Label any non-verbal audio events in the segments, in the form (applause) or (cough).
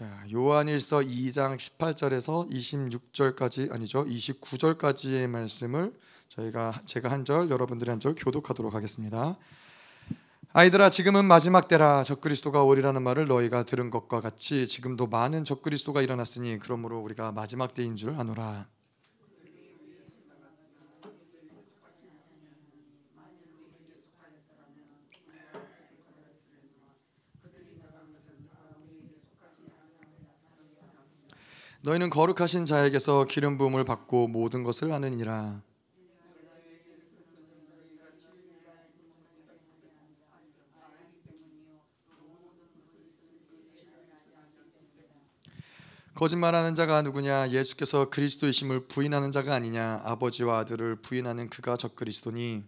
자, 요한일서 2장 18절에서 26절까지 아니죠. 29절까지의 말씀을 저희가 제가 한 절, 여러분들이 한 절 교독하도록 하겠습니다. 아이들아 지금은 마지막 때라 적그리스도가 오리라는 말을 너희가 들은 것과 같이 지금도 많은 적그리스도가 일어났으니 그러므로 우리가 마지막 때인 줄 아노라. 너희는 거룩하신 자에게서 기름 부음을 받고 모든 것을 아느니라. 거짓말하는 자가 누구냐? 예수께서 그리스도이심을 부인하는 자가 아니냐? 아버지와 아들을 부인하는 그가 적그리스도니.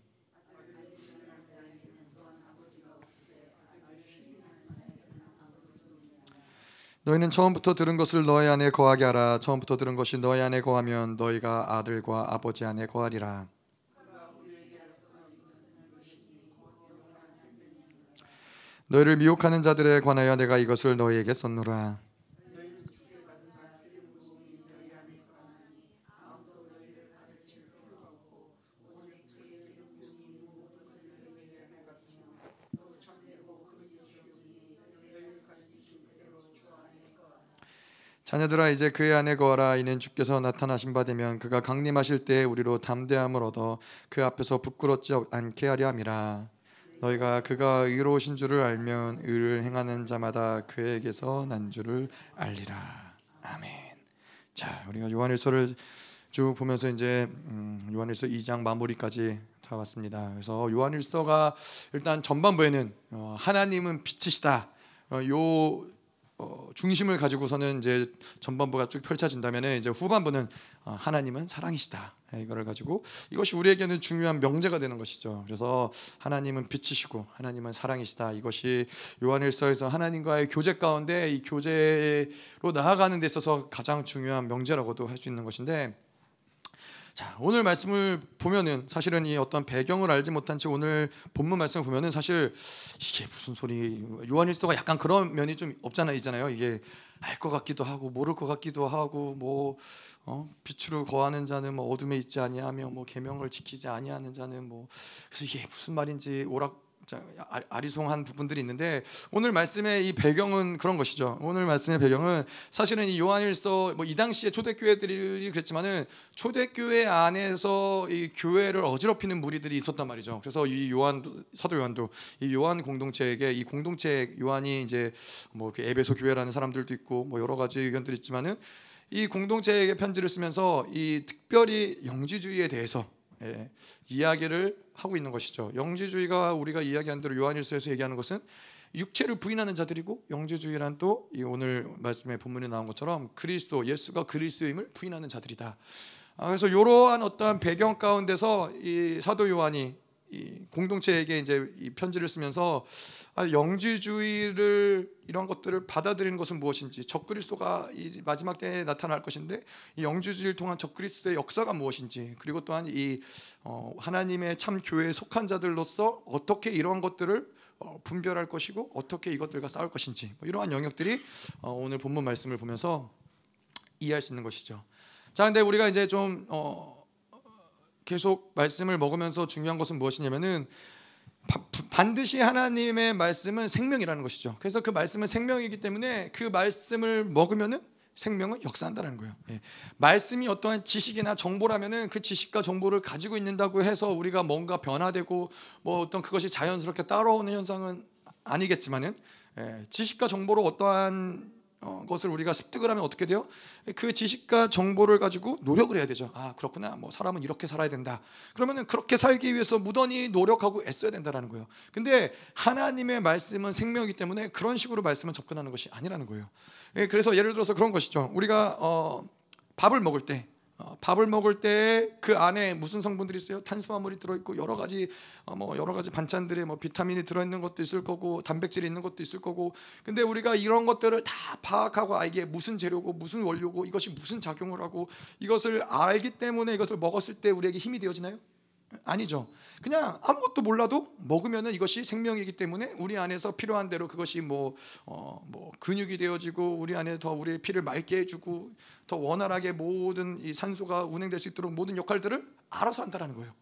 너희는 처음부터 들은 것을 너희 안에 거하게 하라. 처음부터 들은 것이 너희 안에 거하면 너희가 아들과 아버지 안에 거하리라. 너희를 미혹하는 자들에 관하여 내가 이것을 너희에게 썼노라. 자녀들아 이제 그의 안에 거하라. 이는 주께서 나타나신 바 되면 그가 강림하실 때 우리로 담대함을 얻어 그 앞에서 부끄럽지 않게 하려 함이라. 너희가 그가 의로우신 줄을 알면 의를 행하는 자마다 그에게서 난 줄을 알리라. 아멘. 자 우리가 요한일서를 쭉 보면서 이제 음, 요한일서 2장 마무리까지 다 왔습니다. 그래서 요한일서가 일단 전반부에는 어, 하나님은 빛이시다. 어, 요 어, 중심을 가지고서는 이제 전반부가 쭉 펼쳐진다면 이제 후반부는 어, 하나님은 사랑이시다. 예, 이거를 가지고 이것이 우리에게는 중요한 명제가 되는 것이죠. 그래서 하나님은 빛이시고 하나님은 사랑이시다. 이것이 요한일서에서 하나님과의 교제 가운데 이 교제로 나아가는 데 있어서 가장 중요한 명제라고도 할 수 있는 것인데 자, 오늘 말씀을 보면은 사실은 이 어떤 배경을 알지 못한 채 오늘 본문 말씀을 보면은 사실 이게 무슨 소리 요한일서가 약간 그런 면이 좀 없잖아 있잖아요. 이게 알 것 같기도 하고 모를 것 같기도 하고 뭐 어? 빛으로 거하는 자는 뭐 어둠에 있지 아니하며 뭐 계명을 지키지 아니하는 자는 뭐 그래서 이게 무슨 말인지 오락 아, 아리송한 부분들이 있는데 오늘 말씀의 이 배경은 그런 것이죠. 오늘 말씀의 배경은 사실은 이 요한일서 뭐 이 당시에 초대교회들이 그랬지만은 초대교회 안에서 이 교회를 어지럽히는 무리들이 있었단 말이죠. 그래서 이 요한 사도 요한도 이 요한 공동체에게 이 공동체 요한이 이제 뭐 그 에베소 교회라는 사람들도 있고 뭐 여러 가지 의견들이 있지만은 이 공동체에게 편지를 쓰면서 이 특별히 영지주의에 대해서 예, 이야기를 하고 있는 것이죠. 영지주의가 우리가 이야기한 대로 요한일서에서 얘기하는 것은 육체를 부인하는 자들이고 영지주의란 또 오늘 말씀의 본문에 나온 것처럼 그리스도 예수가 그리스도임을 부인하는 자들이다. 아, 그래서 이러한 어떠한 배경 가운데서 이 사도 요한이 이 공동체에게 이제 이 편지를 쓰면서 아, 영지주의를 이런 것들을 받아들이는 것은 무엇인지 적그리스도가 이 마지막 때에 나타날 것인데 이 영지주의를 통한 적그리스도의 역사가 무엇인지 그리고 또한 이 어, 하나님의 참 교회에 속한 자들로서 어떻게 이러한 것들을 어, 분별할 것이고 어떻게 이것들과 싸울 것인지 뭐 이러한 영역들이 어, 오늘 본문 말씀을 보면서 이해할 수 있는 것이죠. 자, 근데 우리가 이제 좀 어, 계속 말씀을 먹으면서 중요한 것은 무엇이냐면은 반드시 하나님의 말씀은 생명이라는 것이죠. 그래서 그 말씀은 생명이기 때문에 그 말씀을 먹으면은 생명은 역사한다는 거예요. 예. 말씀이 어떠한 지식이나 정보라면은 그 지식과 정보를 가지고 있는다고 해서 우리가 뭔가 변화되고 뭐 어떤 그것이 자연스럽게 따라오는 현상은 아니겠지만은 예. 지식과 정보로 어떠한 어, 것을 우리가 습득을 하면 어떻게 돼요? 그 지식과 정보를 가지고 노력을 해야 되죠. 아 그렇구나. 뭐 사람은 이렇게 살아야 된다. 그러면은 그렇게 살기 위해서 무던히 노력하고 애써야 된다라는 거예요. 근데 하나님의 말씀은 생명이기 때문에 그런 식으로 말씀을 접근하는 것이 아니라는 거예요. 예, 그래서 예를 들어서 그런 것이죠. 우리가 어, 밥을 먹을 때 어, 밥을 먹을 때 그 안에 무슨 성분들이 있어요? 탄수화물이 들어있고 여러 가지 어, 뭐 여러 가지 반찬들에 뭐 비타민이 들어있는 것도 있을 거고 단백질이 있는 것도 있을 거고 근데 우리가 이런 것들을 다 파악하고 아 이게 무슨 재료고 무슨 원료고 이것이 무슨 작용을 하고 이것을 알기 때문에 이것을 먹었을 때 우리에게 힘이 되어지나요? 아니죠. 그냥 아무것도 몰라도 먹으면은 이것이 생명이기 때문에 우리 안에서 필요한 대로 그것이 뭐, 어, 뭐 근육이 되어지고 우리 안에 더 우리의 피를 맑게 해주고 더 원활하게 모든 이 산소가 운행될 수 있도록 모든 역할들을 알아서 한다라는 거예요.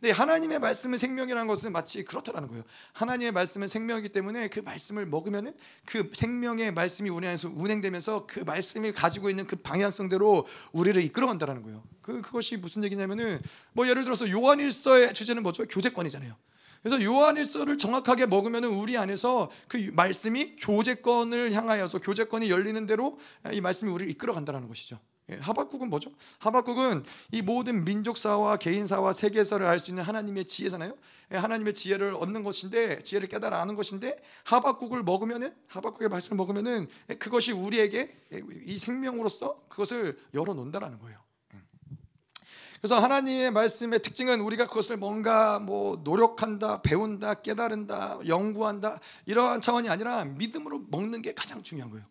근데 하나님의 말씀은 생명이라는 것은 마치 그렇다라는 거예요. 하나님의 말씀은 생명이기 때문에 그 말씀을 먹으면은 그 생명의 말씀이 우리 안에서 운행되면서 그 말씀이 가지고 있는 그 방향성대로 우리를 이끌어간다라는 거예요. 그 그것이 무슨 얘기냐면은 뭐 예를 들어서 요한일서의 주제는 뭐죠? 교제권이잖아요. 그래서 요한일서를 정확하게 먹으면은 우리 안에서 그 말씀이 교제권을 향하여서 교제권이 열리는 대로 이 말씀이 우리를 이끌어간다라는 것이죠. 예, 하박국은 뭐죠? 하박국은 이 모든 민족사와 개인사와 세계사를 알 수 있는 하나님의 지혜잖아요. 예, 하나님의 지혜를 얻는 것인데 지혜를 깨달아 아는 것인데 하박국을 먹으면은 하박국의 말씀을 먹으면은 예, 그것이 우리에게 이 생명으로서 그것을 열어 놓는다라는 거예요. 그래서 하나님의 말씀의 특징은 우리가 그것을 뭔가 뭐 노력한다, 배운다, 깨달은다, 연구한다 이러한 차원이 아니라 믿음으로 먹는 게 가장 중요한 거예요.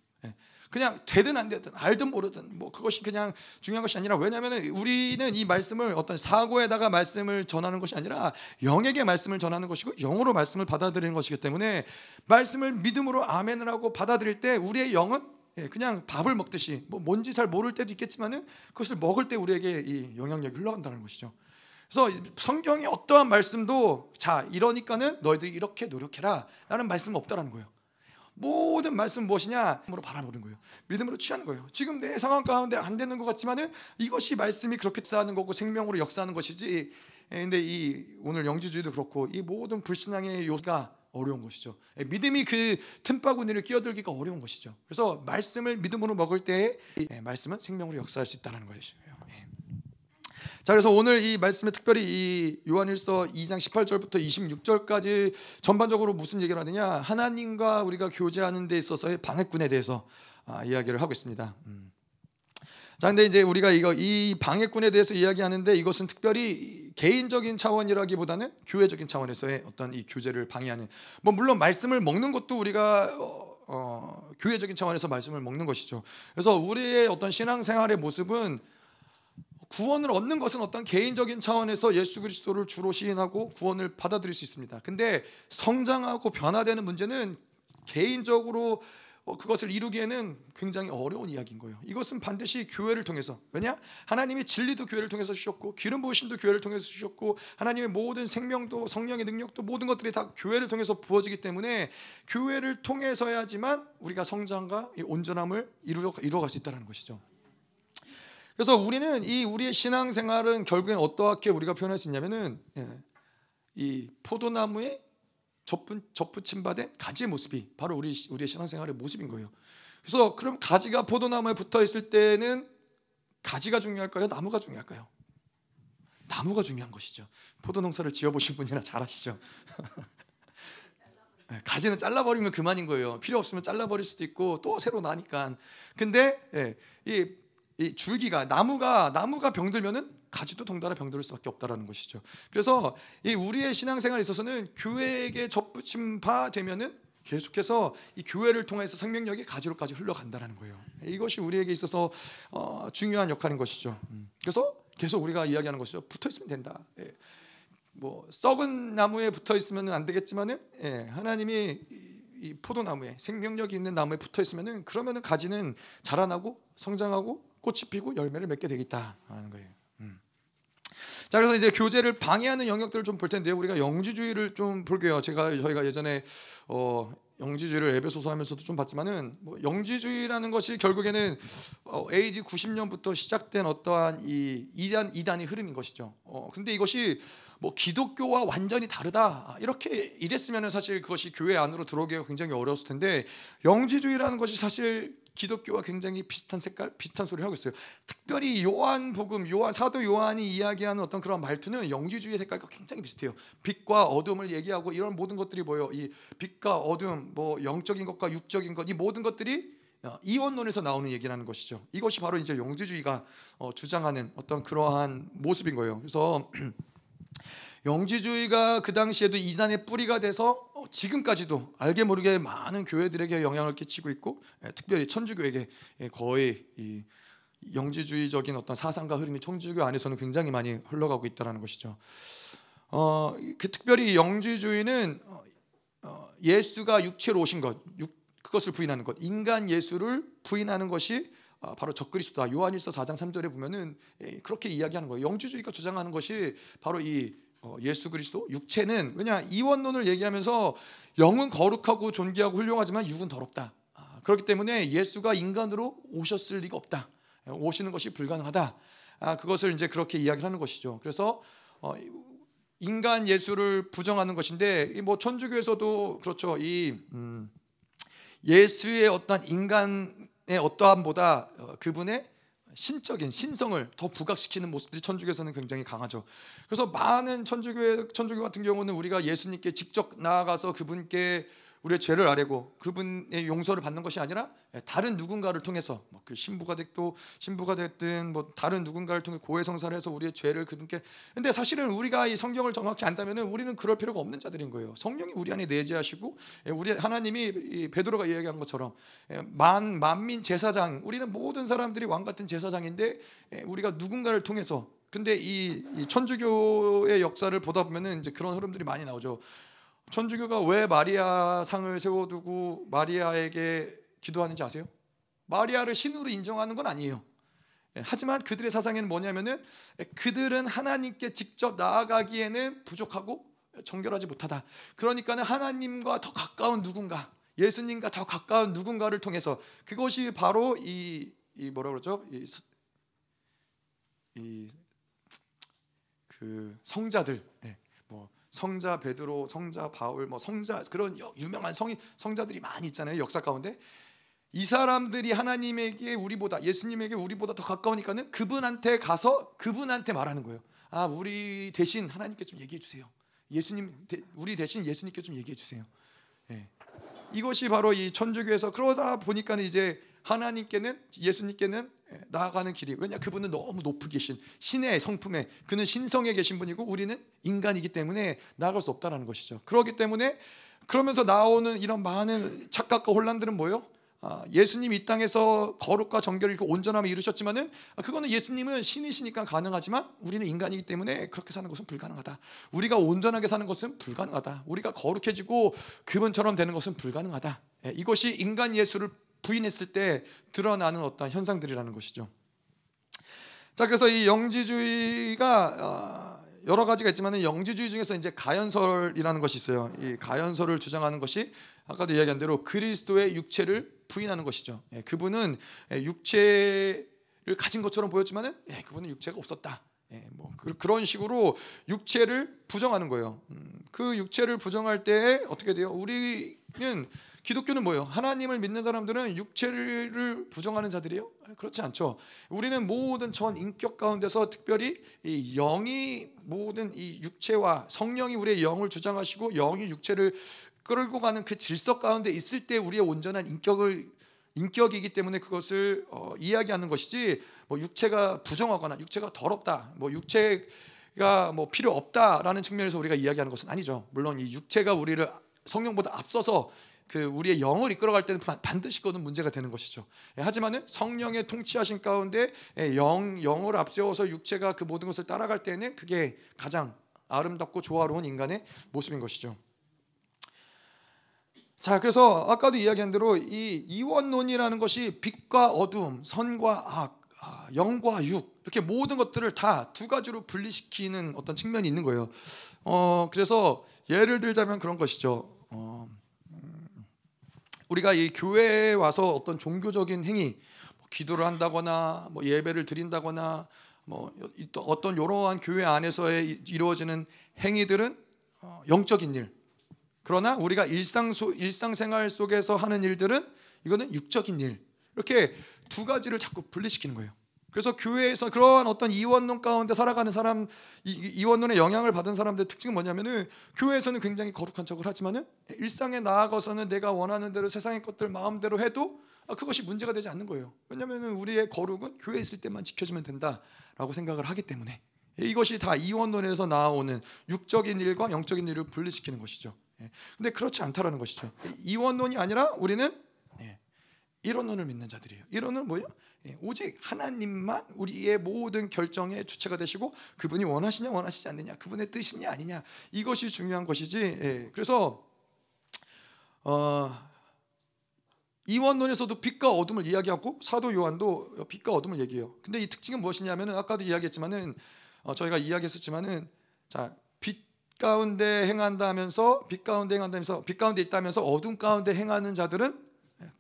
그냥 되든 안 되든 알든 모르든 뭐 그것이 그냥 중요한 것이 아니라 왜냐하면 우리는 이 말씀을 어떤 사고에다가 말씀을 전하는 것이 아니라 영에게 말씀을 전하는 것이고 영으로 말씀을 받아들이는 것이기 때문에 말씀을 믿음으로 아멘을 하고 받아들일 때 우리의 영은 예, 그냥 밥을 먹듯이 뭐 뭔지 잘 모를 때도 있겠지만은 그것을 먹을 때 우리에게 이 영향력이 흘러간다는 것이죠. 그래서 성경의 어떠한 말씀도 자 이러니까는 너희들이 이렇게 노력해라라는 말씀은 없다라는 거예요. 모든 말씀 무엇이냐? 믿음으로 바라보는 거예요. 믿음으로 취하는 거예요. 지금 내 상황 가운데 안 되는 것 같지만은 이것이 말씀이 그렇게 쌓는 거고 생명으로 역사하는 것이지. 예, 근데 이 오늘 영지주의도 그렇고 이 모든 불신앙의 요가 어려운 것이죠. 예, 믿음이 그 틈바구니를 끼어들기가 어려운 것이죠. 그래서 말씀을 믿음으로 먹을 때 예, 말씀은 생명으로 역사할 수 있다는 것이죠. 자 그래서 오늘 이 말씀에 특별히 이 요한일서 2장 18절부터 26절까지 전반적으로 무슨 얘기를 하느냐 하나님과 우리가 교제하는 데 있어서의 방해꾼에 대해서 아, 이야기를 하고 있습니다. 음. 자 근데 이제 우리가 이거 이 방해꾼에 대해서 이야기하는데 이것은 특별히 개인적인 차원이라기보다는 교회적인 차원에서의 어떤 이 교제를 방해하는 뭐 물론 말씀을 먹는 것도 우리가 어, 어, 교회적인 차원에서 말씀을 먹는 것이죠. 그래서 우리의 어떤 신앙생활의 모습은 구원을 얻는 것은 어떤 개인적인 차원에서 예수 그리스도를 주로 시인하고 구원을 받아들일 수 있습니다. 근데 성장하고 변화되는 문제는 개인적으로 어, 그것을 이루기에는 굉장히 어려운 이야기인 거예요. 이것은 반드시 교회를 통해서 왜냐? 하나님이 진리도 교회를 통해서 주셨고 기름 부으심도 교회를 통해서 주셨고 하나님의 모든 생명도 성령의 능력도 모든 것들이 다 교회를 통해서 부어지기 때문에 교회를 통해서야지만 우리가 성장과 온전함을 이루어 이루어갈 수 있다는 것이죠. 그래서 우리는 이 우리의 신앙생활은 결국엔 어떻게 우리가 표현할 수 있냐면은 예, 이 포도나무에 접붙, 접붙임 받은 가지의 모습이 바로 우리 우리의 신앙생활의 모습인 거예요. 그래서 그럼 가지가 포도나무에 붙어 있을 때는 가지가 중요할까요? 나무가 중요할까요? 나무가 중요한 것이죠. 포도 농사를 지어 보신 분이나 잘 아시죠. (laughs) 예, 가지는 잘라버리면 그만인 거예요. 필요 없으면 잘라버릴 수도 있고 또 새로 나니까. 근데 예, 이, 이 줄기가 나무가 나무가 병들면은 가지도 덩달아 병들 수밖에 없다라는 것이죠. 그래서 이 우리의 신앙생활에 있어서는 교회에게 접붙임 바 되면은 계속해서 이 교회를 통해서 생명력이 가지로까지 흘러간다라는 거예요. 이것이 우리에게 있어서 어, 중요한 역할인 것이죠. 음. 그래서 계속 우리가 이야기하는 것이죠. 붙어 있으면 된다. 예. 뭐 썩은 나무에 붙어 있으면 안 되겠지만은 예. 하나님이 이 포도나무에 생명력이 있는 나무에 붙어 있으면은 그러면은 가지는 자라나고 성장하고 꽃이 피고 열매를 맺게 되겠다 하는 거예요. 음. 자 그래서 이제 교제를 방해하는 영역들을 좀 볼 텐데요. 우리가 영지주의를 좀 볼게요. 제가 저희가 예전에 어, 영지주의를 에베소서 하면서도 좀 봤지만은 뭐 영지주의라는 것이 결국에는 어, AD 90년부터 시작된 어떠한 이 이단 이단의 흐름인 것이죠. 어, 근데 이것이 뭐 기독교와 완전히 다르다 이렇게 이랬으면 사실 그것이 교회 안으로 들어오기가 굉장히 어려웠을 텐데 영지주의라는 것이 사실 기독교와 굉장히 비슷한 색깔, 비슷한 소리를 하고 있어요. 특별히 요한 복음, 요한 사도 요한이 이야기하는 어떤 그런 말투는 영지주의 색깔과 굉장히 비슷해요. 빛과 어둠을 얘기하고 이런 모든 것들이 뭐예요? 이 빛과 어둠, 뭐 영적인 것과 육적인 것, 이 모든 것들이 어, 이원론에서 나오는 얘기라는 것이죠. 이것이 바로 이제 영지주의가 어, 주장하는 어떤 그러한 모습인 거예요. 그래서 (clears throat) 영지주의가 그 당시에도 이단의 뿌리가 돼서 어, 지금까지도 알게 모르게 많은 교회들에게 영향을 끼치고 있고 예, 특별히 천주교에게 예, 거의 영지주의적인 어떤 사상과 흐름이 천주교 안에서는 굉장히 많이 흘러가고 있다는 것이죠. 어, 그 특별히 영지주의는 어, 어, 예수가 육체로 오신 것, 육, 그것을 부인하는 것, 인간 예수를 부인하는 것이 아, 바로 적그리스도다. 요한일서 4장 3절에 보면은 예, 그렇게 이야기하는 거예요. 영주주의가 주장하는 것이 바로 이 어, 예수 그리스도 육체는 왜냐 이원론을 얘기하면서 영은 거룩하고 존귀하고 훌륭하지만 육은 더럽다. 아, 그렇기 때문에 예수가 인간으로 오셨을 리가 없다. 예, 오시는 것이 불가능하다. 아, 그것을 이제 그렇게 이야기를 하는 것이죠. 그래서 어, 인간 예수를 부정하는 것인데 뭐 천주교에서도 그렇죠. 이 음, 예수의 어떠한 인간의 어떠함보다 어, 그분의 신적인 신성을 더 부각시키는 모습들이 천주교에서는 굉장히 강하죠. 그래서 많은 천주교 천주교 같은 경우는 우리가 예수님께 직접 나아가서 그분께 우리의 죄를 아뢰고 그분의 용서를 받는 것이 아니라 다른 누군가를 통해서 뭐그 신부가 됐도 신부가 됐든 뭐 다른 누군가를 통해 고해성사를 해서 우리의 죄를 그분께 근데 사실은 우리가 이 성경을 정확히 안다면은 우리는 그럴 필요가 없는 자들인 거예요. 성령이 우리 안에 내재하시고 예, 우리 하나님이 베드로가 이야기한 것처럼 예, 만 만민 제사장 우리는 모든 사람들이 왕 같은 제사장인데 예, 우리가 누군가를 통해서 근데 이, 이 천주교의 역사를 보다 보면은 이제 그런 흐름들이 많이 나오죠. 천주교가 왜 마리아 상을 세워두고 마리아에게 기도하는지 아세요? 마리아를 신으로 인정하는 건 아니에요. 예, 하지만 그들의 사상에는 뭐냐면은 그들은 하나님께 직접 나아가기에는 부족하고 정결하지 못하다. 그러니까는 하나님과 더 가까운 누군가, 예수님과 더 가까운 누군가를 통해서 그것이 바로 이, 이 뭐라 그러죠? 이, 이 그 성자들, 예, 뭐 성자 베드로, 성자 바울, 뭐 성자 그런 유명한 성인 성자들이 많이 있잖아요 역사 가운데 이 사람들이 하나님에게 우리보다 예수님에게 우리보다 더 가까우니까는 그분한테 가서 그분한테 말하는 거예요. 아 우리 대신 하나님께 좀 얘기해 주세요. 예수님 우리 대신 예수님께 좀 얘기해 주세요. 예. 이것이 바로 이 천주교에서 그러다 보니까는 이제 하나님께는 예수님께는 예, 나아가는 길이 왜냐 그분은 너무 높이 계신 신의 성품에 그는 신성에 계신 분이고 우리는 인간이기 때문에 나아갈 수 없다라는 것이죠. 그렇기 때문에 그러면서 나오는 이런 많은 착각과 혼란들은 뭐예요? 아, 예수님 이 땅에서 거룩과 정결을 온전함을 이루셨지만은 아, 그거는 예수님은 신이시니까 가능하지만 우리는 인간이기 때문에 그렇게 사는 것은 불가능하다. 우리가 온전하게 사는 것은 불가능하다. 우리가 거룩해지고 그분처럼 되는 것은 불가능하다. 예, 이것이 인간 예수를 부인했을 때 드러나는 어떤 현상들이라는 것이죠. 자, 그래서 이 영지주의가 어, 여러 가지가 있지만 영지주의 중에서 이제 가연설이라는 것이 있어요. 이 가연설을 주장하는 것이 아까도 이야기한 대로 그리스도의 육체를 부인하는 것이죠. 예, 그분은 예, 육체를 가진 것처럼 보였지만은 예, 그분은 육체가 없었다. 뭐 그, 런 식으로 육체를 부정하는 거예요. 음, 그 육체를 부정할 때 어떻게 돼요? 우리는 기독교는 뭐예요? 하나님을 믿는 사람들은 육체를 부정하는 자들이요? 그렇지 않죠. 우리는 모든 전 인격 가운데서 특별히 이 영이 모든 이 육체와 성령이 우리의 영을 주장하시고 영이 육체를 끌고 가는 그 질서 가운데 있을 때 우리의 온전한 인격을 인격이기 때문에 그것을 어, 이야기하는 것이지 뭐 육체가 부정하거나 육체가 더럽다 뭐 육체가 뭐 필요 없다라는 측면에서 우리가 이야기하는 것은 아니죠 물론 이 육체가 우리를 성령보다 앞서서 그 우리의 영을 이끌어갈 때는 반드시 그것은 문제가 되는 것이죠. 예, 하지만은 성령의 통치하신 가운데 예, 영 영을 앞세워서 육체가 그 모든 것을 따라갈 때는 그게 가장 아름답고 조화로운 인간의 모습인 것이죠. 자, 그래서 아까도 이야기한 대로 이 이원론이라는 것이 빛과 어두움, 선과 악, 아, 영과 육 이렇게 모든 것들을 다 두 가지로 분리시키는 어떤 측면이 있는 거예요. 어, 그래서 예를 들자면 그런 것이죠. 어, 우리가 이 교회에 와서 어떤 종교적인 행위, 뭐 기도를 한다거나 뭐 예배를 드린다거나 뭐 어떤 이러한 교회 안에서의 이루어지는 행위들은 어, 영적인 일. 그러나 우리가 일상 소, 일상생활 속에서 하는 일들은 이거는 육적인 일. 이렇게 두 가지를 자꾸 분리시키는 거예요. 그래서 교회에서 그러한 어떤 이원론 가운데 살아가는 사람 이, 원론의 영향을 받은 사람들의 특징은 뭐냐면은 교회에서는 굉장히 거룩한 척을 하지만은 일상에 나아가서는 내가 원하는 대로 세상의 것들 마음대로 해도 아, 그것이 문제가 되지 않는 거예요. 왜냐하면 우리의 거룩은 교회에 있을 때만 지켜지면 된다라고 생각을 하기 때문에 이것이 다 이원론에서 나오는 육적인 일과 영적인 일을 분리시키는 것이죠. 예. 근데 그렇지 않다라는 것이죠. 이원론이 아니라 우리는 예, 이론론을 믿는 자들이에요. 이론은 뭐예요? 예, 오직 하나님만 우리의 모든 결정의 주체가 되시고 그분이 원하시냐 원하시지 않느냐 그분의 뜻이냐 아니냐 이것이 중요한 것이지. 예, 그래서 어, 이원론에서도 빛과 어둠을 이야기하고 사도 요한도 빛과 어둠을 얘기해요. 근데 이 특징은 무엇이냐면은 아까도 이야기했지만은 어, 저희가 이야기했었지만은 자 빛 가운데 행한다 하면서 빛 가운데 행한다면서 빛 가운데 있다면서 어둠 가운데 행하는 자들은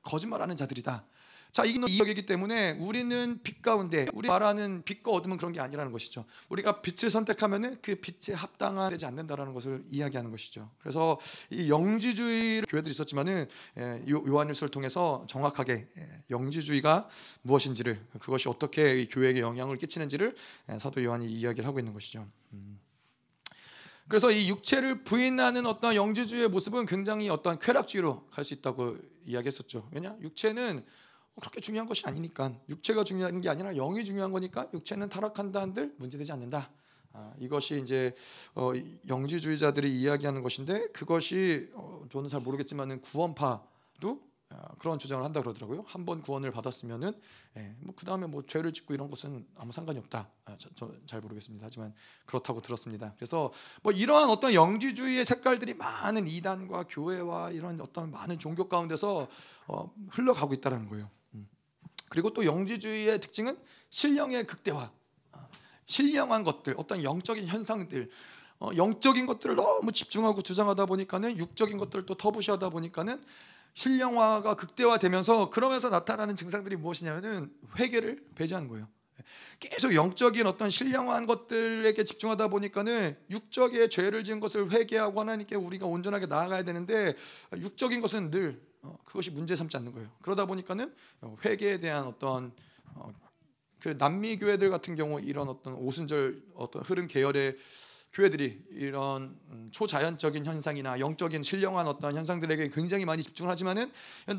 거짓말하는 자들이다. 자, 이는 이역이기 때문에 우리는 빛 가운데 우리 말하는 빛과 어둠은 그런 게 아니라는 것이죠. 우리가 빛을 선택하면은 그 빛에 합당한 되지 않는다라는 것을 이야기하는 것이죠. 그래서 이 영지주의 교회들이 있었지만은 예, 요한일서를 통해서 정확하게 예, 영지주의가 무엇인지를 그것이 어떻게 교회에게 영향을 끼치는지를 예, 사도 요한이 이야기를 하고 있는 것이죠. 음. 그래서 이 육체를 부인하는 어떤 영지주의의 모습은 굉장히 어떤 쾌락주의로 갈 수 있다고 이야기했었죠. 왜냐? 육체는 그렇게 중요한 것이 아니니까 육체가 중요한 게 아니라 영이 중요한 거니까 육체는 타락한다 한들 문제되지 않는다. 아, 이것이 이제 어, 영지주의자들이 이야기하는 것인데 그것이 어, 저는 잘 모르겠지만은 구원파도 아, 그런 주장을 한다 그러더라고요. 한 번 구원을 받았으면은 예, 뭐그 다음에 뭐 죄를 짓고 이런 것은 아무 상관이 없다. 아, 저잘 모르겠습니다. 하지만 그렇다고 들었습니다. 그래서 뭐 이러한 어떤 영지주의의 색깔들이 많은 이단과 교회와 이런 어떤 많은 종교 가운데서 어, 흘러가고 있다는 거예요. 음. 그리고 또 영지주의의 특징은 신령의 극대화, 아, 신령한 것들, 어떤 영적인 현상들. 어, 영적인 것들을 너무 집중하고 주장하다 보니까는 육적인 것들을 또 터부시하다 보니까는 신령화가 극대화되면서 그러면서 나타나는 증상들이 무엇이냐면은 회개를 배제하는 거예요. 계속 영적인 어떤 신령한 것들에게 집중하다 보니까는 육적의 죄를 지은 것을 회개하고 하나님께 우리가 온전하게 나아가야 되는데 육적인 것은 늘 어, 그것이 문제 삼지 않는 거예요. 그러다 보니까는 회개에 대한 어떤 어, 그 남미 교회들 같은 경우 이런 어떤 오순절 어떤 흐름 계열의 교회들이 이런 음, 초자연적인 현상이나 영적인 신령한 어떤 현상들에게 굉장히 많이 집중을 하지만은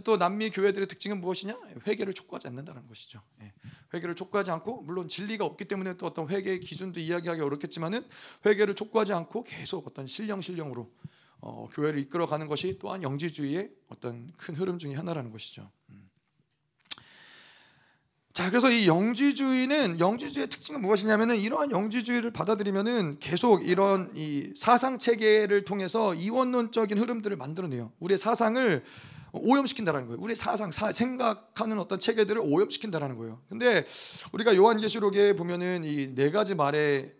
또 남미 교회들의 특징은 무엇이냐? 회개를 촉구하지 않는다는 것이죠. 예. 회개를 촉구하지 않고 물론 진리가 없기 때문에 또 어떤 회개의 기준도 이야기하기 어렵겠지만은 회개를 촉구하지 않고 계속 어떤 신령 신령으로 어, 교회를 이끌어가는 것이 또한 영지주의의 어떤 큰 흐름 중의 하나라는 것이죠. 음. 자, 그래서 이 영지주의는 영지주의의 특징은 무엇이냐면은 이러한 영지주의를 받아들이면은 계속 이런 이 사상 체계를 통해서 이원론적인 흐름들을 만들어내요. 우리의 사상을 오염시킨다라는 거예요. 우리의 사상, 사, 생각하는 어떤 체계들을 오염시킨다라는 거예요. 근데 우리가 요한계시록에 보면은 이 네 가지 말에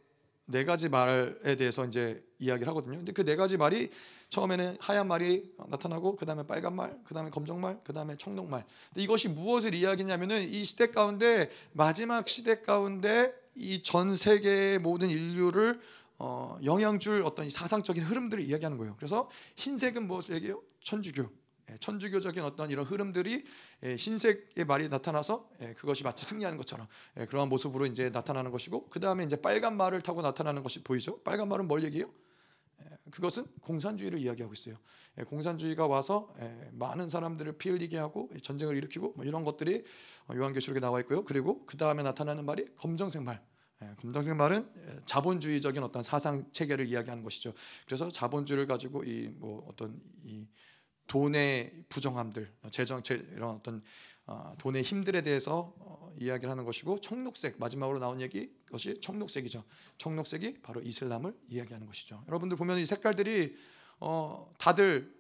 네 가지 말에 대해서 이제 이야기를 하거든요. 근데 그 네 가지 말이 처음에는 하얀 말이 나타나고 그 다음에 빨간 말, 그 다음에 검정 말, 그 다음에 청록 말. 이것이 무엇을 이야기냐면은 이 시대 가운데 마지막 시대 가운데 이 전 세계의 모든 인류를 어, 영향 줄 어떤 사상적인 흐름들을 이야기하는 거예요. 그래서 흰색은 무엇을 얘기해요? 천주교. 예, 천주교적인 어떤 이런 흐름들이 예, 흰색의 말이 나타나서 예, 그것이 마치 승리하는 것처럼 그러한 모습으로 이제 나타나는 것이고 그 다음에 이제 빨간 말을 타고 나타나는 것이 보이죠. 빨간 말은 뭘 얘기해요? 그것은 공산주의를 이야기하고 있어요. 예, 공산주의가 와서 예, 많은 사람들을 피 흘리게 하고 전쟁을 일으키고 뭐 이런 것들이 어, 요한계시록에 나와 있고요. 그리고 그 다음에 나타나는 말이 검정색 말. 예, 검정색 말은 자본주의적인 어떤 사상 체계를 이야기하는 것이죠. 그래서 자본주의를 가지고 이 뭐 어떤 이 돈의 부정함들, 재정 이런 어떤 어, 돈의 힘들에 대해서 어, 이야기를 하는 것이고 청록색 마지막으로 나온 얘기 것이 청록색이죠. 청록색이 바로 이슬람을 이야기하는 것이죠. 여러분들 보면 이 색깔들이 어, 다들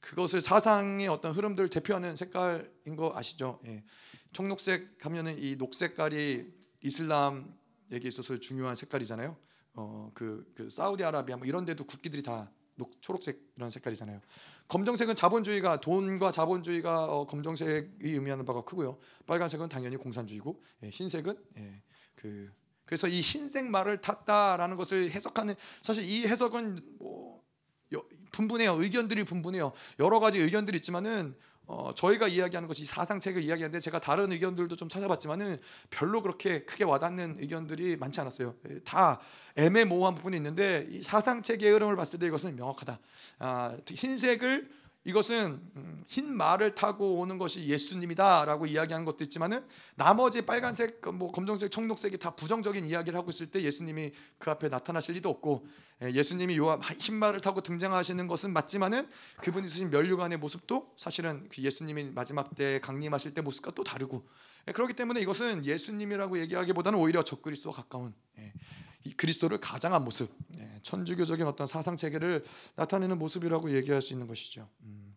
그것을 사상의 어떤 흐름들을 대표하는 색깔인 거 아시죠? 예. 청록색 하면은 이 녹색깔이 이슬람에게 있어서 중요한 색깔이잖아요. 어, 그, 그 사우디아라비아 뭐 이런 데도 국기들이 다 녹, 초록색 이런 색깔이잖아요. 검정색은 자본주의가 돈과 자본주의가 어, 검정색이 의미하는 바가 크고요. 빨간색은 당연히 공산주의고 예, 흰색은 예, 그 그래서 이 흰색 말을 탔다라는 것을 해석하는 사실 이 해석은 뭐 분분해요. 의견들이 분분해요. 여러 가지 의견들이 있지만은 어, 저희가 이야기하는 것이 사상책을 이야기하는데 제가 다른 의견들도 좀 찾아봤지만은 별로 그렇게 크게 와닿는 의견들이 많지 않았어요. 예, 다 애매모호한 부분이 있는데 이 사상책의 흐름을 봤을 때 이것은 명확하다. 아, 흰색을 이것은 음, 흰 말을 타고 오는 것이 예수님이다라고 이야기한 것도 있지만은 나머지 빨간색, 그뭐 검정색, 청록색이 다 부정적인 이야기를 하고 있을 때 예수님이 그 앞에 나타나실 리도 없고 예, 예수님이 요흰 말을 타고 등장하시는 것은 맞지만은 그분이 쓰신 면류관의 모습도 사실은 그 예수님이 마지막 때 강림하실 때 모습과 또 다르고 예, 그렇기 때문에 이것은 예수님이라고 얘기하기보다는 오히려 적그리스도와 가까운 예, 그리스도를 가장한 모습, 천주교적인 어떤 사상 체계를 나타내는 모습이라고 얘기할 수 있는 것이죠. 음.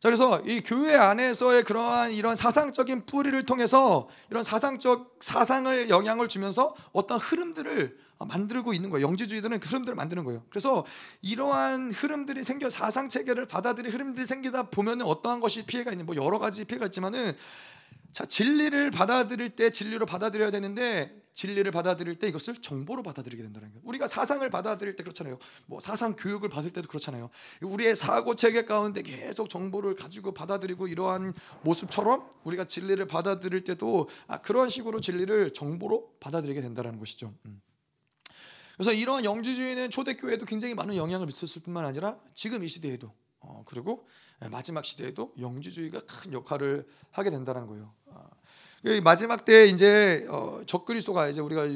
자 그래서 이 교회 안에서의 그러한 이런 사상적인 뿌리를 통해서 이런 사상적 사상을 영향을 주면서 어떤 흐름들을 만들고 있는 거예요. 영지주의들은 그 흐름들을 만드는 거예요. 그래서 이러한 흐름들이 생겨 사상 체계를 받아들이 흐름들이 생기다 보면 어떠한 것이 피해가 있는 뭐 여러 가지 피해가 있지만은 자 진리를 받아들일 때 진리로 받아들여야 되는데 진리를 받아들일 때 이것을 정보로 받아들이게 된다는 거예요. 우리가 사상을 받아들일 때 그렇잖아요. 뭐 사상 교육을 받을 때도 그렇잖아요. 우리의 사고 체계 가운데 계속 정보를 가지고 받아들이고 이러한 모습처럼 우리가 진리를 받아들일 때도 아, 그러한 식으로 진리를 정보로 받아들이게 된다는 것이죠. 음. 그래서 이러한 영지주의는 초대교회에도 굉장히 많은 영향을 미쳤을 뿐만 아니라 지금 이 시대에도 어, 그리고 마지막 시대에도 영지주의가 큰 역할을 하게 된다는 거예요. 마지막 때 이제 어, 적그리스도가 이제 우리가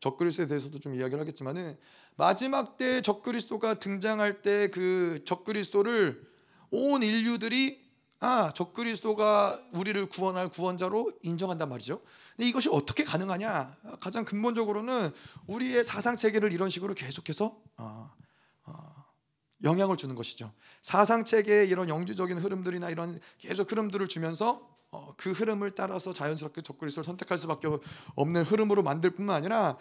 적그리스도에 대해서도 좀 이야기를 하겠지만은 마지막 때 적그리스도가 등장할 때 그 적그리스도를 온 인류들이 아 적그리스도가 우리를 구원할 구원자로 인정한단 말이죠. 근데 이것이 어떻게 가능하냐? 가장 근본적으로는 우리의 사상 체계를 이런 식으로 계속해서 어, 어, 영향을 주는 것이죠. 사상 체계의 이런 영주적인 흐름들이나 이런 계속 흐름들을 주면서 어, 그 흐름을 따라서 자연스럽게 적그리스도를 선택할 수밖에 없는 흐름으로 만들 뿐만 아니라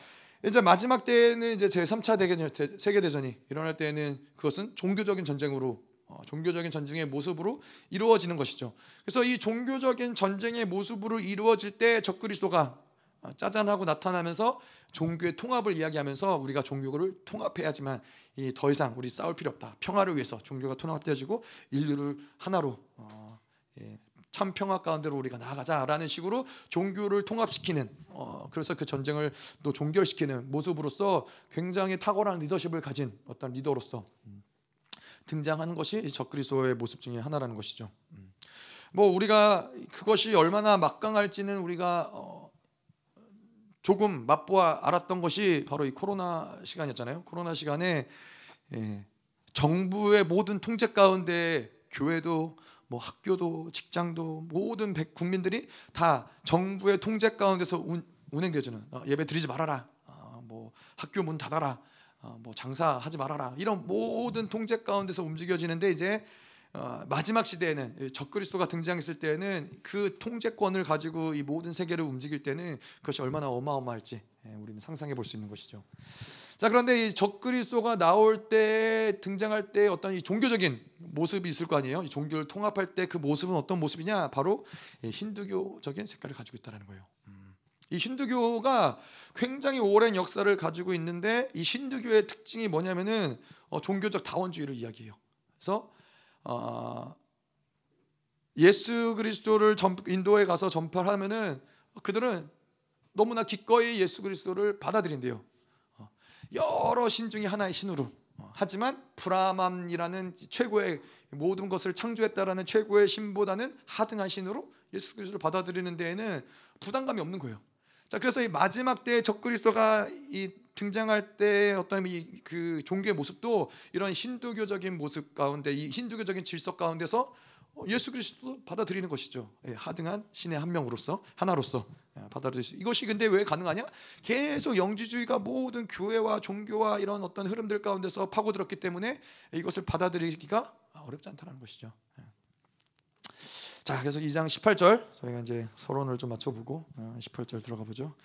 이제 마지막 때에는 이제 제 3차 대전 세계 대전이 일어날 때에는 그것은 종교적인 전쟁으로 어, 종교적인 전쟁의 모습으로 이루어지는 것이죠. 그래서 이 종교적인 전쟁의 모습으로 이루어질 때 적그리스도가 어, 짜잔하고 나타나면서 종교의 통합을 이야기하면서 우리가 종교를 통합해야지만 더 이상 우리 싸울 필요 없다. 평화를 위해서 종교가 통합되어지고 인류를 하나로 어, 예, 참 평화 가운데로 우리가 나아가자라는 식으로 종교를 통합시키는 어, 그래서 그 전쟁을 또 종결시키는 모습으로서 굉장히 탁월한 리더십을 가진 어떤 리더로서 음, 등장하는 것이 적그리스도의 모습 중에 하나라는 것이죠. 음. 뭐 우리가 그것이 얼마나 막강할지는 우리가 어, 조금 맛보아 알았던 것이 바로 이 코로나 시간이었잖아요. 코로나 시간에 예, 정부의 모든 통제 가운데 교회도 뭐 학교도 직장도 모든 국민들이 다 정부의 통제 가운데서 운, 운행되지는 어, 예배 드리지 말아라. 어, 뭐 학교 문 닫아라. 어, 뭐 장사하지 말아라. 이런 모든 통제 가운데서 움직여지는데 이제 어, 마지막 시대에는 적그리스도가 등장했을 때는 그 통제권을 가지고 이 모든 세계를 움직일 때는 그것이 얼마나 어마어마할지 예, 우리는 상상해 볼 수 있는 것이죠. 자 그런데 이 적그리스도가 나올 때 등장할 때 어떤 이 종교적인 모습이 있을 거 아니에요. 이 종교를 통합할 때 그 모습은 어떤 모습이냐? 바로 힌두교적인 색깔을 가지고 있다라는 거예요. 음. 이 힌두교가 굉장히 오랜 역사를 가지고 있는데 이 힌두교의 특징이 뭐냐면은 어, 종교적 다원주의를 이야기해요. 그래서 어, 예수 그리스도를 전, 인도에 가서 전파하면은 그들은 너무나 기꺼이 예수 그리스도를 받아들인대요. 여러 신 중에 하나의 신으로 어, 하지만 브라함이라는 최고의 모든 것을 창조했다라는 최고의 신보다는 하등한 신으로 예수 그리스도를 받아들이는 데에는 부담감이 없는 거예요. 자 그래서 이 마지막 때 적그리스도가 이 등장할 때 어떤 이 그 종교의 모습도 이런 힌두교적인 모습 가운데 이 힌두교적인 질서 가운데서 예수 그리스도 받아들이는 것이죠. 예, 하등한 신의 한 명으로서 하나로서 예, 받아들일 수. 이것이 근데 왜 가능하냐? 계속 영지주의가 모든 교회와 종교와 이런 어떤 흐름들 가운데서 파고들었기 때문에 이것을 받아들이기가 어렵지 않다는 것이죠. 예. 자, 그래서 2장 18절 저희가 이제 서론을 좀 맞춰보고 18절 어, 들어가 보죠.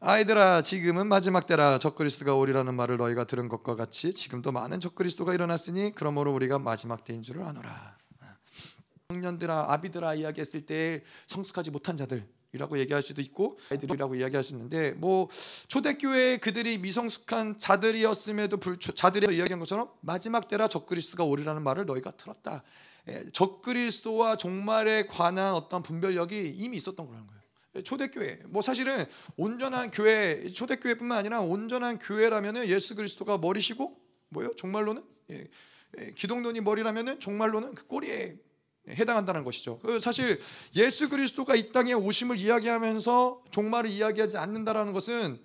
아이들아 지금은 마지막 때라 적그리스도가 오리라는 말을 너희가 들은 것과 같이 지금도 많은 적그리스도가 일어났으니 그러므로 우리가 마지막 때인 줄을 아노라. 청년들아 아비들아 이야기했을 때 성숙하지 못한 자들 이라고 얘기할 수도 있고 아이들이라고 이야기할 수 있는데 뭐 초대교회 그들이 미성숙한 자들이었음에도 불초 자들이 이야기한 것처럼 마지막 때라 적그리스도가 오리라는 말을 너희가 들었다. 예, 적그리스도와 종말에 관한 어떤 분별력이 이미 있었던 거라는 거예요. 예, 초대교회 뭐 사실은 온전한 교회 초대교회뿐만 아니라 온전한 교회라면은 예수 그리스도가 머리시고 뭐요? 종말로는 예, 예, 기독론이 머리라면은 종말론은 그 꼬리에 해당한다는 것이죠. 그 사실 예수 그리스도가 이 땅에 오심을 이야기하면서 종말을 이야기하지 않는다라는 것은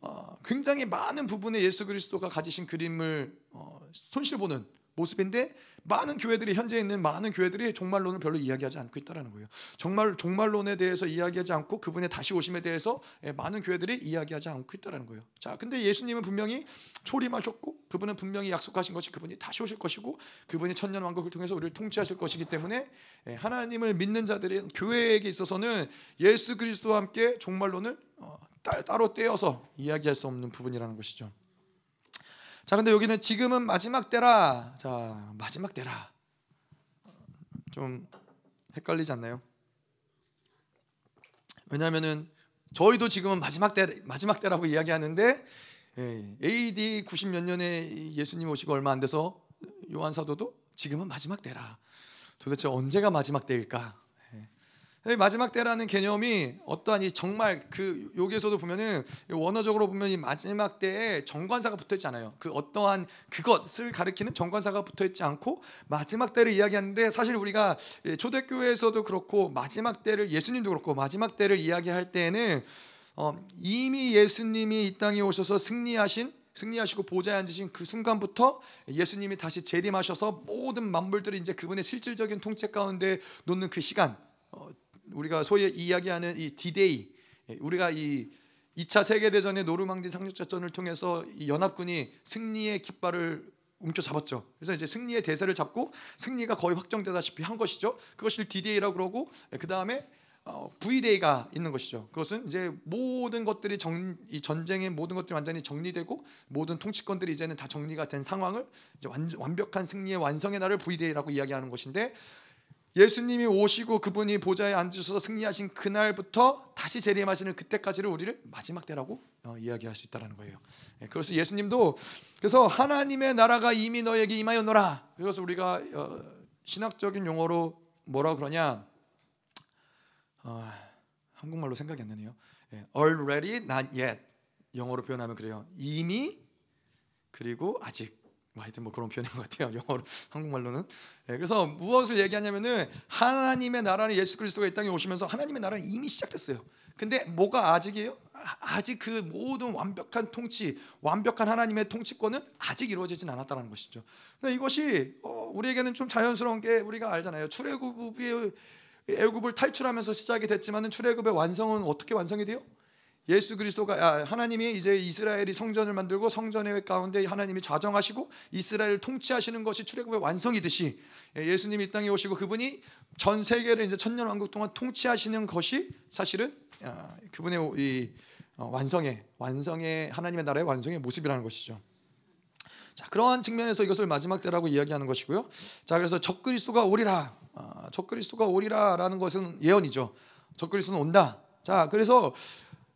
어, 굉장히 많은 부분에 예수 그리스도가 가지신 그림을 어, 손실보는 모습인데 많은 교회들이 현재 있는 많은 교회들이 종말론을 별로 이야기하지 않고 있다라는 거예요. 정말 종말론에 대해서 이야기하지 않고 그분의 다시 오심에 대해서 예, 많은 교회들이 이야기하지 않고 있다라는 거예요. 자, 근데 예수님은 분명히 초림하셨고 그분은 분명히 약속하신 것이 그분이 다시 오실 것이고 그분이 천년 왕국을 통해서 우리를 통치하실 것이기 때문에 예, 하나님을 믿는 자들은 교회에게 있어서는 예수 그리스도와 함께 종말론을 어, 따로 떼어서 이야기할 수 없는 부분이라는 것이죠. 자, 근데 여기는 지금은 마지막 때라. 자, 마지막 때라. 좀 헷갈리지 않나요? 왜냐하면은 저희도 지금은 마지막 때 마지막 때라고 이야기하는데 예, AD 90몇 년에 예수님 오시고 얼마 안 돼서 요한 사도도 지금은 마지막 때라. 도대체 언제가 마지막 때일까? 마지막 때라는 개념이 어떠한 이 정말 그 여기에서도 보면은 원어적으로 보면 이 마지막 때에 정관사가 붙어 있지 않아요. 그 어떠한 그것을 가리키는 정관사가 붙어 있지 않고 마지막 때를 이야기하는데 사실 우리가 초대교회에서도 그렇고 마지막 때를 예수님도 그렇고 마지막 때를 이야기할 때에는 어, 이미 예수님이 이 땅에 오셔서 승리하신 승리하시고 보좌에 앉으신 그 순간부터 예수님이 다시 재림하셔서 모든 만물들이 이제 그분의 실질적인 통치 가운데 놓이는 그 시간 어, 우리가 소위 이야기하는 이 디데이 우리가 이 2차 세계 대전의 노르망디 상륙작전을 통해서 이 연합군이 승리의 깃발을 움켜잡았죠. 그래서 이제 승리의 대세를 잡고 승리가 거의 확정되다시피 한 것이죠. 그것을 디데이라고 그러고 그 다음에 어, V데이가 있는 것이죠. 그것은 이제 모든 것들이 정, 이 전쟁의 모든 것들이 완전히 정리되고 모든 통치권들이 이제는 다 정리가 된 상황을 이제 완, 완벽한 승리의 완성의 날을 V데이라고 이야기하는 것인데 예수님이 오시고 그분이 보좌에 앉으셔서 승리하신 그날부터 다시 재림하시는 그때까지를 우리를 마지막 때라고 어, 이야기할 수 있다라는 거예요. 예, 그래서 예수님도 그래서 하나님의 나라가 이미 너에게 임하였노라. 그래서 우리가 어, 신학적인 용어로 뭐라 그러냐? 어, 한국말로 생각이 안 나네요. 예, already, not yet. 영어로 표현하면 그래요. 이미 그리고 아직. 뭐 하여튼 뭐 그런 표현인 것 같아요. (laughs) 영어로 한국말로는. 네, 그래서 무엇을 얘기하냐면은 하나님의 나라는 예수 그리스도가 이 땅에 오시면서 하나님의 나라는 이미 시작됐어요. 근데 뭐가 아직이에요? 아직 그 모든 완벽한 통치, 완벽한 하나님의 통치권은 아직 이루어지진 않았다는 것이죠. 근데 이것이 어, 우리에게는 좀 자연스러운 게 우리가 알잖아요. 출애굽이 애굽을 탈출하면서 시작이 됐지만은 출애굽의 완성은 어떻게 완성이 돼요? 예수 그리스도가 아, 하나님이 이제 이스라엘이 성전을 만들고 성전의 가운데 하나님이 좌정하시고 이스라엘을 통치하시는 것이 출애굽의 완성이듯이 예, 예수님이 이 땅에 오시고 그분이 전 세계를 이제 천년 왕국 동안 통치하시는 것이 사실은 아, 그분의 이 어, 완성의 완성의 하나님의 나라의 완성의 모습이라는 것이죠. 자 그러한 측면에서 이것을 마지막 때라고 이야기하는 것이고요. 자 그래서 적그리스도가 오리라, 아, 적그리스도가 오리라라는 것은 예언이죠. 적그리스도는 온다. 자 그래서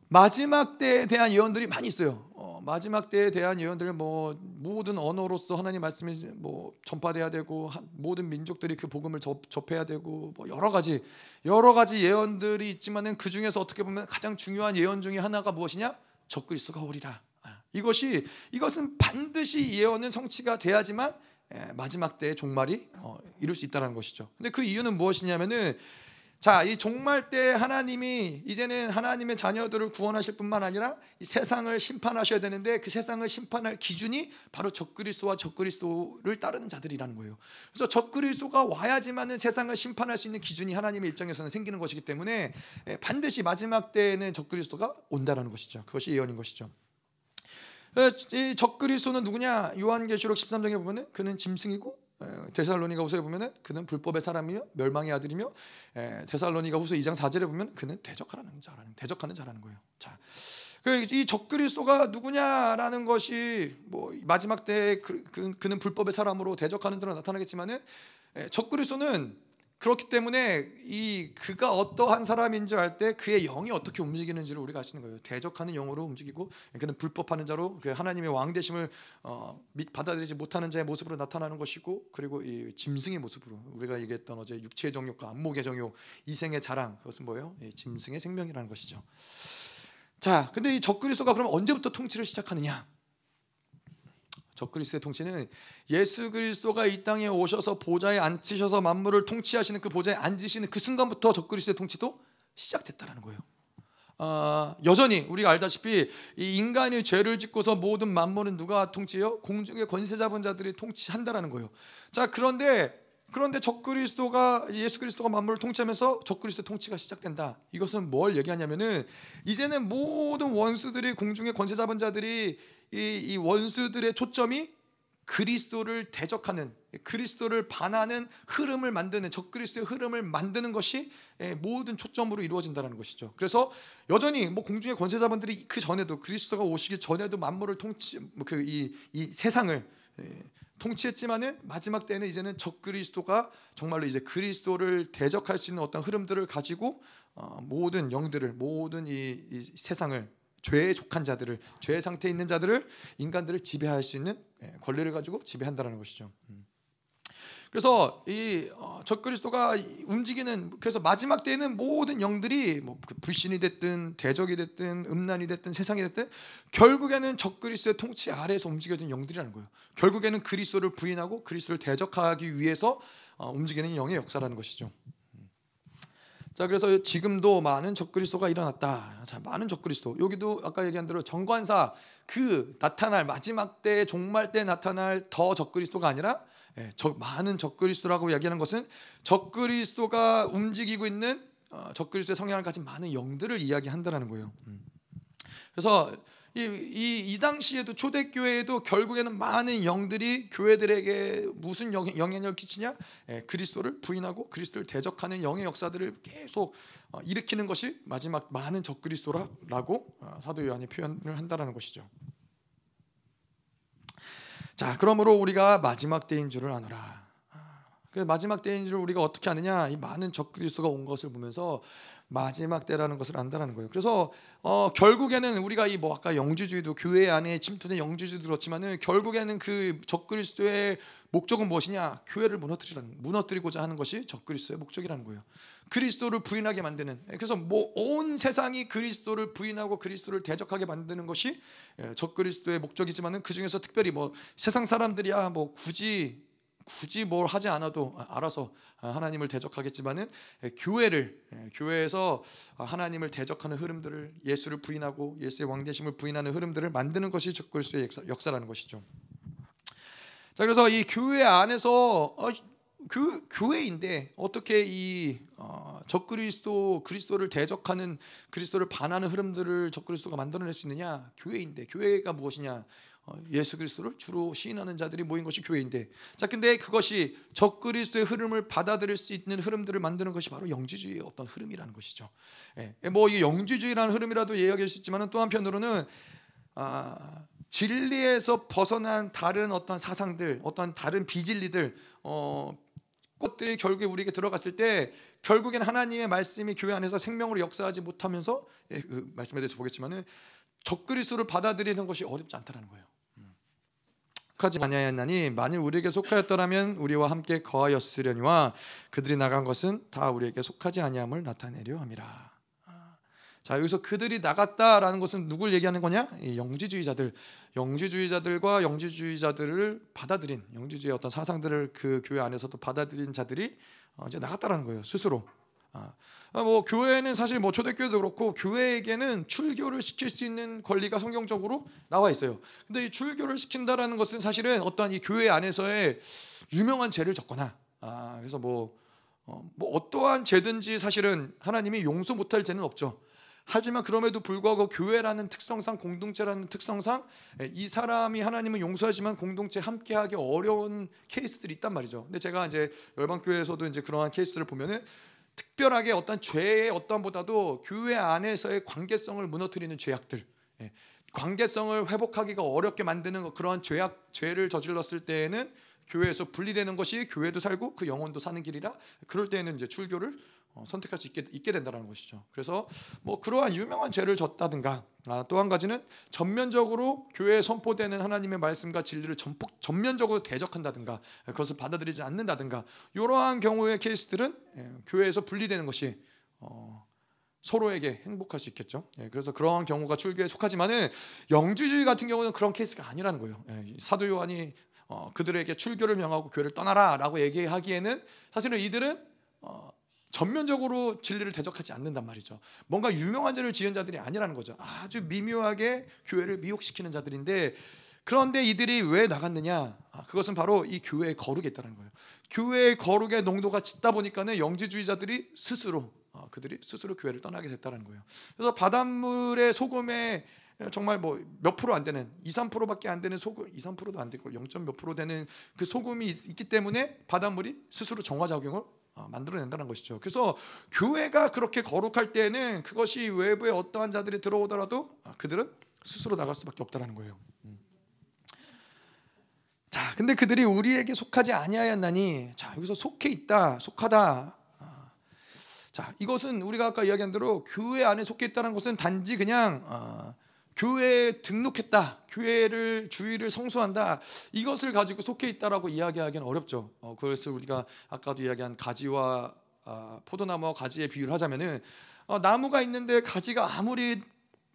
마지막 때에 대한 예언들이 많이 있어요. 어, 마지막 때에 대한 예언들 뭐 모든 언어로서 하나님 말씀이 뭐 전파돼야 되고 한, 모든 민족들이 그 복음을 접, 접해야 되고 뭐 여러 가지 여러 가지 예언들이 있지만은 그 중에서 어떻게 보면 가장 중요한 예언 중에 하나가 무엇이냐? 적그리스도가 오리라. 아, 이것이 이것은 반드시 예언은 성취가 돼야지만 예, 마지막 때의 종말이 어, 이룰 수 있다는 것이죠. 근데 그 이유는 무엇이냐면은 자, 이 종말 때 하나님이 이제는 하나님의 자녀들을 구원하실 뿐만 아니라 이 세상을 심판하셔야 되는데 그 세상을 심판할 기준이 바로 적그리스도와 적그리스도를 따르는 자들이라는 거예요. 그래서 적그리스도가 와야지만은 세상을 심판할 수 있는 기준이 하나님의 입장에서는 생기는 것이기 때문에 예, 반드시 마지막 때에는 적그리스도가 온다라는 것이죠. 그것이 예언인 것이죠. 어, 이 적그리스도는 누구냐? 요한계시록 13장에 보면은 그는 짐승이고 데살로니가 후서에 보면은 그는 불법의 사람이며 멸망의 아들이며 데살로니가 후서 2장 4절에 보면 그는 대적하는 자라는 대적하는 자라는 거예요. 자, 그이 적그리스도가 누구냐라는 것이 뭐 마지막 때 그, 그, 그는 불법의 사람으로 대적하는 자로 나타나겠지만은 적그리스도는 그렇기 때문에 이 그가 어떠한 사람인 줄 알 때 그의 영이 어떻게 움직이는지를 우리가 있는 거예요. 대적하는 영으로 움직이고 그는 불법하는 자로 그 하나님의 왕 되심을 어, 받아들이지 못하는 자의 모습으로 나타나는 것이고 그리고 이 짐승의 모습으로 우리가 얘기했던 어제 육체의 정욕과 안목의 정욕, 이생의 자랑 그것은 뭐예요? 짐승의 생명이라는 것이죠. 자, 근데 이 적그리스도가 그럼 언제부터 통치를 시작하느냐? 적그리스도의 통치는 예수 그리스도가 이 땅에 오셔서 보좌에 앉으셔서 만물을 통치하시는 그 보좌에 앉으시는 그 순간부터 적그리스도의 통치도 시작됐다라는 거예요. 어, 여전히 우리가 알다시피 이 인간이 죄를 짓고서 모든 만물은 누가 통치해요? 공중의 권세 잡은 자들이 통치한다라는 거예요. 자 그런데 그런데 적그리스도가 예수 그리스도가 만물을 통치하면서 적그리스도 통치가 시작된다. 이것은 뭘 얘기하냐면은 이제는 모든 원수들이 공중의 권세 잡은 자들이 이, 이 원수들의 초점이 그리스도를 대적하는 그리스도를 반하는 흐름을 만드는 적그리스도의 흐름을 만드는 것이 예, 모든 초점으로 이루어진다는 것이죠. 그래서 여전히 뭐 공중의 권세자분들이 그 전에도 그리스도가 오시기 전에도 만물을 통치 뭐 그이 이 세상을 예, 통치했지만은 마지막 때는 이제는 적그리스도가 정말로 이제 그리스도를 대적할 수 있는 어떤 흐름들을 가지고 어, 모든 영들을 모든 이, 이 세상을 죄에 속한 자들을 죄 상태에 있는 자들을 인간들을 지배할 수 있는 예, 권리를 가지고 지배한다는 것이죠. 음. 그래서 이 어, 적그리스도가 움직이는 그래서 마지막 때에는 모든 영들이 뭐그 불신이 됐든 대적이 됐든 음란이 됐든 세상이 됐든 결국에는 적그리스도의 통치 아래에서 움직여진 영들이라는 거예요. 결국에는 그리스도를 부인하고 그리스도를 대적하기 위해서 어, 움직이는 영의 역사라는 것이죠. 자 그래서 지금도 많은 적그리스도가 일어났다. 자 많은 적그리스도 여기도 아까 얘기한 대로 정관사 그 나타날 마지막 때 종말 때 나타날 더 적그리스도가 아니라 예, 적, 많은 적그리스도라고 이야기하는 것은 적그리스도가 움직이고 있는 어, 적그리스도의 성향을 가진 많은 영들을 이야기한다라는 거예요. 음. 그래서 이, 이, 이, 당시에도 초대교회에도 결국에는 많은 영들이 교회들에게 무슨 영, 영향력을 끼치냐? 예, 그리스도를 부인하고 그리스도를 대적하는 영의 역사들을 계속 어, 일으키는 것이 마지막 많은 적그리스도라고 어, 사도 요한이 표현을 한다라는 것이죠. 자, 그러므로 우리가 마지막 때인 줄을 아노라. 그 마지막 때인 줄 우리가 어떻게 아느냐? 이 많은 적그리스도가 온 것을 보면서 마지막 때라는 것을 안다라는 거예요. 그래서 어, 결국에는 우리가 이 뭐 아까 영주주의도 교회 안에 침투된 영주주의도 그렇지만은 결국에는 그 적그리스도의 목적은 무엇이냐? 교회를 무너뜨리라는 무너뜨리고자 하는 것이 적그리스도의 목적이라는 거예요. 그리스도를 부인하게 만드는 그래서 뭐 온 세상이 그리스도를 부인하고 그리스도를 대적하게 만드는 것이 예, 적그리스도의 목적이지만은 그 중에서 특별히 뭐 세상 사람들이야 뭐 굳이 굳이 뭘 하지 않아도 알아서 하나님을 대적하겠지만은 교회를 교회에서 하나님을 대적하는 흐름들을 예수를 부인하고 예수의 왕대심을 부인하는 흐름들을 만드는 것이 적그리스도의 역사 라는 것이죠. 자 그래서 이 교회 안에서 어, 교, 교회인데 어떻게 이 어, 적그리스도 그리스도를 대적하는 그리스도를 반하는 흐름들을 적그리스도가 만들어낼 수 있느냐 교회인데 교회가 무엇이냐 어, 예수 그리스도를 주로 시인하는 자들이 모인 것이 교회인데 자 근데 그것이 적그리스도의 흐름을 받아들일 수 있는 흐름들을 만드는 것이 바로 영지주의의 어떤 흐름이라는 것이죠. 예, 뭐이 영지주의라는 흐름이라도 이야기할 수 있지만 또 한편으로는 아, 진리에서 벗어난 다른 어떤 사상들, 어떤 다른 비진리들, 어, 것들이 결국에 우리에게 들어갔을 때 결국엔 하나님의 말씀이 교회 안에서 생명으로 역사하지 못하면서 예, 그 말씀에 대해서 보겠지만은 적그리스도를 받아들이는 것이 어렵지 않다라는 거예요. 속하지 아니하였나니 만일 우리에게 속하였더라면 우리와 함께 거하였으려니와 그들이 나간 것은 다 우리에게 속하지 아니함을 나타내려 함이라. 자 여기서 그들이 나갔다라는 것은 누굴 얘기하는 거냐? 영지주의자들, 영지주의자들과 영지주의자들을 받아들인 영지주의 어떤 사상들을 그 교회 안에서도 받아들인 자들이 어, 이제 나갔다라는 거예요 스스로. 아, 아, 뭐 교회는 사실 뭐 초대교회도 그렇고 교회에게는 출교를 시킬 수 있는 권리가 성경적으로 나와 있어요. 근데 이 출교를 시킨다라는 것은 사실은 어떠한 이 교회 안에서의 유명한 죄를 졌거나 아, 그래서 뭐, 어, 뭐 어떠한 죄든지 사실은 하나님이 용서 못할 죄는 없죠. 하지만 그럼에도 불구하고 교회라는 특성상 공동체라는 특성상 이 사람이 하나님을 용서하지만 공동체 함께하기 어려운 케이스들이 있단 말이죠. 근데 제가 이제 열방교회에서도 이제 그러한 케이스를 보면은 특별하게 어떤 죄의 어떠보다도 교회 안에서의 관계성을 무너뜨리는 죄악들, 예, 관계성을 회복하기가 어렵게 만드는 그런 죄악 죄를 저질렀을 때에는 교회에서 분리되는 것이 교회도 살고 그 영혼도 사는 길이라 그럴 때에는 이제 출교를 어, 선택할 수 있게, 있게 된다는 것이죠. 그래서 뭐 그러한 유명한 죄를 졌다든가 아, 또 한 가지는 전면적으로 교회에 선포되는 하나님의 말씀과 진리를 전폭, 전면적으로 대적한다든가 그것을 받아들이지 않는다든가 이러한 경우의 케이스들은 예, 교회에서 분리되는 것이 어, 서로에게 행복할 수 있겠죠. 예, 그래서 그런 경우가 출교에 속하지만은 영주주의 같은 경우는 그런 케이스가 아니라는 거예요. 예, 사도 요한이 어, 그들에게 출교를 명하고 교회를 떠나라라고 얘기하기에는 사실은 이들은 어, 전면적으로 진리를 대적하지 않는단 말이죠. 뭔가 유명한 죄를 지은 자들이 아니라는 거죠. 아주 미묘하게 교회를 미혹시키는 자들인데 그런데 이들이 왜 나갔느냐? 아, 그것은 바로 이 교회의 거룩에 있다는 거예요. 교회의 거룩의 농도가 짙다 보니까는 영지주의자들이 스스로 어, 그들이 스스로 교회를 떠나게 됐다는 거예요. 그래서 바닷물의 소금에 정말 뭐 몇 프로 안 되는 2, 3%밖에 안 되는 소금 2, 3%도 안 되고 0. 몇 프로 되는 그 소금이 있, 기 때문에 바닷물이 스스로 정화 작용을 어, 만들어낸다는 것이죠. 그래서 교회가 그렇게 거룩할 때는 그것이 외부에 어떠한 자들이 들어오더라도 아, 그들은 스스로 나갈 수밖에 없다는 거예요. 음. 자, 근데 그들이 우리에게 속하지 아니하였나니, 자 여기서 속해 있다, 속하다. 아, 자, 이것은 우리가 아까 이야기한 대로 교회 안에 속해 있다는 것은 단지 그냥 어, 교회에 등록했다, 교회를 주의를 성수한다 이것을 가지고 속해 있다라고 이야기하기는 어렵죠. 어, 그것을 우리가 아까도 이야기한 가지와 어, 포도나무와 가지의 비유를 하자면은 어, 나무가 있는데 가지가 아무리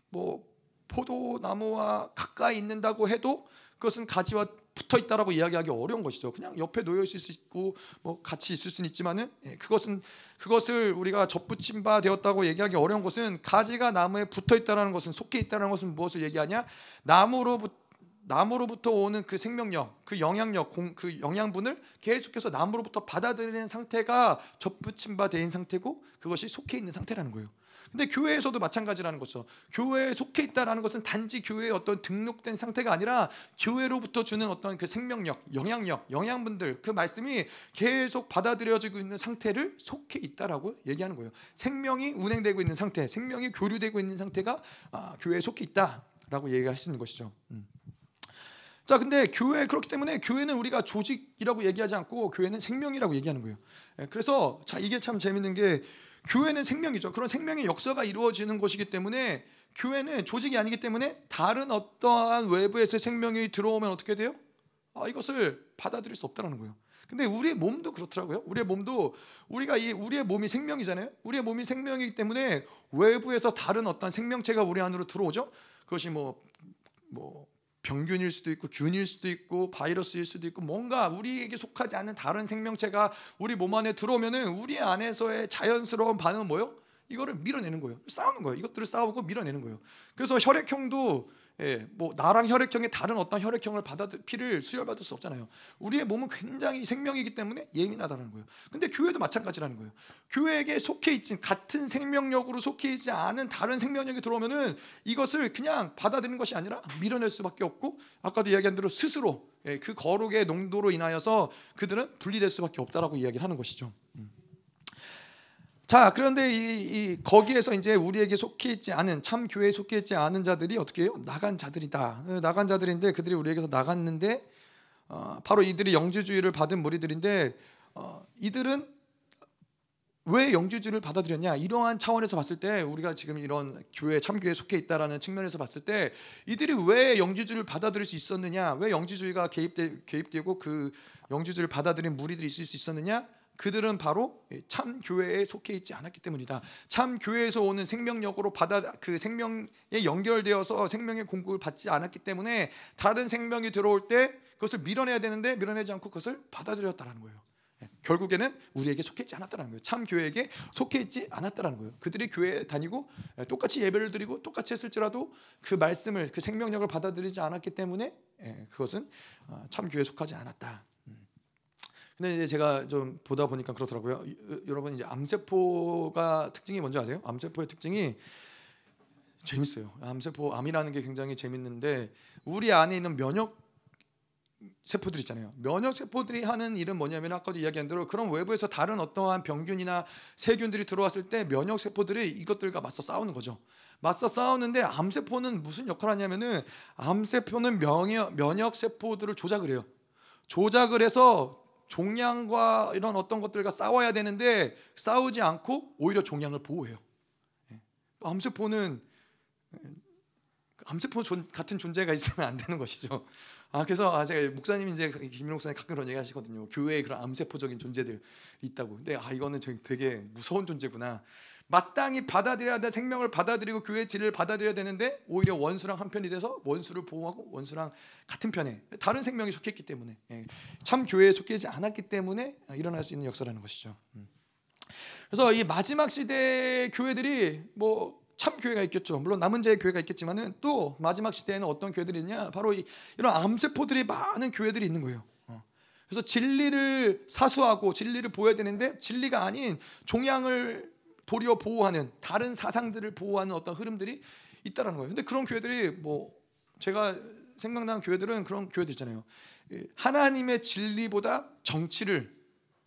뭐 포도나무와 가까이 있는다고 해도 그것은 가지와 붙어 있다라고 이야기하기 어려운 것이죠. 그냥 옆에 놓여 있을 수 있고 뭐 같이 있을 수는 있지만은 예, 그것은 그것을 우리가 접붙임 바 되었다고 얘기하기 어려운 것은 가지가 나무에 붙어 있다라는 것은 속해 있다는 것은 무엇을 얘기하냐? 나무로부터 나무로부터 오는 그 생명력, 그 영향력, 공, 그 영양분을 계속해서 나무로부터 받아들이는 상태가 접붙임 바된 상태고 그것이 속해 있는 상태라는 거예요. 근데 교회에서도 마찬가지라는 거죠. 교회에 속해 있다라는 것은 단지 교회에 어떤 등록된 상태가 아니라 교회로부터 주는 어떤 그 생명력, 영향력, 영양분들 그 말씀이 계속 받아들여지고 있는 상태를 속해 있다라고 얘기하는 거예요. 생명이 운행되고 있는 상태, 생명이 교류되고 있는 상태가 아, 교회에 속해 있다라고 얘기할 수 있는 것이죠. 음. 자, 근데 교회 그렇기 때문에 교회는 우리가 조직이라고 얘기하지 않고 교회는 생명이라고 얘기하는 거예요. 예, 그래서 자 이게 참 재밌는 게 교회는 생명이죠. 그런 생명의 역사가 이루어지는 곳이기 때문에 교회는 조직이 아니기 때문에 다른 어떠한 외부에서 생명이 들어오면 어떻게 돼요? 아, 이것을 받아들일 수 없다는 거예요. 근데 우리의 몸도 그렇더라고요. 우리의 몸도 우리가 이 우리의 몸이 생명이잖아요. 우리의 몸이 생명이기 때문에 외부에서 다른 어떤 생명체가 우리 안으로 들어오죠. 그것이 뭐뭐 뭐 병균일 수도 있고 균일 수도 있고 바이러스일 수도 있고 뭔가 우리에게 속하지 않는 다른 생명체가 우리 몸 안에 들어오면은 우리 안에서의 자연스러운 반응은 뭐요? 이거를 밀어내는 거예요. 싸우는 거예요. 이것들을 싸우고 밀어내는 거예요. 그래서 혈액형도 예, 뭐 나랑 혈액형의 다른 어떤 혈액형을 받아 피를 수혈받을 수 없잖아요. 우리의 몸은 굉장히 생명이기 때문에 예민하다는 거예요. 근데 교회도 마찬가지라는 거예요. 교회에게 속해 있지 같은 생명력으로 속해 있지 않은 다른 생명력이 들어오면은 이것을 그냥 받아들이는 것이 아니라 밀어낼 수밖에 없고 아까도 이야기한 대로 스스로 예, 그 거룩의 농도로 인하여서 그들은 분리될 수밖에 없다라고 이야기를 하는 것이죠. 음. 자, 그런데 이, 이, 거기에서 이제 우리에게 속해 있지 않은 참 교회에 속해 있지 않은 자들이 어떻게 해요? 나간 자들이다. 어, 나간 자들인데 그들이 우리에게서 나갔는데 어, 바로 이들이 영주주의를 받은 무리들인데 어, 이들은 왜 영주주의를 받아들였냐? 이러한 차원에서 봤을 때 우리가 지금 이런 교회 참교회에 속해 있다라는 측면에서 봤을 때 이들이 왜 영주주의를 받아들일 수 있었느냐? 왜 영주주의가 개입되, 개입되고 그 영주주의를 받아들인 무리들이 있을 수 있었느냐? 그들은 바로 참 교회에 속해 있지 않았기 때문이다. 참 교회에서 오는 생명력으로 받아 그 생명에 연결되어서 생명의 공급을 받지 않았기 때문에 다른 생명이 들어올 때 그것을 밀어내야 되는데 밀어내지 않고 그것을 받아들였다라는 거예요. 예, 결국에는 우리에게 속해 있지 않았다는 거예요. 참 교회에게 속해 있지 않았다는 거예요. 그들이 교회에 다니고 예, 똑같이 예배를 드리고 똑같이 했을지라도 그 말씀을 그 생명력을 받아들이지 않았기 때문에 예, 그것은 어, 참 교회에 속하지 않았다. 근데 이제 제가 좀 보다 보니까 그렇더라고요. 여러분 이제 암세포가 특징이 뭔지 아세요? 암세포의 특징이 재밌어요. 암세포 암이라는 게 굉장히 재밌는데 우리 안에 있는 면역 세포들 있잖아요. 면역 세포들이 하는 일은 뭐냐면 아까도 이야기한 대로 그런 외부에서 다른 어떠한 병균이나 세균들이 들어왔을 때 면역 세포들이 이것들과 맞서 싸우는 거죠. 맞서 싸우는데 암세포는 무슨 역할을 하냐면은 암세포는 면역 면역 세포들을 조작을 해요. 조작을 해서 종양과 이런 어떤 것들과 싸워야 되는데 싸우지 않고 오히려 종양을 보호해요. 예. 암세포는 예, 암세포 같은 존재가 있으면 안 되는 것이죠. 아 그래서 아 제가 목사님 이제 김민호 목사님 가끔 그런 얘기 하시거든요. 교회에 그런 암세포적인 존재들 있다고. 근데 아 이거는 되게 무서운 존재구나. 마땅히 받아들여야 될 생명을 받아들이고 교회의 질을 받아들여야 되는데 오히려 원수랑 한편이 돼서 원수를 보호하고 원수랑 같은 편에 다른 생명이 속했기 때문에 예, 참 교회에 속해지 않았기 때문에 일어날 수 있는 역사라는 것이죠. 음. 그래서 이 마지막 시대 교회들이 뭐 참 교회가 있겠죠. 물론 남은 자의 교회가 있겠지만은 또 마지막 시대에는 어떤 교회들이 있냐? 바로 이, 이런 암세포들이 많은 교회들이 있는 거예요. 어. 그래서 진리를 사수하고 진리를 보여야 되는데 진리가 아닌 종양을 도리어 보호하는 다른 사상들을 보호하는 어떤 흐름들이 있다라는 거예요. 근데 그런 교회들이 뭐 제가 생각나는 교회들은 그런 교회들 있잖아요. 하나님의 진리보다 정치를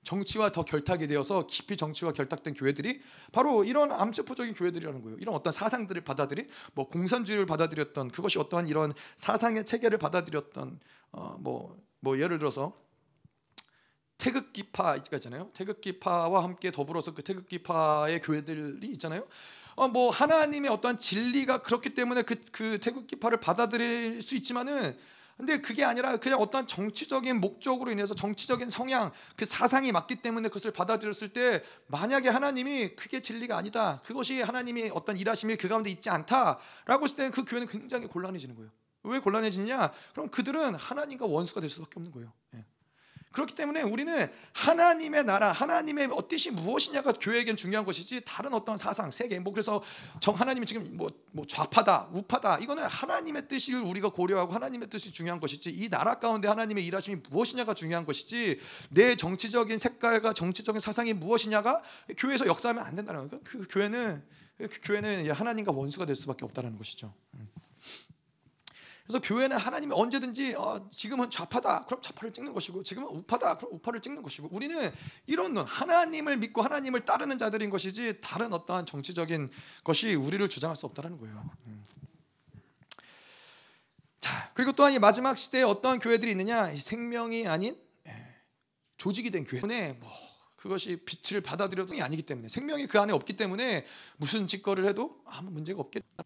정치와 더 결탁이 되어서 깊이 정치와 결탁된 교회들이 바로 이런 암세포적인 교회들이라는 거예요. 이런 어떤 사상들을 받아들이 뭐 공산주의를 받아들였던 그것이 어떠한 이런 사상의 체계를 받아들였던 어뭐뭐 뭐 예를 들어서 태극기파 있잖아요. 태극기파와 함께 더불어서 그 태극기파의 교회들이 있잖아요. 어, 뭐 하나님의 어떠한 진리가 그렇기 때문에 그, 그 태극기파를 받아들일 수 있지만은 근데 그게 아니라 그냥 어떤 정치적인 목적으로 인해서 정치적인 성향, 그 사상이 맞기 때문에 그것을 받아들였을 때 만약에 하나님이 그게 진리가 아니다. 그것이 하나님이 어떤 일하심이 그 가운데 있지 않다라고 했을 때는 그 교회는 굉장히 곤란해지는 거예요. 왜 곤란해지냐? 그럼 그들은 하나님과 원수가 될 수밖에 없는 거예요. 예. 그렇기 때문에 우리는 하나님의 나라, 하나님의 뜻이 무엇이냐가 교회에겐 중요한 것이지 다른 어떤 사상, 세계, 뭐 그래서 정 하나님이 지금 뭐, 뭐 좌파다, 우파다 이거는 하나님의 뜻을 우리가 고려하고 하나님의 뜻이 중요한 것이지 이 나라 가운데 하나님의 일하심이 무엇이냐가 중요한 것이지 내 정치적인 색깔과 정치적인 사상이 무엇이냐가 교회에서 역사하면 안 된다는 거예요. 그 교회는 그 교회는 하나님과 원수가 될 수밖에 없다는 것이죠. 음. 그래서 교회는 하나님이 언제든지 어, 지금은 좌파다 그럼 좌파를 찍는 것이고 지금은 우파다 그럼 우파를 찍는 것이고 우리는 이런 하나님을 믿고 하나님을 따르는 자들인 것이지 다른 어떠한 정치적인 것이 우리를 주장할 수 없다라는 거예요. 음. 자 그리고 또한 이 마지막 시대에 어떠한 교회들이 있느냐 생명이 아닌 예, 조직이 된 교회에 뭐 그것이 빛을 받아들여도 아니기 때문에 생명이 그 안에 없기 때문에 무슨 짓거리를 해도 아무 문제가 없겠다.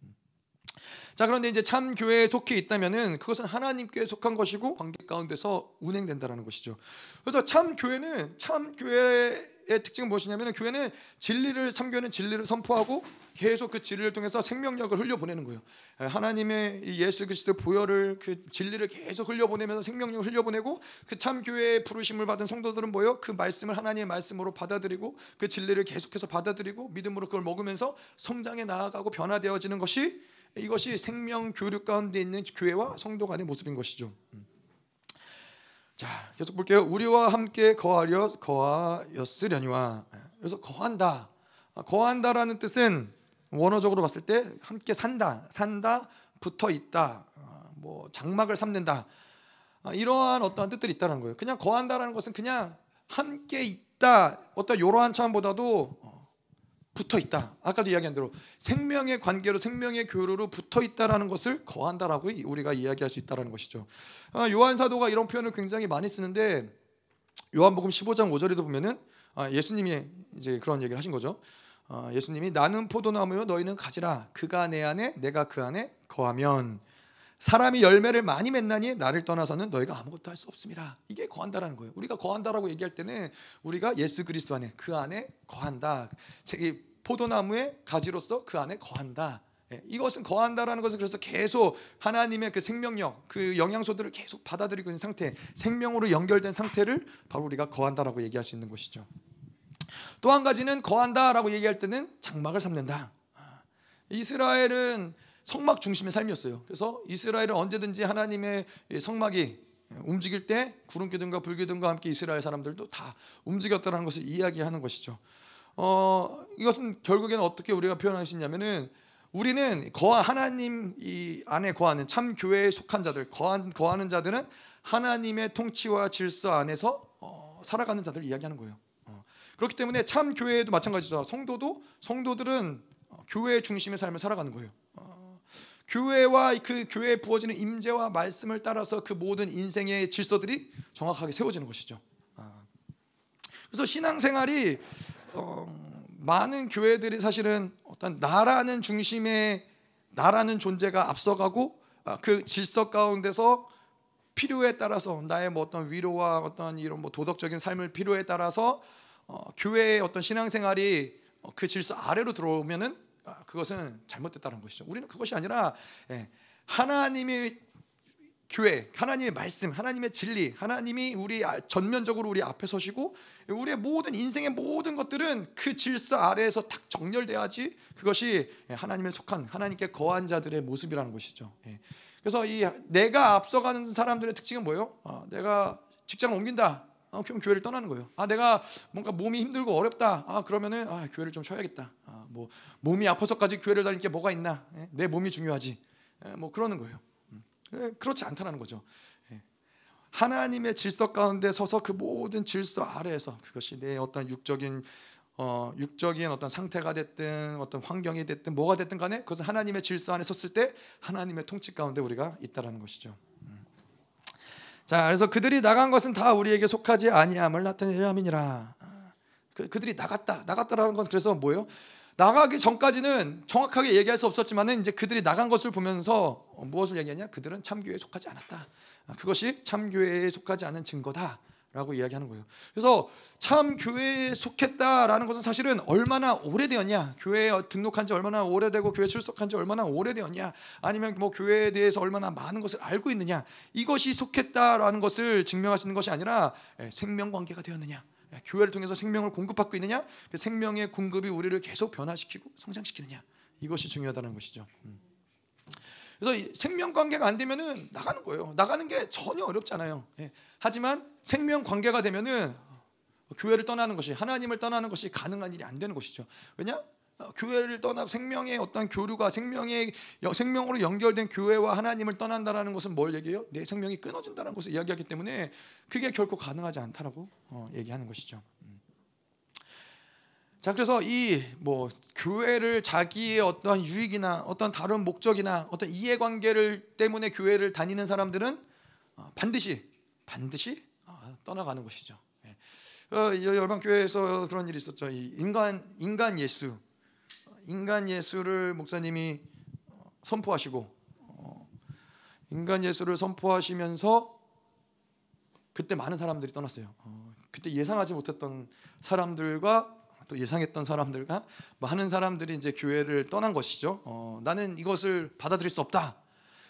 자 그런데 이제 참 교회에 속해 있다면은 그것은 하나님께 속한 것이고 관계 가운데서 운행된다라는 것이죠. 그래서 참 교회는 참 교회의 특징은 무엇이냐면은 교회는 진리를 참 교회는 진리를 선포하고 계속 그 진리를 통해서 생명력을 흘려보내는 거예요. 하나님의 예수 그리스도 보혈을 그 진리를 계속 흘려보내면서 생명력을 흘려보내고 그 참 교회의 부르심을 받은 성도들은 뭐요? 그 말씀을 하나님의 말씀으로 받아들이고 그 진리를 계속해서 받아들이고 믿음으로 그걸 먹으면서 성장해 나아가고 변화되어지는 것이 이것이 생명 교류 가운데 있는 교회와 성도 간의 모습인 것이죠. 음. 자, 계속 볼게요. 우리와 함께 거하려 거하였으려니와. 그래서 거한다. 거한다라는 뜻은 원어적으로 봤을 때 함께 산다, 산다, 붙어 있다, 뭐 장막을 삼는다. 이러한 어떠한 뜻들이 있다는 거예요. 그냥 거한다라는 것은 그냥 함께 있다. 어떤 이러한 차원보다도 붙어 있다. 아까도 이야기한 대로 생명의 관계로 생명의 교류로 붙어 있다라는 것을 거한다라고 우리가 이야기할 수 있다라는 것이죠. 아, 요한 사도가 이런 표현을 굉장히 많이 쓰는데 요한복음 15장 5절에도 보면은 아, 예수님이 이제 그런 얘기를 하신 거죠. 아, 예수님이 나는 포도나무요 너희는 가지라 그가 내 안에 내가 그 안에 거하면 사람이 열매를 많이 맺나니 나를 떠나서는 너희가 아무것도 할 수 없습니다. 이게 거한다라는 거예요. 우리가 거한다라고 얘기할 때는 우리가 예수 그리스도 안에 그 안에 거한다. 포도나무의 가지로서 그 안에 거한다. 예, 이것은 거한다라는 것은 그래서 계속 하나님의 그 생명력, 그 영양소들을 계속 받아들이고 있는 상태, 생명으로 연결된 상태를 바로 우리가 거한다라고 얘기할 수 있는 것이죠. 또 한 가지는 거한다라고 얘기할 때는 장막을 삼는다. 아, 이스라엘은 성막 중심의 삶이었어요. 그래서 이스라엘은 언제든지 하나님의 성막이 움직일 때 구름 기둥과 불 기둥과 함께 이스라엘 사람들도 다 움직였다는 것을 이야기하는 것이죠. 어, 이것은 결국에는 어떻게 우리가 있냐면은 우리는 거하 하나님 이 안에 거하는 참 교회에 속한 자들 거한, 거하는 자들은 하나님의 통치와 질서 안에서 어, 살아가는 자들 이야기하는 거예요. 어. 그렇기 때문에 참 교회도 마찬가지죠. 성도도 성도들은 교회 중심의 삶을 살아가는 거예요. 교회와 그 교회에 부어지는 임재와 말씀을 따라서 그 모든 인생의 질서들이 정확하게 세워지는 것이죠. 아. 그래서 신앙생활이 어, 많은 교회들이 사실은 어떤 나라는 중심의 나라는 존재가 앞서가고 아, 그 질서 가운데서 필요에 따라서 나의 뭐 어떤 위로와 어떤 이런 뭐 도덕적인 삶을 필요에 따라서 어, 교회의 어떤 신앙생활이 어, 그 질서 아래로 들어오면은 아, 그것은 잘못됐다는 것이죠. 우리는 그것이 아니라 예, 하나님의 교회, 하나님의 말씀, 하나님의 진리, 하나님이 우리 아, 전면적으로 우리 앞에 서시고 우리의 모든 인생의 모든 것들은 그 질서 아래에서 탁 정렬돼야지 그것이 하나님에 속한 하나님께 거한 자들의 모습이라는 것이죠. 예. 그래서 이 내가 앞서가는 사람들의 특징은 뭐예요? 어, 내가 직장을 옮긴다. 어, 그럼 교회를 떠나는 거예요. 아 내가 뭔가 몸이 힘들고 어렵다. 아 그러면은 아 교회를 좀 쉬어야겠다. 아, 뭐 몸이 아파서까지 교회를 다닐 게 뭐가 있나? 예? 내 몸이 중요하지. 예, 뭐 그러는 거예요. 예, 그렇지 않다는 거죠. 예. 하나님의 질서 가운데 서서 그 모든 질서 아래에서 그것이 내 어떤 육적인 어, 육적인 어떤 상태가 됐든 어떤 환경이 됐든 뭐가 됐든 간에 그것은 하나님의 질서 안에 섰을 때 하나님의 통치 가운데 우리가 있다라는 것이죠. 음. 자, 그래서 그들이 나간 것은 다 우리에게 속하지 아니함을 나타내려 함이니라. 그, 그들이 나갔다, 나갔다라는 건 그래서 뭐예요? 나가기 전까지는 정확하게 얘기할 수 없었지만은 이제 그들이 나간 것을 보면서 무엇을 얘기하냐? 그들은 참교회에 속하지 않았다. 그것이 참 교회에 속하지 않은 증거다 라고 이야기하는 거예요. 그래서 참 교회에 속했다라는 것은 사실은 얼마나 오래되었냐? 교회에 등록한 지 얼마나 오래되고 교회 출석한 지 얼마나 오래되었냐? 아니면 뭐 교회에 대해서 얼마나 많은 것을 알고 있느냐? 이것이 속했다라는 것을 증명하시는 것이 아니라 예, 생명 관계가 되었느냐? 교회를 통해서 생명을 공급받고 있느냐? 그 생명의 공급이 우리를 계속 변화시키고 성장시키느냐? 이것이 중요하다는 것이죠. 음. 그래서 생명 관계가 안 되면은 나가는 거예요. 나가는 게 전혀 어렵잖아요. 예. 하지만 생명 관계가 되면은 교회를 떠나는 것이 하나님을 떠나는 것이 가능한 일이 안 되는 것이죠. 왜냐? 어, 교회를 떠나고 생명의 어떤 교류가 생명의 생명으로 연결된 교회와 하나님을 떠난다라는 것은 뭘 얘기해요? 내 생명이 끊어진다는 것을 이야기하기 때문에 그게 결코 가능하지 않다라고 어, 얘기하는 것이죠. 음. 자 그래서 이 뭐 교회를 자기의 어떤 유익이나 어떤 다른 목적이나 어떤 이해관계를 때문에 교회를 다니는 사람들은 어, 반드시 반드시 떠나가는 것이죠. 예. 열방 교회에서 그런 일이 있었죠. 인간 인간 예수 인간 예수를 목사님이 선포하시고 어, 인간 예수를 선포하시면서 그때 많은 사람들이 떠났어요. 어, 그때 예상하지 못했던 사람들과 또 예상했던 사람들과 많은 사람들이 이제 교회를 떠난 것이죠. 어, 나는 이것을 받아들일 수 없다.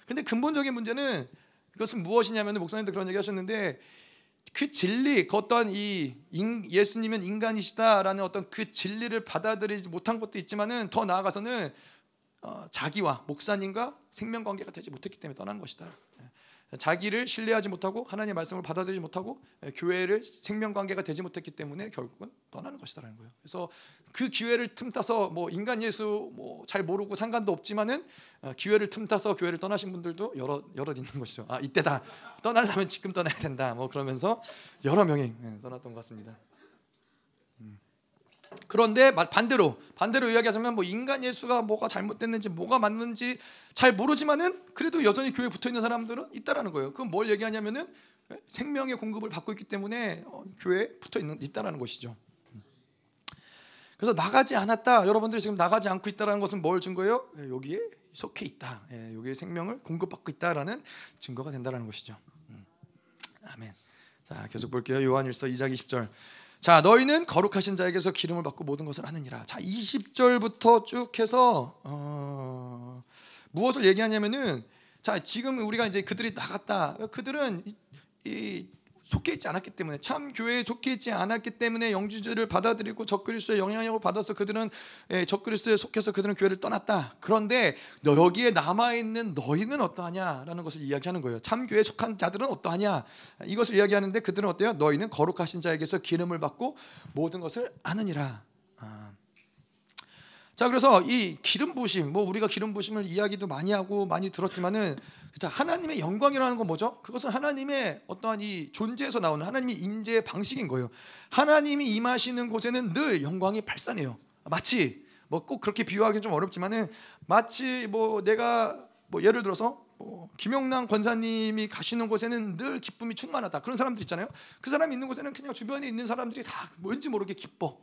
근데 근본적인 문제는 이것은 무엇이냐면 목사님도 그런 얘기하셨는데 그 진리, 그 어떤 이 예수님은 인간이시다라는 어떤 그 진리를 받아들이지 못한 것도 있지만은 더 나아가서는 어, 자기와 목사님과 생명 관계가 되지 못했기 때문에 떠난 것이다. 자기를 신뢰하지 못하고 하나님의 말씀을 받아들이지 못하고 예, 교회를 생명 관계가 되지 못했기 때문에 결국은 떠나는 것이다라는 거예요. 그래서 그 기회를 틈타서 뭐 인간 예수 뭐 잘 모르고 상관도 없지만은 어, 기회를 틈타서 교회를 떠나신 분들도 여러 여러 있는 것이죠. 아 이때다 떠나려면 지금 떠나야 된다. 뭐 그러면서 여러 명이 예, 떠났던 것 같습니다. 그런데 반대로 반대로 이야기하자면 뭐 인간 예수가 뭐가 잘못됐는지 뭐가 맞는지 잘 모르지만은 그래도 여전히 교회에 붙어 있는 사람들은 있다라는 거예요. 그건 뭘 얘기하냐면은 예, 생명의 공급을 받고 있기 때문에 어, 교회에 붙어 있는 있다라는 것이죠. 그래서 나가지 않았다. 여러분들이 지금 나가지 않고 있다라는 것은 뭘 증거예요? 예, 여기에 속해 있다. 예, 여기에 생명을 공급받고 있다라는 증거가 된다라는 것이죠. 음. 아멘. 자, 계속 볼게요. 요한일서 2장 20절. 자, 너희는 거룩하신 자에게서 기름을 받고 모든 것을 하느니라. 자, 20절부터 쭉 해서 어, 무엇을 얘기하냐면은 자, 지금 우리가 이제 그들이 나갔다. 그들은 이, 이 속해 있지 않았기 때문에 참 교회에 속해 있지 않았기 때문에 영주제를 받아들이고 적그리스도의 영향력을 받아서 그들은 예, 적그리스도에 속해서 그들은 교회를 떠났다. 그런데 너 여기에 남아 있는 너희는 어떠하냐라는 것을 이야기하는 거예요. 참 교회에 속한 자들은 어떠하냐? 이것을 이야기하는데 그들은 어때요? 너희는 거룩하신 자에게서 기름을 받고 모든 것을 아느니라. 아. 자 그래서 이 기름 부심 뭐 우리가 기름 부심을 이야기도 많이 하고 많이 들었지만은 하나님의 영광이라는 건 뭐죠? 그것은 하나님의 어떠한 이 존재에서 나오는 하나님의 임재의 방식인 거예요. 하나님이 임하시는 곳에는 늘 영광이 발산해요. 마치 뭐 꼭 그렇게 비유하기는 좀 어렵지만은 마치 뭐 내가 뭐 예를 들어서 뭐 김영남 권사님이 가시는 곳에는 늘 기쁨이 충만하다. 그런 사람들 있잖아요. 그 사람이 있는 곳에는 그냥 주변에 있는 사람들이 다 뭔지 모르게 기뻐.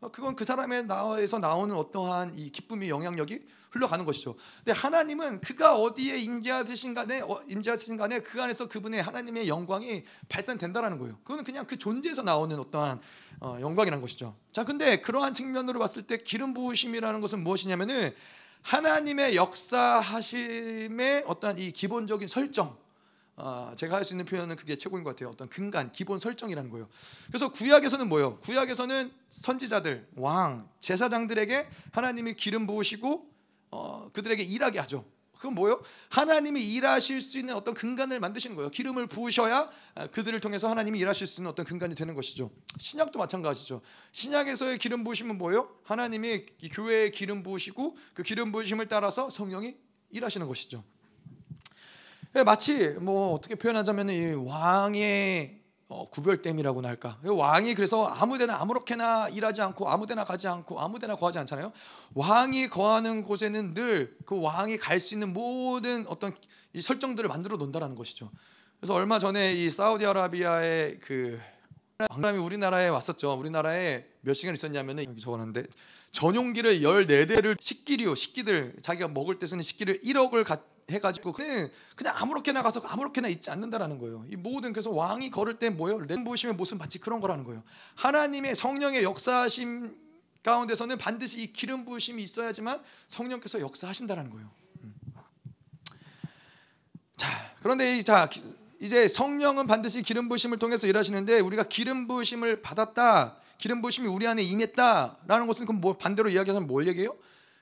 어, 그건 그 사람의 나에서 나오는 어떠한 이 기쁨이 영향력이 흘러가는 것이죠. 근데 하나님은 그가 어디에 임재하듯인 간에 어, 임재하듯인 간에 그 안에서 그분의 하나님의 영광이 발산된다라는 거예요. 그거는 그냥 그 존재에서 나오는 어떠한 어, 영광이라는 것이죠. 자, 근데 그러한 측면으로 봤을 때 기름 부으심이라는 것은 무엇이냐면은 하나님의 역사하심의 어떠한 이 기본적인 설정 아, 제가 할 수 있는 표현은 그게 최고인 것 같아요. 어떤 근간, 기본 설정이라는 거예요. 그래서 구약에서는 뭐예요? 구약에서는 선지자들, 왕, 제사장들에게 하나님이 기름 부으시고 어, 그들에게 일하게 하죠. 그건 뭐예요? 하나님이 일하실 수 있는 어떤 근간을 만드시는 거예요. 기름을 부으셔야 아, 그들을 통해서 하나님이 일하실 수 있는 어떤 근간이 되는 것이죠. 신약도 마찬가지죠. 신약에서의 기름 부으심은 뭐예요? 하나님이 교회에 기름 부으시고 그 기름 부으심을 따라서 성령이 일하시는 것이죠. 예, 마치 뭐 어떻게 표현하자면 이 왕의 어, 구별됨이라고나 할까. 왕이 그래서 아무데나 아무렇게나 일하지 않고 아무데나 가지 않고 아무데나 거하지 않잖아요. 왕이 거하는 곳에는 늘 그 왕이 갈 수 있는 모든 어떤 이 설정들을 만들어 놓는다라는 것이죠. 그래서 얼마 전에 이 사우디아라비아의 그 왕람이 우리나라에 왔었죠. 우리나라에 몇 시간 있었냐면은 여기 적어놨는데 전용기를 14대를 식기류, 식기들 자기가 먹을 때 쓰는 식기를 1억을 가, 해가지고 그냥, 그냥 아무렇게나 가서 아무렇게나 있지 않는다라는 거예요. 이 모든 그래서 왕이 걸을 때 뭐예요? 내 보시면 모습 마치 그런 거라는 거예요. 하나님의 성령의 역사하심 가운데서는 반드시 이 기름 부으심이 있어야지만 성령께서 역사하신다라는 거예요. 음. 자, 그런데 자 이제 성령은 반드시 기름 부으심을 통해서 일하시는데 우리가 기름 부으심을 받았다. 기름 부으심이 우리 안에 임했다라는 것은 그럼 뭐 반대로 이야기하면 뭘 얘기해요?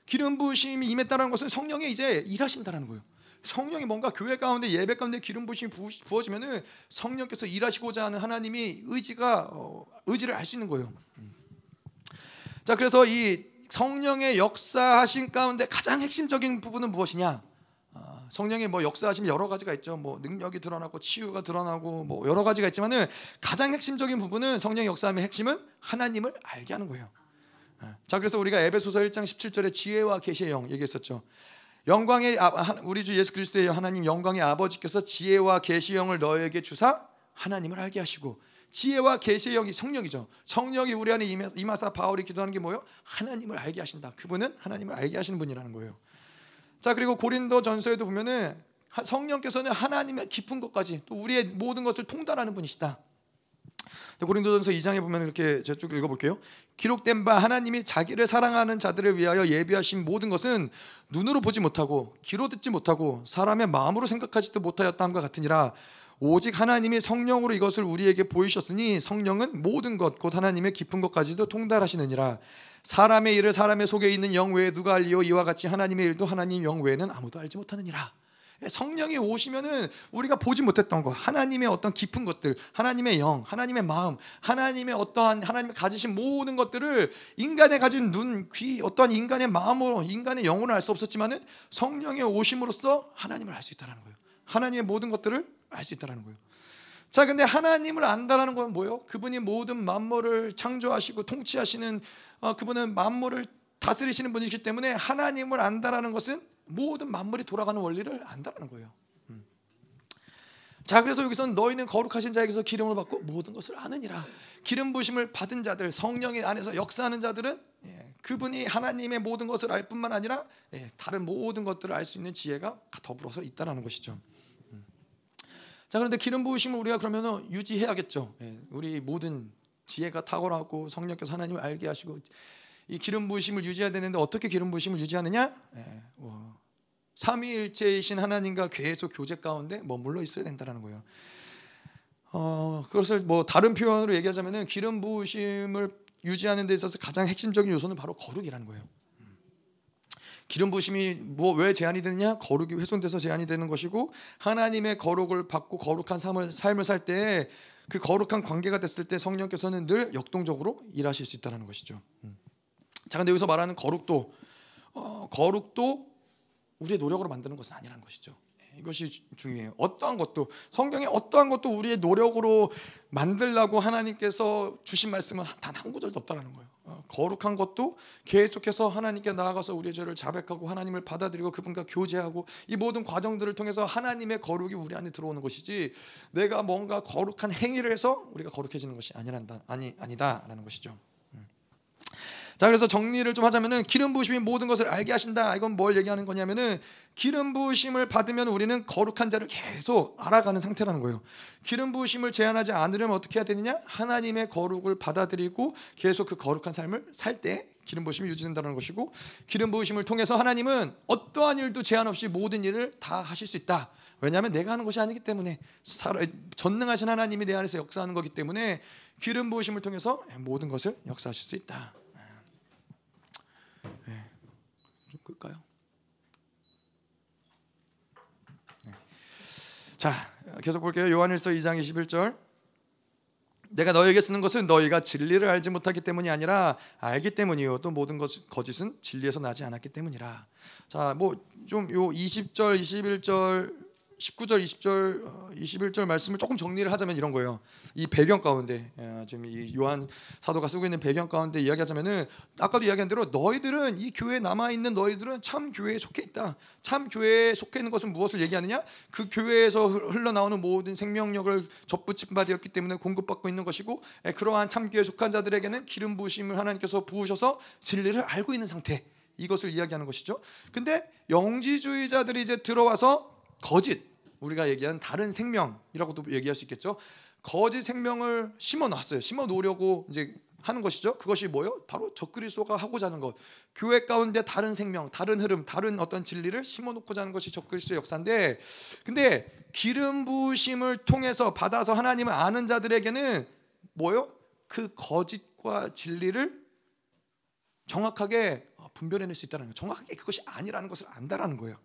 기름 부으심이 임했다는 것은 성령이 이제 일하신다는 거예요. 성령이 뭔가 교회 가운데 예배 가운데 기름 부으심이 부어지면은 성령께서 일하시고자 하는 하나님이 의지가 어, 의지를 알 수 있는 거예요. 자, 그래서 이 성령의 역사하신 가운데 가장 핵심적인 부분은 무엇이냐? 아, 성령의 뭐 역사하심 여러 가지가 있죠. 뭐 능력이 드러나고 치유가 드러나고 뭐 여러 가지가 있지만은 가장 핵심적인 부분은 성령의 역사함의 핵심은 하나님을 알게 하는 거예요. 아, 자, 그래서 우리가 에베소서 1장 17절에 지혜와 계시의 영 얘기했었죠. 영광의 아, 우리 주 예수 그리스도의 하나님 영광의 아버지께서 지혜와 계시의 영을 너에게 주사 하나님을 알게 하시고 지혜와 계시의 영이 성령이죠. 성령이 우리 안에 임하사 바울이 기도하는 게 뭐예요? 하나님을 알게 하신다. 그분은 하나님을 알게 하시는 분이라는 거예요. 자 그리고 고린도 전서에도 보면은 성령께서는 하나님의 깊은 것까지 또 우리의 모든 것을 통달하는 분이시다. 고린도전서 2장에 보면 이렇게 저쭉 읽어볼게요. 기록된 바 하나님이 자기를 사랑하는 자들을 위하여 예비하신 모든 것은 눈으로 보지 못하고 귀로 듣지 못하고 사람의 마음으로 생각하지도 못하였다함과 같으니라. 오직 하나님이 성령으로 이것을 우리에게 보이셨으니 성령은 모든 것 곧 하나님의 깊은 것까지도 통달하시느니라. 사람의 일을 사람의 속에 있는 영 외에 누가 알리요 이와 같이 하나님의 일도 하나님 영 외에는 아무도 알지 못하느니라. 성령이 오시면은 우리가 보지 못했던 것, 하나님의 어떤 깊은 것들, 하나님의 영, 하나님의 마음, 하나님의 어떠한 하나님이 가지신 모든 것들을 인간의 가진 눈, 귀, 어떠한 인간의 마음으로, 인간의 영으로 알수 없었지만은 성령의 오심으로써 하나님을 알 수 있다라는 거예요. 하나님의 모든 것들을 알 수 있다라는 거예요. 자, 근데 하나님을 안다라는 건 뭐예요? 그분이 모든 만물을 창조하시고 통치하시는 어, 그분은 만물을 다스리시는 분이기 때문에 하나님을 안다라는 것은 모든 만물이 돌아가는 원리를 안다라는 거예요. 음. 자, 그래서 여기서는 너희는 거룩하신 자에게서 기름을 받고 모든 것을 아느니라. 기름 부심을 받은 자들, 성령의 안에서 역사하는 자들은 예, 그분이 하나님의 모든 것을 알 뿐만 아니라 예, 다른 모든 것들을 알 수 있는 지혜가 더불어서 있다라는 것이죠. 음. 자, 그런데 기름 부으심을 우리가 그러면 유지해야겠죠. 예, 우리 모든 지혜가 탁월하고 성령께서 하나님을 알게 하시고 이 기름 부으심을 유지해야 되는데 어떻게 기름 부으심을 유지하느냐? 예, 뭐, 삼위일체이신 하나님과 계속 교제 가운데 머물러 있어야 된다는 거예요. 어, 그것을 뭐 다른 표현으로 얘기하자면은 기름 부으심을 유지하는 데 있어서 가장 핵심적인 요소는 바로 거룩이라는 거예요. 기름 부심이 뭐 왜 제한이 되느냐? 거룩이 훼손돼서 제한이 되는 것이고 하나님의 거룩을 받고 거룩한 삶을 삶을 살 때 그 거룩한 관계가 됐을 때 성령께서는 늘 역동적으로 일하실 수 있다는 것이죠. 음. 자, 근데 여기서 말하는 거룩도 어, 거룩도 우리의 노력으로 만드는 것은 아니라는 것이죠. 예, 이것이 중요해요. 어떠한 것도 성경에 어떠한 것도 우리의 노력으로 만들라고 하나님께서 주신 말씀은 단 한 구절도 없다라는 거예요. 어, 거룩한 것도 계속해서 하나님께 나아가서 우리의 죄를 자백하고 하나님을 받아들이고 그분과 교제하고 이 모든 과정들을 통해서 하나님의 거룩이 우리 안에 들어오는 것이지 내가 뭔가 거룩한 행위를 해서 우리가 거룩해지는 것이 아니란다 아니 아니다라는 것이죠. 자 그래서 정리를 좀 하자면은 기름 부으심이 모든 것을 알게 하신다. 이건 뭘 얘기하는 거냐면은 기름 부으심을 받으면 우리는 거룩한 자를 계속 알아가는 상태라는 거예요. 기름 부으심을 제한하지 않으려면 어떻게 해야 되느냐? 하나님의 거룩을 받아들이고 계속 그 거룩한 삶을 살 때 기름 부으심이 유지된다는 것이고 기름 부으심을 통해서 하나님은 어떠한 일도 제한 없이 모든 일을 다 하실 수 있다. 왜냐하면 내가 하는 것이 아니기 때문에 전능하신 하나님이 내 안에서 역사하는 거기 때문에 기름 부으심을 통해서 모든 것을 역사하실 수 있다. 네. 좀 끌까요? 네. 자, 계속 볼게요. 요한일서 2장 21절. 내가 너에게 쓰는 것은 너희가 진리를 알지 못하기 때문이 아니라 알기 때문이요. 또 모든 것 거짓은 진리에서 나지 않았기 때문이라. 자, 뭐 좀 요 20절, 21절 19절, 20절, 21절 말씀을 조금 정리를 하자면 이런 거예요. 이 배경 가운데 예, 지금 이 요한 사도가 쓰고 있는 배경 가운데 이야기하자면은 아까도 이야기한 대로 너희들은 이 교회에 남아 있는 너희들은 참 교회에 속해 있다. 참 교회에 속해 있는 것은 무엇을 얘기하느냐? 그 교회에서 흘러나오는 모든 생명력을 접붙임 바 되었기 때문에 공급받고 있는 것이고 예, 그러한 참 교회에 속한 자들에게는 기름 부으심을 하나님께서 부으셔서 진리를 알고 있는 상태. 이것을 이야기하는 것이죠. 근데 영지주의자들이 이제 들어와서 거짓 우리가 얘기하는 다른 생명이라고도 얘기할 수 있겠죠. 거짓 생명을 심어 놨어요. 심어 놓으려고 이제 하는 것이죠. 그것이 뭐요? 바로 적그리스도가 하고자 하는 것. 교회 가운데 다른 생명, 다른 흐름, 다른 어떤 진리를 심어 놓고자 하는 것이 적그리스도의 역사인데 근데 기름 부으심을 통해서 받아서 하나님을 아는 자들에게는 뭐요? 그 거짓과 진리를 정확하게 분별해낼 수 있다는 거예요. 정확하게 그것이 아니라는 것을 안다라는 거예요.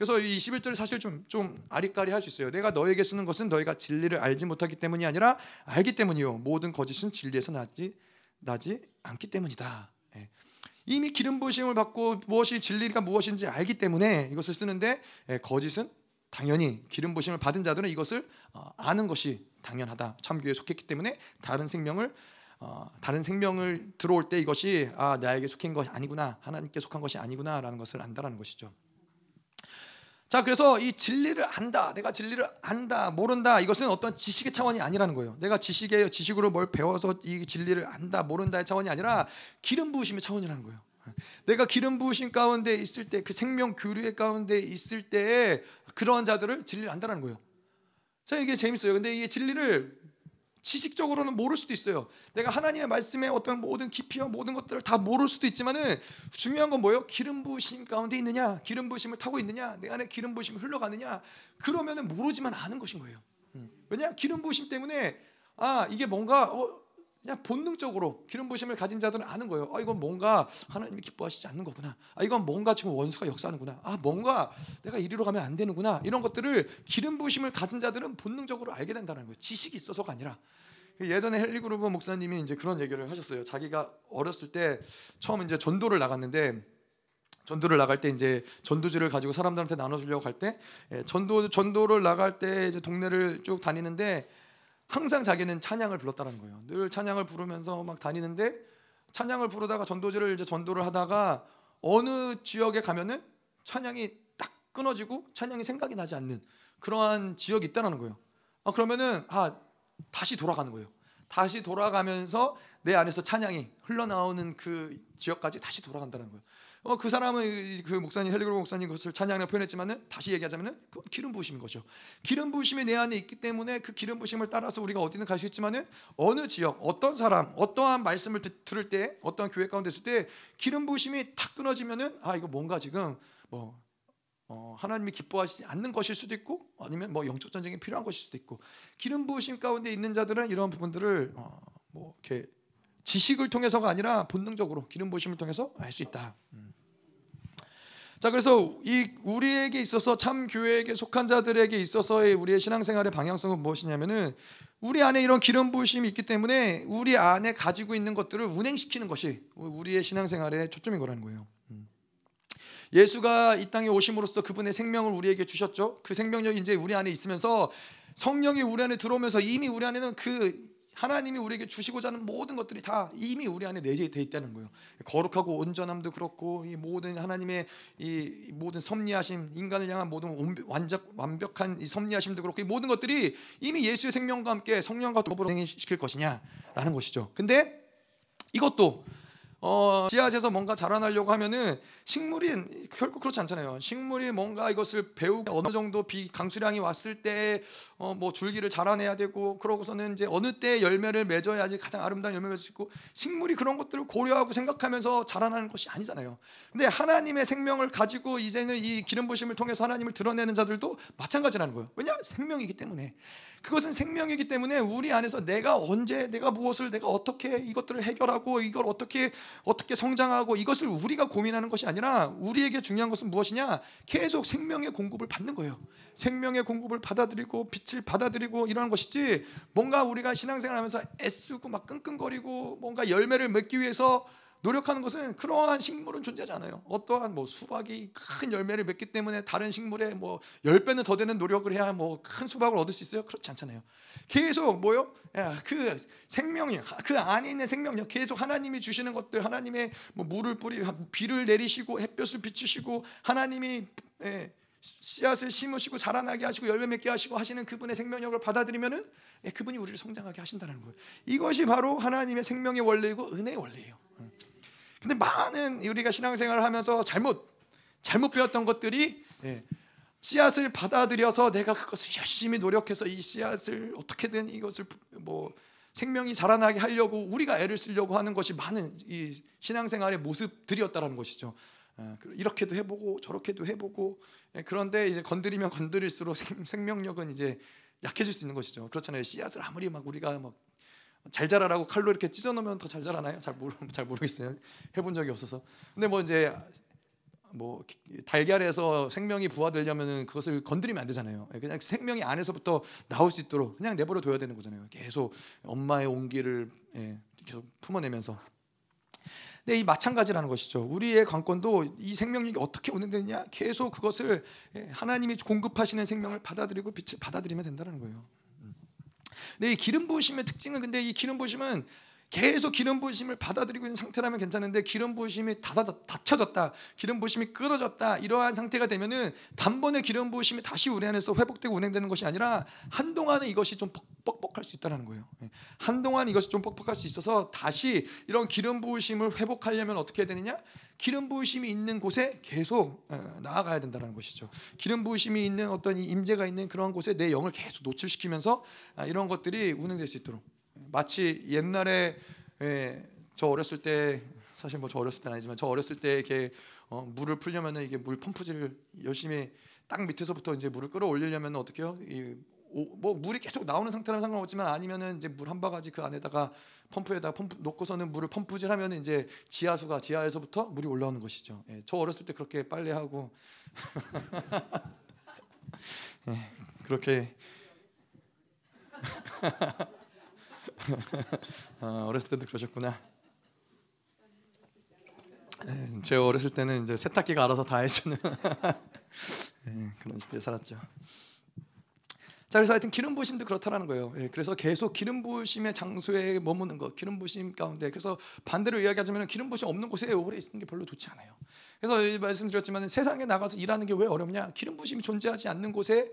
그래서 이 21절이 사실 좀, 좀 아리까리 할 수 있어요. 내가 너에게 쓰는 것은 너희가 진리를 알지 못하기 때문이 아니라 알기 때문이요. 모든 거짓은 진리에서 나지, 나지 않기 때문이다. 예. 이미 기름 부으심을 받고 무엇이 진리가 무엇인지 알기 때문에 이것을 쓰는데 예, 거짓은 당연히 기름 부으심을 받은 자들은 이것을 어, 아는 것이 당연하다. 참교에 속했기 때문에 다른 생명을 어, 다른 생명을 들어올 때 이것이 아 나에게 속한 것이 아니구나 하나님께 속한 것이 아니구나라는 것을 안다라는 것이죠. 자, 그래서 이 진리를 안다. 내가 진리를 안다. 모른다. 이것은 어떤 지식의 차원이 아니라는 거예요. 내가 지식의 지식으로 뭘 배워서 이 진리를 안다, 모른다의 차원이 아니라 기름 부으심의 차원이라는 거예요. 내가 기름 부으심 가운데 있을 때 그 생명 교류의 가운데 있을 때 그러한 자들을 진리를 안다라는 거예요. 자, 이게 재밌어요. 근데 이게 진리를 지식적으로는 모를 수도 있어요. 내가 하나님의 말씀에 어떤 모든 깊이와 모든 것들을 다 모를 수도 있지만은 중요한 건 뭐예요? 기름 부으심 가운데 있느냐, 기름 부으심을 타고 있느냐, 내 안에 기름 부으심이 흘러가느냐. 그러면은 모르지만 아는 것인 거예요. 왜냐? 기름 부으심 때문에 아 이게 뭔가 어, 그냥 본능적으로 기름 부심을 가진 자들은 아는 거예요. 아 이건 뭔가 하나님이 기뻐하시지 않는 거구나. 아 이건 뭔가 지금 원수가 역사하는구나. 아 뭔가 내가 이리로 가면 안 되는구나. 이런 것들을 기름 부심을 가진 자들은 본능적으로 알게 된다는 거예요. 지식이 있어서가 아니라. 예전에 헨리 그루버 목사님이 이제 그런 얘기를 하셨어요. 자기가 어렸을 때 처음 이제 전도를 나갔는데 전도를 나갈 때 이제 전도지를 가지고 사람들한테 나눠주려고 할때 예, 전도 전도를 나갈 때 이제 동네를 쭉 다니는데 항상 자기는 찬양을 불렀다는 거예요. 늘 찬양을 부르면서 막 다니는데 찬양을 부르다가 전도지를 이제 전도를 하다가 어느 지역에 가면은 찬양이 딱 끊어지고 찬양이 생각이 나지 않는 그러한 지역이 있다는 거예요. 아 그러면은 아 다시 돌아가는 거예요. 다시 돌아가면서 내 안에서 찬양이 흘러나오는 그 지역까지 다시 돌아간다는 거예요. 어, 그 사람은 그 목사님 헬리그로 목사님 그것을 찬양으로 표현했지만은 다시 얘기하자면은 그 기름 부으심인 거죠. 기름 부으심이 내 안에 있기 때문에 그 기름 부으심을 따라서 우리가 어디든 갈 수 있지만은 어느 지역, 어떤 사람, 어떠한 말씀을 듣, 들을 때, 어떤 교회 가운데 있을 때 기름 부으심이 탁 끊어지면은 아 이거 뭔가 지금 뭐 어, 하나님이 기뻐하시지 않는 것일 수도 있고 아니면 뭐 영적 전쟁이 필요한 것일 수도 있고 기름 부으심 가운데 있는 자들은 이런 부분들을 어, 뭐 이렇게 지식을 통해서가 아니라 본능적으로 기름 부으심을 통해서 알 수 있다. 음. 자 그래서 이 우리에게 있어서 참 교회에게 속한 자들에게 있어서의 우리의 신앙생활의 방향성은 무엇이냐면은 우리 안에 이런 기름 부으심이 있기 때문에 우리 안에 가지고 있는 것들을 운행시키는 것이 우리의 신앙생활의 초점인 거라는 거예요. 음. 예수가 이 땅에 오심으로써 그분의 생명을 우리에게 주셨죠. 그 생명력이 이제 우리 안에 있으면서 성령이 우리 안에 들어오면서 이미 우리 안에는 그 하나님이 우리에게 주시고자 하는 모든 것들이 다 이미 우리 안에 내재되어 있다는 거예요. 거룩하고 온전함도 그렇고 이 모든 하나님의 이 모든 섭리하심, 인간을 향한 모든 완벽 완벽한 이 섭리하심도 그렇고 이 모든 것들이 이미 예수의 생명과 함께 성령과 더불어 시킬 것이냐라는 것이죠. 근데 이것도 어, 씨앗에서 뭔가 자라나려고 하면은 식물이 결코 그렇지 않잖아요. 식물이 뭔가 이것을 배우고 어느 정도 비 강수량이 왔을 때 어, 뭐 줄기를 자라내야 되고 그러고서는 이제 어느 때 열매를 맺어야지 가장 아름다운 열매를 맺을 수 있고 식물이 그런 것들을 고려하고 생각하면서 자라나는 것이 아니잖아요. 근데 하나님의 생명을 가지고 이제는 이 기름 부심을 통해서 하나님을 드러내는 자들도 마찬가지라는 거예요. 왜냐? 생명이기 때문에. 그것은 생명이기 때문에 우리 안에서 내가 언제 내가 무엇을 내가 어떻게 이것들을 해결하고 이걸 어떻게 어떻게 성장하고 이것을 우리가 고민하는 것이 아니라 우리에게 중요한 것은 무엇이냐? 계속 생명의 공급을 받는 거예요. 생명의 공급을 받아들이고 빛을 받아들이고 이러는 것이지 뭔가 우리가 신앙생활하면서 애쓰고 막 끙끙거리고 뭔가 열매를 맺기 위해서 노력하는 것은 그러한 식물은 존재하지 않아요. 어떠한 뭐 수박이 큰 열매를 맺기 때문에 다른 식물에 뭐 10배는 더 되는 노력을 해야 뭐 큰 수박을 얻을 수 있어요? 그렇지 않잖아요. 계속 뭐요? 그 생명이 그 안에 있는 생명력 계속 하나님이 주시는 것들 하나님의 뭐 물을 뿌리 비를 내리시고 햇볕을 비추시고 하나님이 예, 씨앗을 심으시고 자라나게 하시고 열매 맺게 하시고 하시는 그분의 생명력을 받아들이면은 예, 그분이 우리를 성장하게 하신다는 거예요. 이것이 바로 하나님의 생명의 원리이고 은혜의 원리예요. 근데 많은 우리가 신앙생활을 하면서 잘못 잘못 배웠던 것들이 예, 씨앗을 받아들여서 내가 그것을 열심히 노력해서 이 씨앗을 어떻게든 이것을 뭐 생명이 자라나게 하려고 우리가 애를 쓰려고 하는 것이 많은 이 신앙생활의 모습들이었다라는 것이죠. 예, 이렇게도 해보고 저렇게도 해보고 예, 그런데 이제 건드리면 건드릴수록 생명력은 이제 약해질 수 있는 것이죠. 그렇잖아요. 씨앗을 아무리 막 우리가 막 잘 자라라고 칼로 이렇게 찢어 놓으면 더 잘 자라나요? 잘 모르 잘 모르겠어요. 해본 적이 없어서. 근데 뭐 이제 뭐 달걀에서 생명이 부화되려면은 그것을 건드리면 안 되잖아요. 그냥 생명이 안에서부터 나올 수 있도록 그냥 내버려 둬야 되는 거잖아요. 계속 엄마의 온기를 예, 계속 품어내면서. 근데 이 마찬가지라는 것이죠. 우리의 관건도 이 생명력이 어떻게 운행되느냐 계속 그것을 예, 하나님이 공급하시는 생명을 받아들이고 빛을 받아들이면 된다는 거예요. 근데 이 기름 부으심의 특징은 근데 이 기름 부으심은 계속 기름 부으심을 받아들이고 있는 상태라면 괜찮은데 기름 부으심이 닫혀졌다, 기름 부으심이 끊어졌다 이러한 상태가 되면은 단번에 기름 부으심이 다시 우리 안에서 회복되고 운행되는 것이 아니라 한동안은 이것이 좀 뻑뻑할 수 있다는 거예요. 예. 한동안 이것이 좀 뻑뻑할 수 있어서 다시 이런 기름 부으심을 회복하려면 어떻게 해야 되느냐? 기름 부으심이 있는 곳에 계속 어, 나아가야 된다는 것이죠. 기름 부으심이 있는 어떤 임재가 있는 그런 곳에 내 영을 계속 노출시키면서 아, 이런 것들이 운행될 수 있도록 마치 옛날에 예, 저 어렸을 때 사실 뭐 저 어렸을 때는 아니지만 저 어렸을 때 이렇게 어, 물을 풀려면은 이게 물 펌프질을 열심히 땅 밑에서부터 이제 물을 끌어올리려면 어떻게 해요? 이, 오, 뭐 물이 계속 나오는 상태는 상관없지만 아니면은 이제 물 한 바가지 그 안에다가 펌프에다 펌프 놓고서는 물을 펌프질하면 이제 지하수가 지하에서부터 물이 올라오는 것이죠. 예, 저 어렸을 때 그렇게 빨래하고 (laughs) 예, 그렇게 (laughs) 어, 어렸을 때도 그러셨구나. 네, 제 어렸을 때는 이제 세탁기가 알아서 다 해주는 네, (laughs) 그런 시대에 살았죠. 자 그래서 하여튼 기름 부심도 그렇다라는 거예요. 예, 그래서 계속 기름 부심의 장소에 머무는 것, 기름 부심 가운데. 그래서 반대로 이야기하자면 기름 부심 없는 곳에 오래 있는 게 별로 좋지 않아요. 그래서 말씀드렸지만 세상에 나가서 일하는 게 왜 어렵냐? 기름 부심이 존재하지 않는 곳에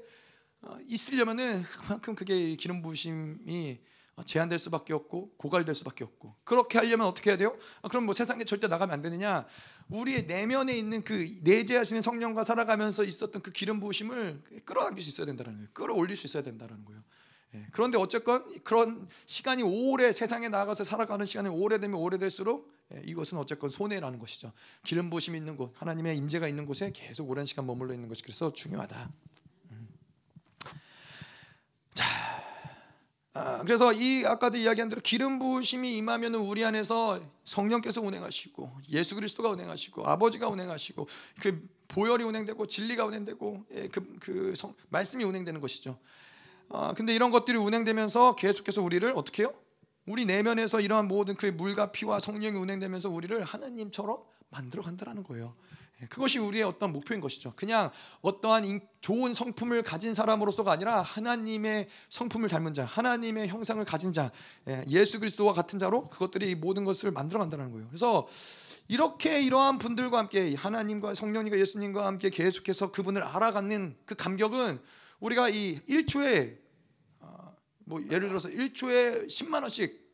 어, 있으려면은 그만큼 그게 기름 부심이 어, 제한될 수밖에 없고 고갈될 수밖에 없고 그렇게 하려면 어떻게 해야 돼요? 아, 그럼 뭐 세상에 절대 나가면 안 되느냐? 우리의 내면에 있는 그 내재하시는 성령과 살아가면서 있었던 그 기름 부으심을 끌어당길 수 있어야 된다는 거예요. 끌어올릴 수 있어야 된다는 거예요. 예, 그런데 어쨌건 그런 시간이 오래 세상에 나가서 살아가는 시간이 오래되면 오래될수록 예, 이것은 어쨌건 손해라는 것이죠. 기름 부심이 있는 곳, 하나님의 임재가 있는 곳에 계속 오랜 시간 머물러 있는 것이 그래서 중요하다. 아, 그래서 이 아까도 이야기한 대로 기름 부으심이 임하면 우리 안에서 성령께서 운행하시고 예수 그리스도가 운행하시고 아버지가 운행하시고 그 보혈이 운행되고 진리가 운행되고 예, 그, 그 성, 말씀이 운행되는 것이죠. 아, 근데 이런 것들이 운행되면서 계속해서 우리를 어떻게 해요? 우리 내면에서 이러한 모든 그 물과 피와 성령이 운행되면서 우리를 하나님처럼 만들어 간다라는 거예요. 예, 그것이 우리의 어떤 목표인 것이죠. 그냥 어떠한 좋은 성품을 가진 사람으로서가 아니라 하나님의 성품을 닮은 자, 하나님의 형상을 가진 자, 예, 예수 그리스도와 같은 자로 그것들이 모든 것을 만들어 간다는 거예요. 그래서 이렇게 이러한 분들과 함께 하나님과 성령님과 예수님과 함께 계속해서 그분을 알아가는 그 감격은 우리가 이 1초에 어, 뭐 예를 들어서 1초에 10만 원씩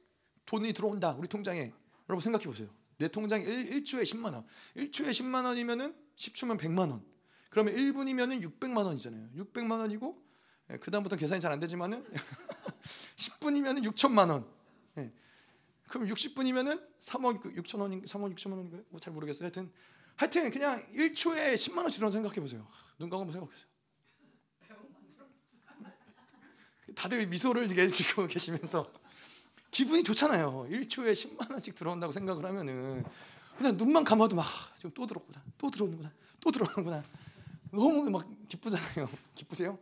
돈이 들어온다 우리 통장에 여러분 생각해 보세요. 내 통장에 1, 초에 10만 원. 1초에 10만 원이면은 10초면 100만 원. 그러면 1분이면은 600만 원이잖아요. 600만 원이고 예, 그다음부터 계산이 잘 안 되지만은 (laughs) 10분이면은 6천만 원. 예. 그럼 60분이면은 3억 6천 원인 3억 6천만 원인가요? 뭐 잘 모르겠어요. 하여튼 하여튼 그냥 1초에 10만 원씩 들어 생각해 보세요. 눈 감고 생각해 보세요. 다들 미소를 지고 (laughs) 계시면서 기분이 좋잖아요. 1초에 10만 원씩 들어온다고 생각을 하면은 그냥 눈만 감아도 막 아, 지금 또 들어오구나, 또 들어오는구나, 또 들어오는구나. 너무 막 기쁘잖아요. (laughs) 기쁘세요?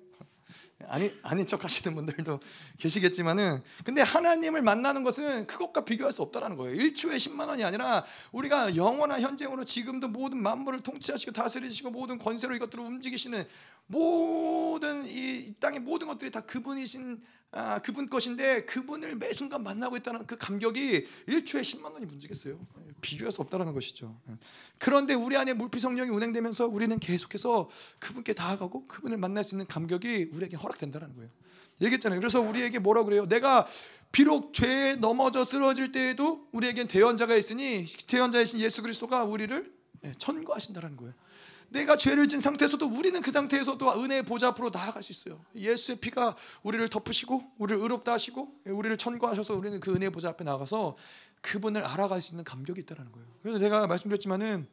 아니 아닌 척 하시는 분들도 계시겠지만은 근데 하나님을 만나는 것은 그것과 비교할 수 없다라는 거예요. 1초에 10만 원이 아니라 우리가 영원한 현재으로 지금도 모든 만물을 통치하시고 다스리시고 모든 권세로 이것들을 움직이시는 모든 이 땅의 모든 것들이 다 그분이신 아, 그분 것인데 그분을 매 순간 만나고 있다는 그 감격이 1초에 10만 원이 문제겠어요. 비교할 수 없다라는 것이죠. 그런데 우리 안에 물피 성령이 운행되면서 우리는 계속해서 그분께 다가가고 그분을 만날 수 있는 감격이 우리에게 허락된다는 거예요. 얘기했잖아요. 그래서 우리에게 뭐라 그래요? 내가 비록 죄에 넘어져 쓰러질 때에도 우리에겐 대원자가 있으니 대원자이신 예수 그리스도가 우리를 예, 천거하신다는 거예요. 내가 죄를 진 상태에서도 우리는 그 상태에서도 은혜의 보좌 앞으로 나아갈 수 있어요. 예수의 피가 우리를 덮으시고 우리를 의롭다 하시고 우리를 천거하셔서 우리는 그 은혜의 보좌 앞에 나가서 그분을 알아갈 수 있는 감격이 있다는 거예요. 그래서 제가 말씀드렸지만은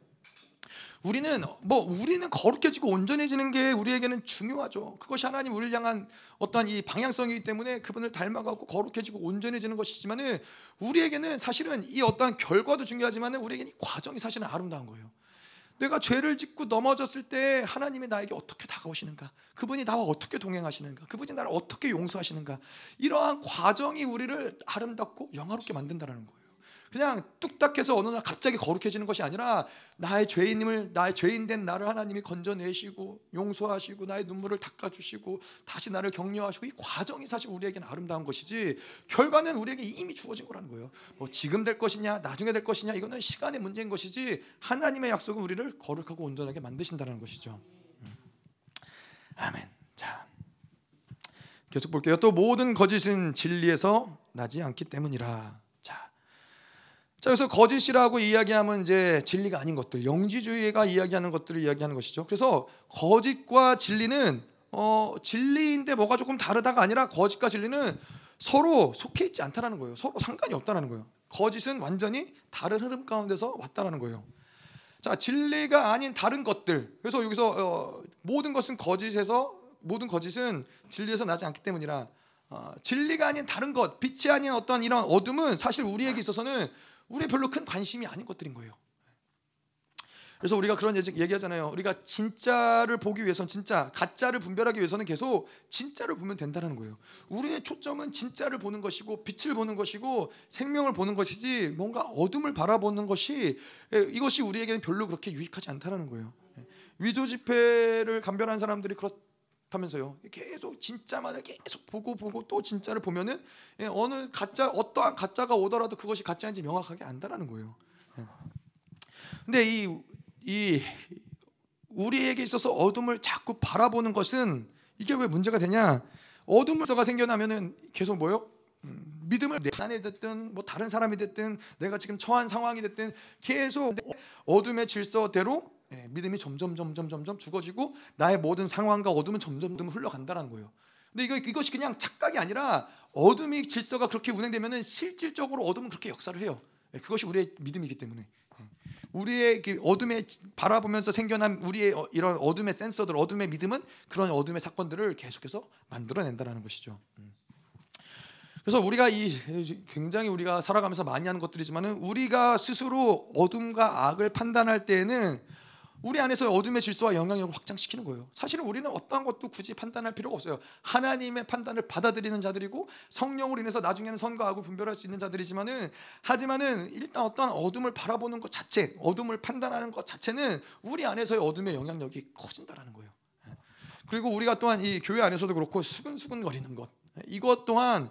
우리는 뭐 우리는 거룩해지고 온전해지는 게 우리에게는 중요하죠. 그것이 하나님 우리를 향한 어떠한 이 방향성이기 때문에 그분을 닮아가고 거룩해지고 온전해지는 것이지만은 우리에게는 사실은 이 어떠한 결과도 중요하지만은 우리에게는 이 과정이 사실은 아름다운 거예요. 내가 죄를 짓고 넘어졌을 때 하나님이 나에게 어떻게 다가오시는가? 그분이 나와 어떻게 동행하시는가? 그분이 나를 어떻게 용서하시는가? 이러한 과정이 우리를 아름답고 영화롭게 만든다는 거예요. 그냥 뚝딱해서 어느 날 갑자기 거룩해지는 것이 아니라 나의 죄인임을 나의 죄인된 나를 하나님이 건져내시고 용서하시고 나의 눈물을 닦아주시고 다시 나를 격려하시고 이 과정이 사실 우리에게는 아름다운 것이지 결과는 우리에게 이미 주어진 거라는 거예요. 뭐 지금 될 것이냐 나중에 될 것이냐 이거는 시간의 문제인 것이지 하나님의 약속은 우리를 거룩하고 온전하게 만드신다는 것이죠. 음. 아멘. 자. 계속 볼게요. 또 모든 거짓은 진리에서 나지 않기 때문이라. 자, 그래서 거짓이라고 이야기하면 이제 진리가 아닌 것들, 영지주의가 이야기하는 것들을 이야기하는 것이죠. 그래서 거짓과 진리는 어, 진리인데 뭐가 조금 다르다가 아니라 거짓과 진리는 서로 속해 있지 않다라는 거예요. 서로 상관이 없다라는 거예요. 거짓은 완전히 다른 흐름 가운데서 왔다라는 거예요. 자, 진리가 아닌 다른 것들. 그래서 여기서 어, 모든 것은 거짓에서 모든 거짓은 진리에서 나지 않기 때문이라 어, 진리가 아닌 다른 것, 빛이 아닌 어떤 이런 어둠은 사실 우리에게 있어서는 우리 별로 큰 관심이 아닌 것들인 거예요. 그래서 우리가 그런 얘기하잖아요. 우리가 진짜를 보기 위해서는 진짜 가짜를 분별하기 위해서는 계속 진짜를 보면 된다는 거예요. 우리의 초점은 진짜를 보는 것이고 빛을 보는 것이고 생명을 보는 것이지 뭔가 어둠을 바라보는 것이 이것이 우리에게는 별로 그렇게 유익하지 않다는 거예요. 위조 지폐를 감별한 사람들이 그렇 다면서요. 계속 진짜만을 계속 보고 보고 또 진짜를 보면은 어느 가짜 어떠한 가짜가 오더라도 그것이 가짜인지 명확하게 안다라는 거예요. 근데 이, 이 우리에게 있어서 어둠을 자꾸 바라보는 것은 이게 왜 문제가 되냐? 어둠을가 생겨나면은 계속 뭐요? 음, 믿음을 내 안에 됐든 뭐 다른 사람이 됐든 내가 지금 처한 상황이 됐든 계속 어둠의 질서대로 예, 믿음이 점점 점점 점점 죽어지고 나의 모든 상황과 어둠은 점점 점점 흘러간다는 거예요. 근데 이거 이것이 그냥 착각이 아니라 어둠이 질서가 그렇게 운행되면은 실질적으로 어둠은 그렇게 역사를 해요. 예, 그것이 우리의 믿음이기 때문에 예. 우리의 그 어둠에 바라보면서 생겨난 우리의 어, 이런 어둠의 센서들, 어둠의 믿음은 그런 어둠의 사건들을 계속해서 만들어낸다라는 것이죠. 음. 그래서 우리가 이 굉장히 우리가 살아가면서 많이 하는 것들이지만은 우리가 스스로 어둠과 악을 판단할 때에는 우리 안에서 어둠의 질서와 영향력을 확장시키는 거예요. 사실은 우리는 어떠한 것도 굳이 판단할 필요가 없어요. 하나님의 판단을 받아들이는 자들이고 성령으로 인해서 나중에는 선거하고 분별할 수 있는 자들이지만은 하지만은 일단 어떠한 어둠을 바라보는 것 자체, 어둠을 판단하는 것 자체는 우리 안에서의 어둠의 영향력이 커진다라는 거예요. 그리고 우리가 또한 이 교회 안에서도 그렇고 수근수근거리는 것 이것 또한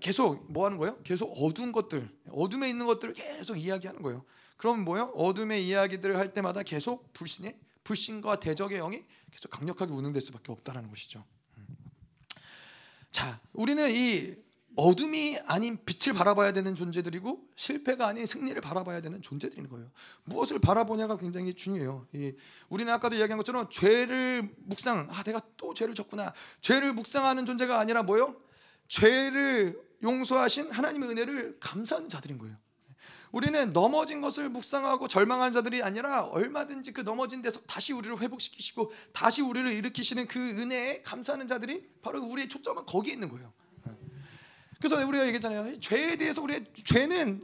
계속 뭐 하는 거예요? 계속 어두운 것들, 어둠에 있는 것들을 계속 이야기하는 거예요. 그럼 뭐요? 어둠의 이야기들을 할 때마다 계속 불신의 불신과 대적의 영이 계속 강력하게 운행될 수밖에 없다라는 것이죠. 자, 우리는 이 어둠이 아닌 빛을 바라봐야 되는 존재들이고 실패가 아닌 승리를 바라봐야 되는 존재들인 거예요. 무엇을 바라보냐가 굉장히 중요해요. 이, 우리는 아까도 이야기한 것처럼 죄를 묵상, 아 내가 또 죄를 졌구나. 죄를 묵상하는 존재가 아니라 뭐요? 죄를 용서하신 하나님의 은혜를 감사하는 자들인 거예요. 우리는 넘어진 것을 묵상하고 절망하는 자들이 아니라 얼마든지 그 넘어진 데서 다시 우리를 회복시키시고 다시 우리를 일으키시는 그 은혜에 감사하는 자들이 바로 우리의 초점은 거기에 있는 거예요. 그래서 우리가 얘기했잖아요. 죄에 대해서 우리 죄는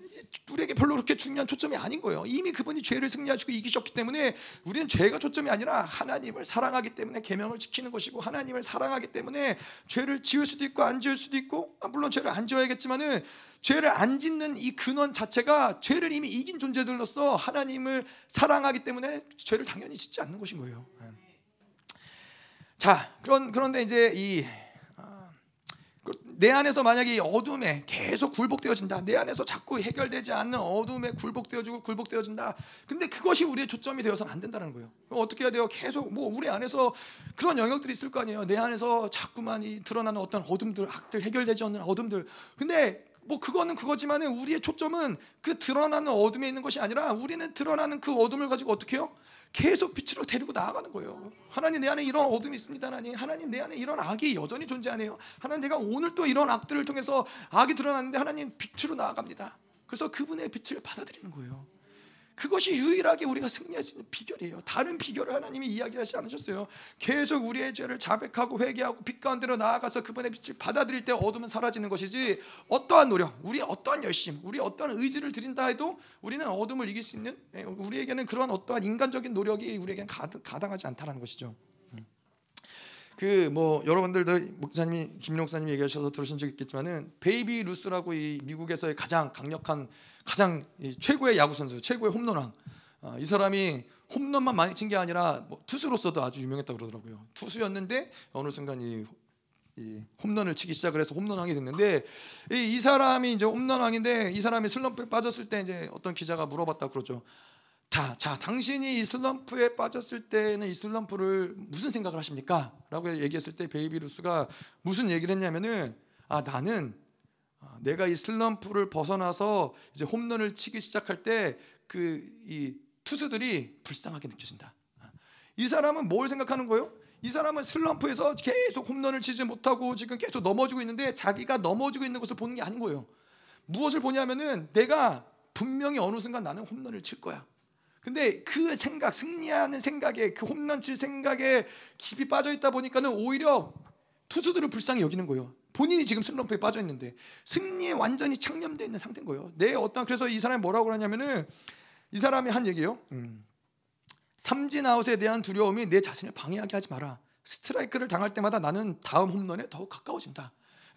우리에게 별로 그렇게 중요한 초점이 아닌 거예요. 이미 그분이 죄를 승리하시고 이기셨기 때문에 우리는 죄가 초점이 아니라 하나님을 사랑하기 때문에 계명을 지키는 것이고 하나님을 사랑하기 때문에 죄를 지을 수도 있고 안 지을 수도 있고 아, 물론 죄를 안 지어야겠지만은 죄를 안 짓는 이 근원 자체가 죄를 이미 이긴 존재들로서 하나님을 사랑하기 때문에 죄를 당연히 짓지 않는 것인 거예요. 예. 자, 그런 그런데 이제 이 내 안에서 만약에 어둠에 계속 굴복되어진다. 내 안에서 자꾸 해결되지 않는 어둠에 굴복되어지고 굴복되어진다. 근데 그것이 우리의 초점이 되어서는 안 된다는 거예요. 어떻게 해야 돼요? 계속 뭐 우리 안에서 그런 영역들이 있을 거 아니에요. 내 안에서 자꾸만 이 드러나는 어떤 어둠들, 악들, 해결되지 않는 어둠들. 근데 뭐 그거는 그거지만은 우리의 초점은 그 드러나는 어둠에 있는 것이 아니라 우리는 드러나는 그 어둠을 가지고 어떻게 해요? 계속 빛으로 데리고 나아가는 거예요. 하나님 내 안에 이런 어둠이 있습니다. 하나님, 하나님 내 안에 이런 악이 여전히 존재하네요. 하나님 내가 오늘 또 이런 악들을 통해서 악이 드러났는데 하나님 빛으로 나아갑니다. 그래서 그분의 빛을 받아들이는 거예요. 그것이 유일하게 우리가 승리할 수 있는 비결이에요. 다른 비결을 하나님이 이야기하지 않으셨어요. 계속 우리의 죄를 자백하고 회개하고 빛 가운데로 나아가서 그분의 빛을 받아들일 때 어둠은 사라지는 것이지 어떠한 노력, 우리 어떠한 열심, 우리 어떠한 의지를 드린다 해도 우리는 어둠을 이길 수 있는 예, 우리에게는 그런 어떠한 인간적인 노력이 우리에게는 가당하지 않다라는 것이죠. 음. 그뭐 여러분들도 목사님이 김민 목사님이 얘기하셔서 들으신 적 있겠지만은 베이비 루스라고 이 미국에서의 가장 강력한 가장 최고의 야구 선수, 최고의 홈런왕. 어, 이 사람이 홈런만 많이 친 게 아니라 뭐 투수로서도 아주 유명했다 그러더라고요. 투수였는데 어느 순간 이, 이 홈런을 치기 시작을 해서 홈런왕이 됐는데 이, 이 사람이 이제 홈런왕인데 이 사람이 슬럼프에 빠졌을 때 이제 어떤 기자가 물어봤다 그러죠. 자, 자, 당신이 이 슬럼프에 빠졌을 때는 이 슬럼프를 무슨 생각을 하십니까? 라고 얘기했을 때 베이비 루스가 무슨 얘기를 했냐면은 아 나는 아, 내가 이 슬럼프를 벗어나서 이제 홈런을 치기 시작할 때 그 이 투수들이 불쌍하게 느껴진다. 아, 이 사람은 뭘 생각하는 거예요? 이 사람은 슬럼프에서 계속 홈런을 치지 못하고 지금 계속 넘어지고 있는데 자기가 넘어지고 있는 것을 보는 게 아닌 거예요. 무엇을 보냐면은 내가 분명히 어느 순간 나는 홈런을 칠 거야. 근데 그 생각, 승리하는 생각에 그 홈런 칠 생각에 깊이 빠져 있다 보니까는 오히려 투수들을 불쌍히 여기는 거예요. 본인이 지금 슬럼프에 빠져 있는데 승리에 완전히 창념되어 있는 상태인 거예요. 내 어떤 그래서 이 사람이 뭐라고 그러냐면은 이 사람이 한 얘기예요. 음. 삼진 아웃에 대한 두려움이 내 자신을 방해하게 하지 마라. 스트라이크를 당할 때마다 나는 다음 홈런에 더욱 가까워진다.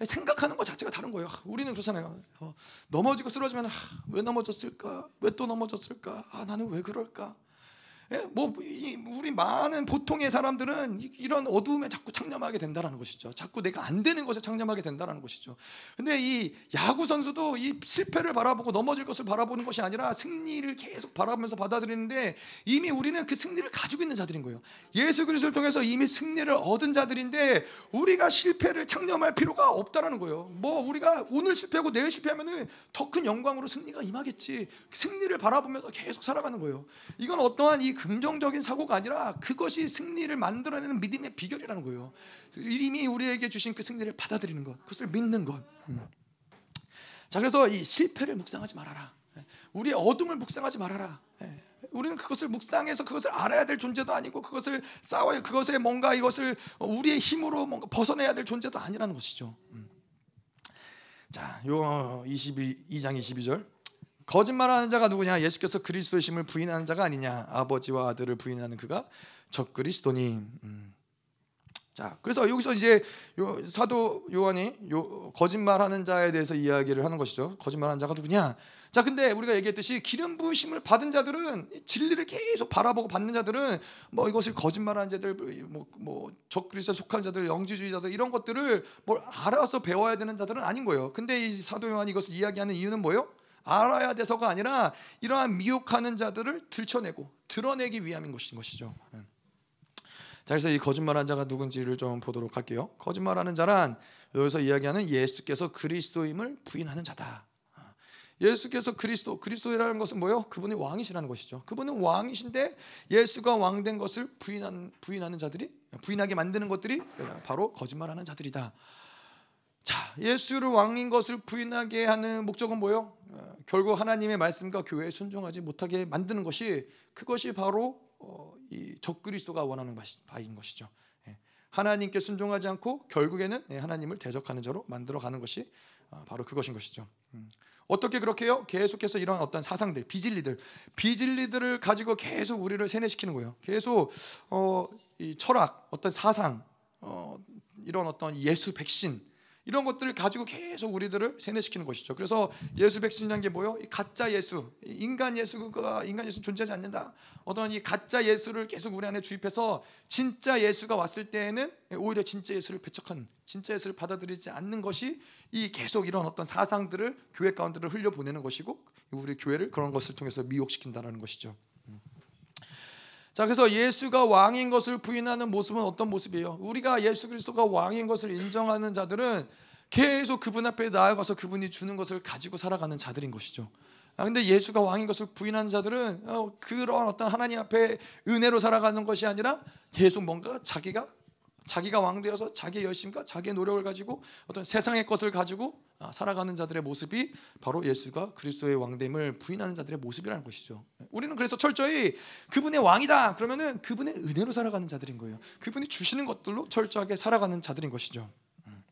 생각하는 것 자체가 다른 거예요. 우리는 그렇잖아요. 어, 넘어지고 쓰러지면 아, 왜 넘어졌을까? 왜 또 넘어졌을까? 아, 나는 왜 그럴까? 예? 뭐 우리 많은 보통의 사람들은 이런 어두움에 자꾸 창념하게 된다라는 것이죠. 자꾸 내가 안 되는 것에 창념하게 된다라는 것이죠. 근데 이 야구 선수도 이 실패를 바라보고 넘어질 것을 바라보는 것이 아니라 승리를 계속 바라보면서 받아들이는데 이미 우리는 그 승리를 가지고 있는 자들인 거예요. 예수 그리스도를 통해서 이미 승리를 얻은 자들인데 우리가 실패를 창념할 필요가 없다라는 거예요. 뭐 우리가 오늘 실패하고 내일 실패하면은 더 큰 영광으로 승리가 임하겠지. 승리를 바라보면서 계속 살아가는 거예요. 이건 어떠한 이 긍정적인 사고가 아니라 그것이 승리를 만들어내는 믿음의 비결이라는 거예요. 이미 우리에게 주신 그 승리를 받아들이는 것, 그것을 믿는 것. 음. 자, 그래서 이 실패를 묵상하지 말아라. 우리의 어둠을 묵상하지 말아라. 예. 우리는 그것을 묵상해서 그것을 알아야 될 존재도 아니고 그것을 싸워야 그것에 뭔가 이것을 우리의 힘으로 뭔가 벗어내야 될 존재도 아니라는 것이죠. 음. 자, 요 22장 22절. 거짓말하는 자가 누구냐? 예수께서 그리스도의 심을 부인하는 자가 아니냐? 아버지와 아들을 부인하는 그가 적그리스도니. 음. 자, 그래서 여기서 이제 요, 사도 요한이 요, 거짓말하는 자에 대해서 이야기를 하는 것이죠. 거짓말하는 자가 누구냐? 자, 근데 우리가 얘기했듯이 기름 부으심을 받은 자들은 진리를 계속 바라보고 받는 자들은 뭐 이것을 거짓말하는 자들, 뭐, 뭐 적그리스도에 속한 자들, 영지주의자들 이런 것들을 뭘 알아서 배워야 되는 자들은 아닌 거예요. 근데 이 사도 요한이 이것을 이야기하는 이유는 뭐예요? 알아야 돼서가 아니라 이러한 미혹하는 자들을 들춰내고 드러내기 위함인 것이죠. 예. 자, 그래서 이 거짓말한 자가 누군지를 좀 보도록 할게요. 거짓말하는 자란 여기서 이야기하는 예수께서 그리스도임을 부인하는 자다. 예수께서 그리스도 그리스도라는 것은 뭐요? 그분이 왕이시라는 것이죠. 그분은 왕이신데 예수가 왕된 것을 부인하는 부인하는 자들이 부인하게 만드는 것들이 바로 거짓말하는 자들이다. 자, 예수를 왕인 것을 부인하게 하는 목적은 뭐요? 어, 결국 하나님의 말씀과 교회에 순종하지 못하게 만드는 것이 그것이 바로 어, 이 적그리스도가 원하는 바인 것이죠. 예. 하나님께 순종하지 않고 결국에는 예, 하나님을 대적하는 자로 만들어 가는 것이 어, 바로 그것인 것이죠. 음. 어떻게 그렇게요? 계속해서 이런 어떤 사상들, 비진리들, 비진리들을 가지고 계속 우리를 세뇌시키는 거예요. 계속 어, 이 철학, 어떤 사상, 어, 이런 어떤 예수 백신 이런 것들을 가지고 계속 우리들을 세뇌시키는 것이죠. 그래서 예수 백신이라는 게 뭐요? 가짜 예수, 인간 예수가 인간 예수 존재하지 않는다. 어떤 이 가짜 예수를 계속 우리 안에 주입해서 진짜 예수가 왔을 때에는 오히려 진짜 예수를 배척하는, 진짜 예수를 받아들이지 않는 것이 이 계속 이런 어떤 사상들을 교회 가운데로 흘려 보내는 것이고 우리 교회를 그런 것을 통해서 미혹시킨다라는 것이죠. 자, 그래서 예수가 왕인 것을 부인하는 모습은 어떤 모습이에요? 우리가 예수 그리스도가 왕인 것을 인정하는 자들은 계속 그분 앞에 나아가서 그분이 주는 것을 가지고 살아가는 자들인 것이죠. 아, 근데 예수가 왕인 것을 부인하는 자들은 어, 그런 어떤 하나님 앞에 은혜로 살아가는 것이 아니라 계속 뭔가 자기가 자기가 왕 되어서 자기의 열심과 자기의 노력을 가지고 어떤 세상의 것을 가지고 아, 살아가는 자들의 모습이 바로 예수가 그리스도의 왕됨을 부인하는 자들의 모습이라는 것이죠. 우리는 그래서 철저히 그분의 왕이다 그러면은 그분의 은혜로 살아가는 자들인 거예요. 그분이 주시는 것들로 철저하게 살아가는 자들인 것이죠. 음.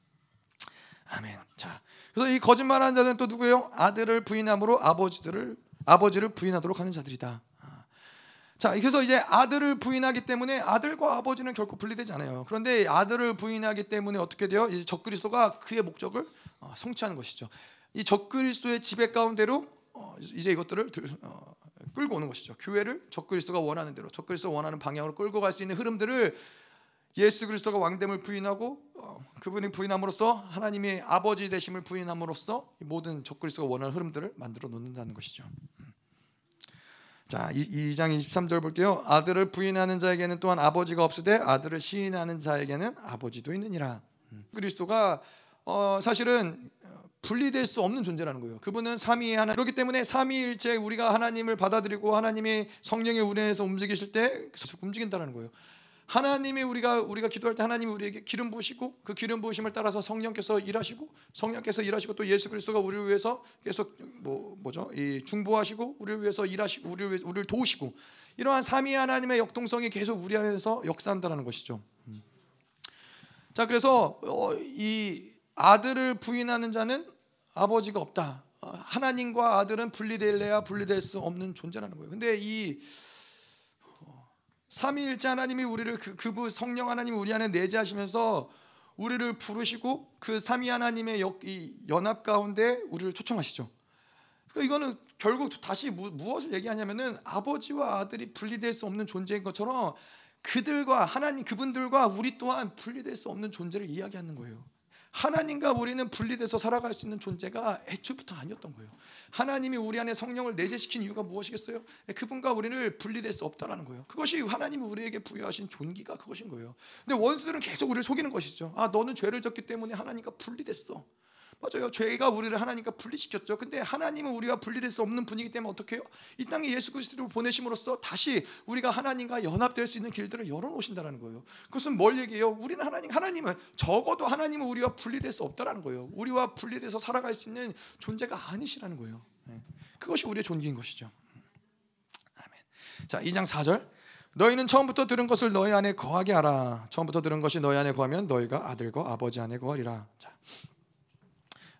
아멘. 자, 그래서 이 거짓말하는 자들은 또 누구예요? 아들을 부인함으로 아버지들을 아버지를 부인하도록 하는 자들이다. 자, 그래서 이제 아들을 부인하기 때문에 아들과 아버지는 결코 분리되지 않아요. 그런데 아들을 부인하기 때문에 어떻게 돼요? 이제 적그리스도가 그의 목적을 어, 성취하는 것이죠. 이 적그리스도의 지배 가운데로 어, 이제 이것들을 어, 끌고 오는 것이죠. 교회를 적그리스도가 원하는 대로, 적그리스도가 원하는 방향으로 끌고 갈 수 있는 흐름들을 예수 그리스도가 왕됨을 부인하고 그분이 부인함으로써 하나님의 아버지 되심을 부인함으로써 모든 적그리스도가 원하는 흐름들을 만들어 놓는다는 것이죠. 자, 2장 23절 볼게요. 아들을 부인하는 자에게는 또한 아버지가 없으되 아들을 시인하는 자에게는 아버지도 있느니라. 음. 그리스도가 어, 사실은 분리될 수 없는 존재라는 거예요. 그분은 삼위의 하나. 그렇기 때문에 삼위일체 우리가 하나님을 받아들이고 하나님의 성령의 운행에서 움직이실 때 움직인다라는 거예요. 하나님이 우리가 우리가 기도할 때 하나님이 우리에게 기름 부으시고 그 기름 부으심을 따라서 성령께서 일하시고 성령께서 일하시고 또 예수 그리스도가 우리를 위해서 계속 뭐 뭐죠? 이 중보하시고 우리를 위해서 일하시고 우리를 위해, 우리를 도우시고 이러한 삼위 하나님의 역동성이 계속 우리 안에서 역사한다는 것이죠. 음. 자, 그래서 어, 이 아들을 부인하는 자는 아버지가 없다. 어, 하나님과 아들은 분리될래야 분리될 수 없는 존재라는 거예요. 근데 이 삼위일체 하나님이 우리를 그 그부 성령 하나님이 우리 안에 내재하시면서 우리를 부르시고 그 삼위 하나님의 연합 가운데 우리를 초청하시죠. 그러니까 이거는 결국 다시 무, 무엇을 얘기하냐면은 아버지와 아들이 분리될 수 없는 존재인 것처럼 그들과 하나님 그분들과 우리 또한 분리될 수 없는 존재를 이야기하는 거예요. 하나님과 우리는 분리돼서 살아갈 수 있는 존재가 애초부터 아니었던 거예요. 하나님이 우리 안에 성령을 내재시킨 이유가 무엇이겠어요? 그분과 우리를 분리될 수 없다라는 거예요. 그것이 하나님이 우리에게 부여하신 존귀가 그것인 거예요. 근데 원수들은 계속 우리를 속이는 것이죠. 아, 너는 죄를 졌기 때문에 하나님과 분리됐어. 맞아요. 죄가 우리를 하나님과 분리시켰죠. 근데 하나님은 우리와 분리될 수 없는 분이기 때문에 어떻게 해요? 이 땅에 예수 그리스도를 보내심으로써 다시 우리가 하나님과 연합될 수 있는 길들을 열어 놓으신다는 거예요. 그것은 뭘 얘기해요? 우리는 하나님 하나님은 적어도 하나님은 우리와 분리될 수 없다라는 거예요. 우리와 분리돼서 살아갈 수 있는 존재가 아니시라는 거예요. 네. 그것이 우리의 존귀인 것이죠. 아멘. 자, 2장 4절. 너희는 처음부터 들은 것을 너희 안에 거하게 하라. 처음부터 들은 것이 너희 안에 거하면 너희가 아들과 아버지 안에 거하리라. 자.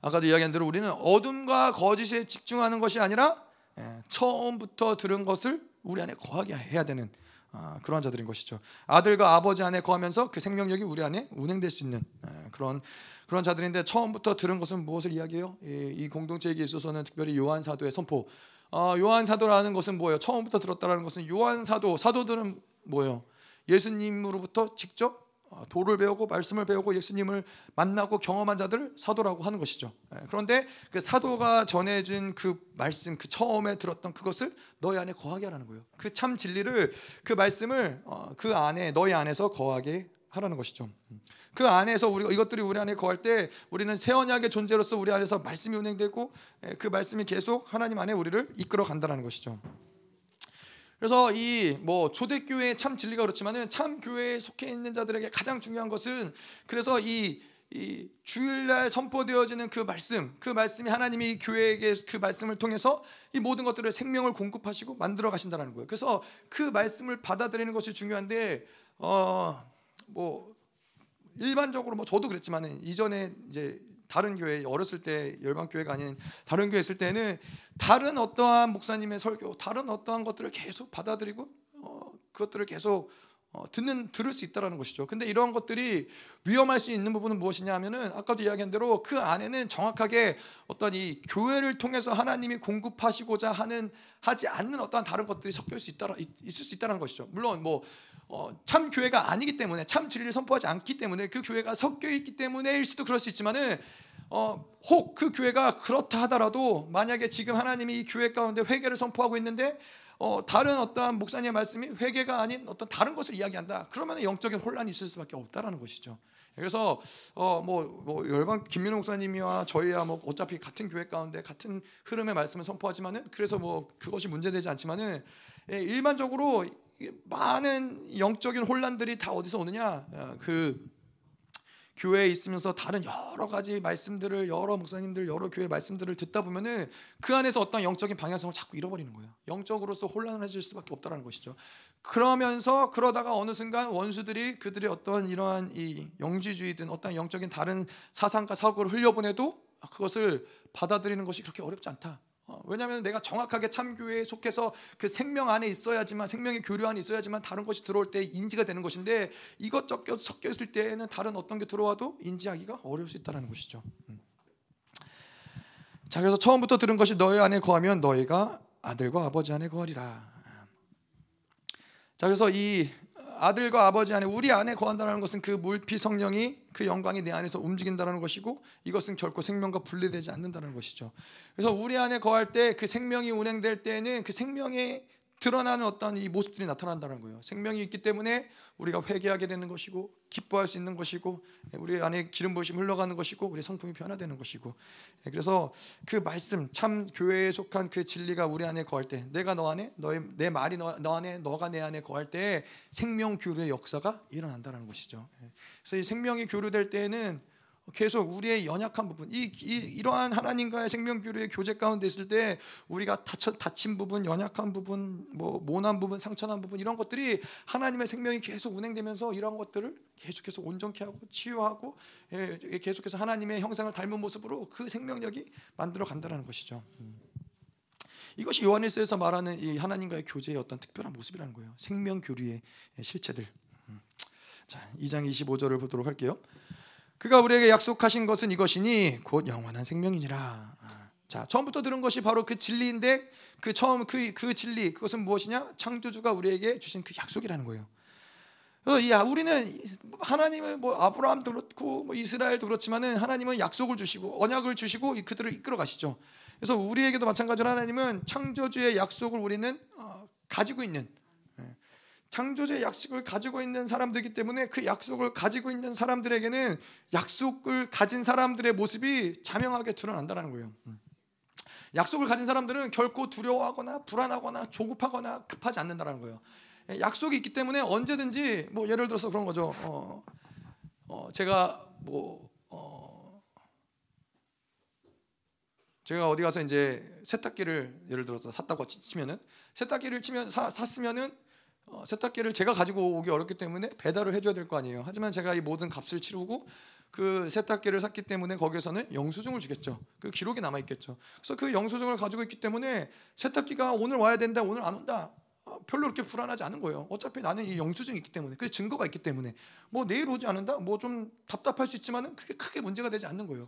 아까도 이야기한 대로 우리는 어둠과 거짓에 집중하는 것이 아니라 예, 처음부터 들은 것을 우리 안에 거하게 해야 되는 아, 그런 자들인 것이죠. 아들과 아버지 안에 거하면서 그 생명력이 우리 안에 운행될 수 있는 예, 그런 그런 자들인데 처음부터 들은 것은 무엇을 이야기해요? 이 공동체에게 있어서는 특별히 요한 사도의 선포. 어, 요한 사도라는 것은 뭐예요? 처음부터 들었다라는 것은 요한 사도 사도들은 뭐예요? 예수님으로부터 직접 어, 도를 배우고 말씀을 배우고 예수님을 만나고 경험한 자들 사도라고 하는 것이죠. 예, 그런데 그 사도가 전해준 그 말씀, 그 처음에 들었던 그것을 너희 안에 거하게 하라는 거예요. 그 참 진리를 그 말씀을 어, 그 안에 너희 안에서 거하게 하라는 것이죠. 그 안에서 우리가 이것들이 우리 안에 거할 때 우리는 새 언약의 존재로서 우리 안에서 말씀이 운행되고 예, 그 말씀이 계속 하나님 안에 우리를 이끌어 간다는 것이죠. 그래서 이 뭐 초대교회의 참 진리가 그렇지만은 참 교회에 속해 있는 자들에게 가장 중요한 것은 그래서 이, 이 주일날 선포되어지는 그 말씀, 그 말씀이 하나님이 교회에게 그 말씀을 통해서 이 모든 것들을 생명을 공급하시고 만들어 가신다는 거예요. 그래서 그 말씀을 받아들이는 것이 중요한데 어뭐 일반적으로 뭐 저도 그랬지만은 이전에 이제 다른 교회 어렸을 때 열방 교회가 아닌 다른 교회 있을 때는 다른 어떠한 목사님의 설교, 다른 어떠한 것들을 계속 받아들이고 어, 그것들을 계속 어, 듣는 들을 수 있다라는 것이죠. 근데 이러한 것들이 위험할 수 있는 부분은 무엇이냐 하면은 아까도 이야기한 대로 그 안에는 정확하게 어떤 이 교회를 통해서 하나님이 공급하시고자 하는 하지 않는 어떠한 다른 것들이 있을 수 있다 있을 수 있다는 것이죠. 물론 뭐 어, 참 교회가 아니기 때문에 참 진리를 선포하지 않기 때문에 그 교회가 섞여 있기 때문에일 수도 그럴 수 있지만은 어, 혹 그 교회가 그렇다 하더라도 만약에 지금 하나님이 이 교회 가운데 회개를 선포하고 있는데 어, 다른 어떠한 목사님의 말씀이 회개가 아닌 어떤 다른 것을 이야기한다. 그러면 영적인 혼란이 있을 수밖에 없다라는 것이죠. 그래서 어뭐 뭐 열방 김민호 목사님이와 저희야 뭐 어차피 같은 교회 가운데 같은 흐름의 말씀을 선포하지만은 그래서 뭐 그것이 문제되지 않지만은 예, 일반적으로 많은 영적인 혼란들이 다 어디서 오느냐? 어, 그 교회에 있으면서 다른 여러 가지 말씀들을 여러 목사님들 여러 교회 말씀들을 듣다 보면은 그 안에서 어떤 영적인 방향성을 자꾸 잃어버리는 거예요. 영적으로서 혼란해질 수밖에 없다라는 것이죠. 그러면서 그러다가 어느 순간 원수들이 그들의 어떤 이러한 이 영지주의든 어떤 영적인 다른 사상과 사고를 흘려보내도 그것을 받아들이는 것이 그렇게 어렵지 않다. 어, 왜냐하면 내가 정확하게 참교회에 속해서 그 생명 안에 있어야지만 생명의 교류 안에 있어야지만 다른 것이 들어올 때 인지가 되는 것인데 이것 저것 섞여 있을 때에는 다른 어떤 게 들어와도 인지하기가 어려울 수 있다는 것이죠. 음. 자 그래서 처음부터 들은 것이 너희 안에 거하면 너희가 아들과 아버지 안에 거하리라. 자 그래서 이 아들과 아버지 안에 우리 안에 거한다는 것은 그 물피 성령이 그 영광이 내 안에서 움직인다는 것이고 이것은 결코 생명과 분리되지 않는다는 것이죠. 그래서 우리 안에 거할 때 그 생명이 운행될 때는 그 생명의 드러나는 어떤 이 모습들이 나타난다는 거예요. 생명이 있기 때문에 우리가 회개하게 되는 것이고 기뻐할 수 있는 것이고 우리 안에 기름 부으심 흘러가는 것이고 우리 성품이 변화되는 것이고 예, 그래서 그 말씀 참 교회에 속한 그 진리가 우리 안에 거할 때 내가 너 안에 너의 내 말이 너, 너 안에 너가 내 안에 거할 때 생명 교류의 역사가 일어난다는 것이죠. 예, 그래서 이 생명이 교류될 때에는 계속 우리의 연약한 부분, 이, 이 러한 하나님과의 생명 교류의 교제 가운데 있을 때 우리가 다쳐, 다친 부분, 연약한 부분, 뭐 모난 부분, 상처난 부분 이런 것들이 하나님의 생명이 계속 운행되면서 이런 것들을 계속해서 온전케 하고 치유하고 예, 계속해서 하나님의 형상을 닮은 모습으로 그 생명력이 만들어 간다는 것이죠. 음. 이것이 요한일서에서 말하는 이 하나님과의 교제의 어떤 특별한 모습이라는 거예요. 생명 교류의 실체들. 음. 자, 2장 25절을 보도록 할게요. 그가 우리에게 약속하신 것은 이것이니 곧 영원한 생명이니라. 아, 자, 처음부터 들은 것이 바로 그 진리인데 그 처음 그, 그 진리 그것은 무엇이냐? 창조주가 우리에게 주신 그 약속이라는 거예요. 어, 야, 우리는 하나님은 뭐 아브라함도 그렇고 뭐 이스라엘도 그렇지만은 하나님은 약속을 주시고 언약을 주시고 그들을 이끌어 가시죠. 그래서 우리에게도 마찬가지로 하나님은 창조주의 약속을 우리는 어, 가지고 있는 창조주의 약속을 가지고 있는 사람들이기 때문에 그 약속을 가지고 있는 사람들에게는 약속을 가진 사람들의 모습이 자명하게 드러난다는 거예요. 음. 약속을 가진 사람들은 결코 두려워하거나 불안하거나 조급하거나 급하지 않는다는 거예요. 예, 약속이 있기 때문에 언제든지 뭐 예를 들어서 그런 거죠. 어, 어 제가 뭐 어, 제가 어디 가서 이제 세탁기를 예를 들어서 샀다고 치면은 세탁기를 치면 사, 샀으면은 어, 세탁기를 제가 가지고 오기 어렵기 때문에 배달을 해줘야 될 거 아니에요. 하지만 제가 이 모든 값을 치르고 그 세탁기를 샀기 때문에 거기에서는 영수증을 주겠죠. 그 기록이 남아 있겠죠. 그래서 그 영수증을 가지고 있기 때문에 세탁기가 오늘 와야 된다, 오늘 안 온다. 어, 별로 그렇게 불안하지 않은 거예요. 어차피 나는 이 영수증이 있기 때문에, 그 증거가 있기 때문에, 뭐 내일 오지 않는다, 뭐 좀 답답할 수 있지만은 그게 크게 문제가 되지 않는 거예요.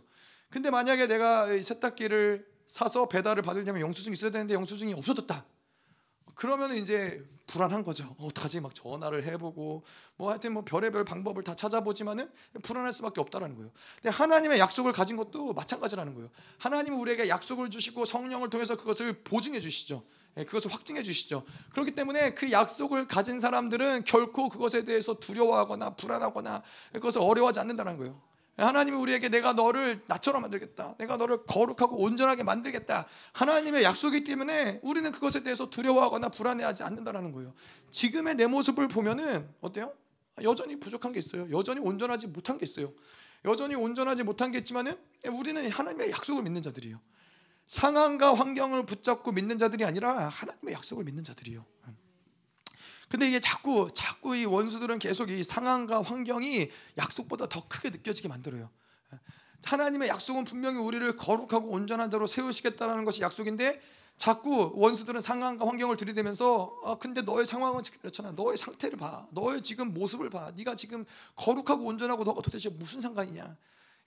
근데 만약에 내가 세탁기를 사서 배달을 받으려면 영수증이 있어야 되는데 영수증이 없어졌다. 그러면 이제 불안한 거죠. 어떡하지? 막 전화를 해보고 뭐 하여튼 뭐 별의별 방법을 다 찾아보지만은 불안할 수밖에 없다라는 거예요. 근데 하나님의 약속을 가진 것도 마찬가지라는 거예요. 하나님은 우리에게 약속을 주시고 성령을 통해서 그것을 보증해 주시죠. 예, 그것을 확증해 주시죠. 그렇기 때문에 그 약속을 가진 사람들은 결코 그것에 대해서 두려워하거나 불안하거나 그것을 어려워하지 않는다는 거예요. 하나님이 우리에게 내가 너를 나처럼 만들겠다. 내가 너를 거룩하고 온전하게 만들겠다. 하나님의 약속이기 때문에 우리는 그것에 대해서 두려워하거나 불안해하지 않는다라는 거예요. 지금의 내 모습을 보면은 어때요? 여전히 부족한 게 있어요. 여전히 온전하지 못한 게 있어요. 여전히 온전하지 못한 게 있지만은 우리는 하나님의 약속을 믿는 자들이에요. 상황과 환경을 붙잡고 믿는 자들이 아니라 하나님의 약속을 믿는 자들이에요. 근데 이게 자꾸 자꾸 이 원수들은 계속 이 상황과 환경이 약속보다 더 크게 느껴지게 만들어요. 하나님의 약속은 분명히 우리를 거룩하고 온전한 자로 세우시겠다라는 것이 약속인데 자꾸 원수들은 상황과 환경을 들이대면서 아 근데 너의 상황은 그렇잖아. 너의 상태를 봐. 너의 지금 모습을 봐. 네가 지금 거룩하고 온전하고 너가 도대체 무슨 상관이냐.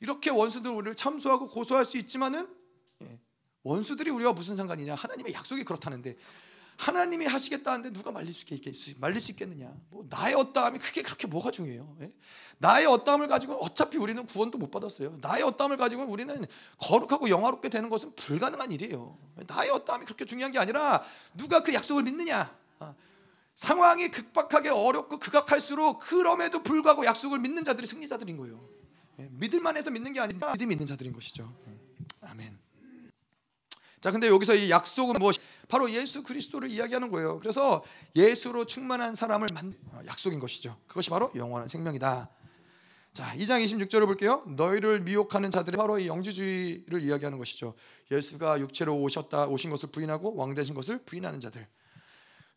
이렇게 원수들 우리를 참소하고 고소할 수 있지만은 예, 원수들이 우리와 무슨 상관이냐. 하나님의 약속이 그렇다는데 하나님이 하시겠다는데 누가 말릴 수 있겠 말릴 수 있겠느냐? 뭐 나의 어떠함이 크게 그렇게 뭐가 중요해요? 예? 나의 어떠함을 가지고 어차피 우리는 구원도 못 받았어요. 나의 어떠함을 가지고 우리는 거룩하고 영화롭게 되는 것은 불가능한 일이에요. 나의 어떠함이 그렇게 중요한 게 아니라 누가 그 약속을 믿느냐? 아, 상황이 극박하게 어렵고 극악할수록 그럼에도 불구하고 약속을 믿는 자들이 승리자들인 거예요. 예? 믿을만 해서 믿는 게 아니라 믿음 있는 자들인 것이죠. 예. 아멘. 자, 근데 여기서 이 약속은 무엇? 바로 예수 그리스도를 이야기하는 거예요. 그래서 예수로 충만한 사람을 만 어, 약속인 것이죠. 그것이 바로 영원한 생명이다. 자, 2장 26절을 볼게요. 너희를 미혹하는 자들이 바로 이 영지주의를 이야기하는 것이죠. 예수가 육체로 오셨다 오신 것을 부인하고 왕 되신 것을 부인하는 자들.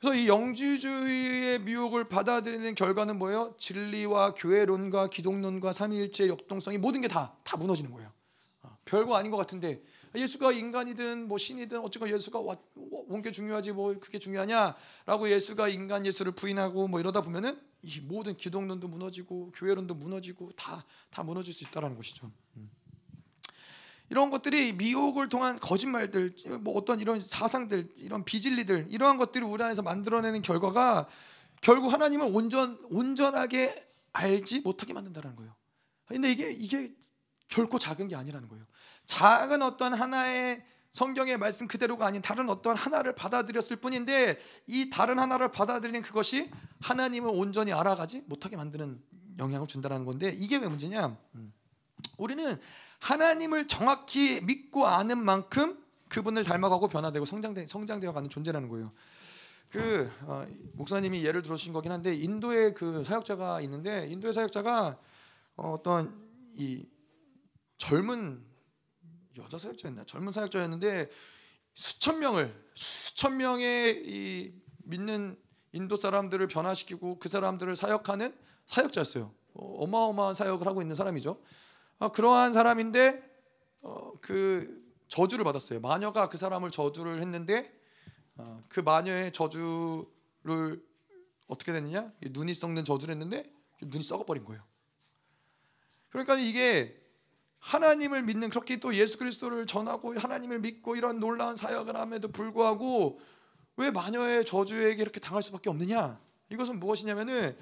그래서 이 영지주의의 미혹을 받아들이는 결과는 뭐예요? 진리와 교회론과 기독론과 삼위일체의 역동성이 모든 게 다다 무너지는 거예요. 어, 별거 아닌 것 같은데 예수가 인간이든 뭐 신이든 어쨌건 예수가 온게 중요하지 뭐 그게 중요하냐라고 예수가 인간 예수를 부인하고 뭐 이러다 보면은 이 모든 기독론도 무너지고 교회론도 무너지고 다 다 무너질 수 있다라는 것이죠. 음. 이런 것들이 미혹을 통한 거짓말들, 뭐 어떤 이런 사상들, 이런 비진리들, 이러한 것들이 우리 안에서 만들어내는 결과가 결국 하나님을 온전 온전하게 알지 못하게 만든다는 거예요. 근데 이게 이게 결코 작은 게 아니라는 거예요. 작은 어떤 하나의 성경의 말씀 그대로가 아닌 다른 어떤 하나를 받아들였을 뿐인데 이 다른 하나를 받아들이는 그것이 하나님을 온전히 알아가지 못하게 만드는 영향을 준다는 건데 이게 왜 문제냐? 음. 우리는 하나님을 정확히 믿고 아는 만큼 그분을 닮아가고 변화되고 성장되, 성장되어 가는 존재라는 거예요. 그 어, 목사님이 예를 들어주신 거긴 한데 인도에 그 사역자가 있는데 인도의 사역자가 어, 어떤 이 젊은 여자 사역자였나 젊은 사역자였는데 수천 명을 수천 명의 이 믿는 인도 사람들을 변화시키고 그 사람들을 사역하는 사역자였어요. 어, 어마어마한 사역을 하고 있는 사람이죠. 아, 그러한 사람인데 어, 그 저주를 받았어요. 마녀가 그 사람을 저주를 했는데 어, 그 마녀의 저주를 어떻게 됐느냐? 눈이 썩는 저주를 했는데 눈이 썩어버린 거예요. 그러니까 이게 하나님을 믿는 그렇게 또 예수 그리스도를 전하고 하나님을 믿고 이런 놀라운 사역을 함에도 불구하고 왜 마녀의 저주에게 이렇게 당할 수밖에 없느냐? 이것은 무엇이냐면은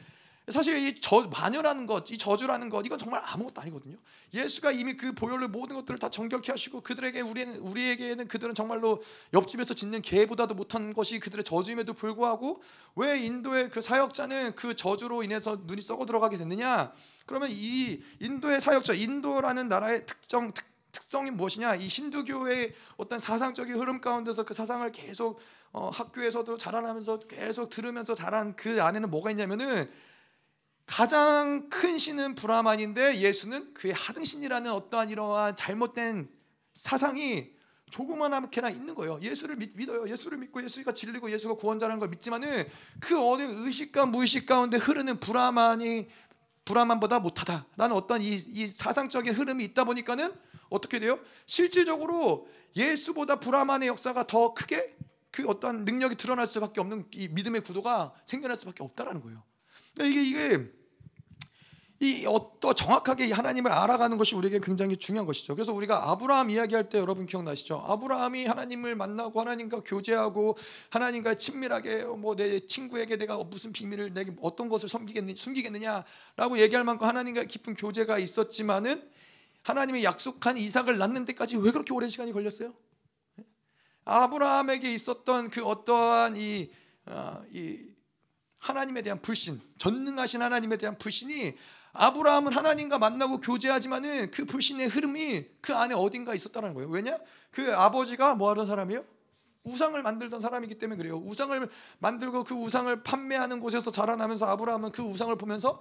사실 이 저, 마녀라는 것, 이 저주라는 것, 이건 정말 아무것도 아니거든요. 예수가 이미 그 보혈로 모든 것들을 다 정결케 하시고 그들에게 우리는 우리에게는 그들은 정말로 옆집에서 짓는 개보다도 못한 것이 그들의 저주임에도 불구하고 왜 인도의 그 사역자는 그 저주로 인해서 눈이 썩어 들어가게 됐느냐? 그러면 이 인도의 사역자, 인도라는 나라의 특정 특, 특성이 무엇이냐? 이 힌두교의 어떤 사상적인 흐름 가운데서 그 사상을 계속 어, 학교에서도 자라나면서 계속 들으면서 자란 그 안에는 뭐가 있냐면은 가장 큰 신은 브라만인데 예수는 그의 하등 신이라는 어떠한 이러한 잘못된 사상이 조그만하게나 있는 거예요. 예수를 믿, 어요 예수를 믿고 예수가 진리고 예수가 구원자라는 걸 믿지만은 그 어느 의식과 무의식 가운데 흐르는 브라만이 브라만보다 못하다라는 어떤 이, 이 사상적인 흐름이 있다 보니까는 어떻게 돼요? 실질적으로 예수보다 브라만의 역사가 더 크게 그 어떤 능력이 드러날 수밖에 없는 이 믿음의 구도가 생겨날 수밖에 없다라는 거예요. 그러니까 이게 이게 이 어떠 정확하게 하나님을 알아가는 것이 우리에게 굉장히 중요한 것이죠. 그래서 우리가 아브라함 이야기할 때 여러분 기억나시죠? 아브라함이 하나님을 만나고 하나님과 교제하고 하나님과 친밀하게 뭐 내 친구에게 내가 무슨 비밀을 내게 어떤 것을 섬기겠느 숨기겠느냐라고 얘기할 만큼 하나님과 깊은 교제가 있었지만은 하나님이 약속한 이삭을 낳는 데까지 왜 그렇게 오랜 시간이 걸렸어요? 아브라함에게 있었던 그 어떠한 이, 어, 이 하나님에 대한 불신, 전능하신 하나님에 대한 불신이 아브라함은 하나님과 만나고 교제하지만은 그 불신의 흐름이 그 안에 어딘가 있었다는 거예요. 왜냐? 그 아버지가 뭐 하던 사람이에요? 우상을 만들던 사람이기 때문에 그래요. 우상을 만들고 그 우상을 판매하는 곳에서 자라나면서 아브라함은 그 우상을 보면서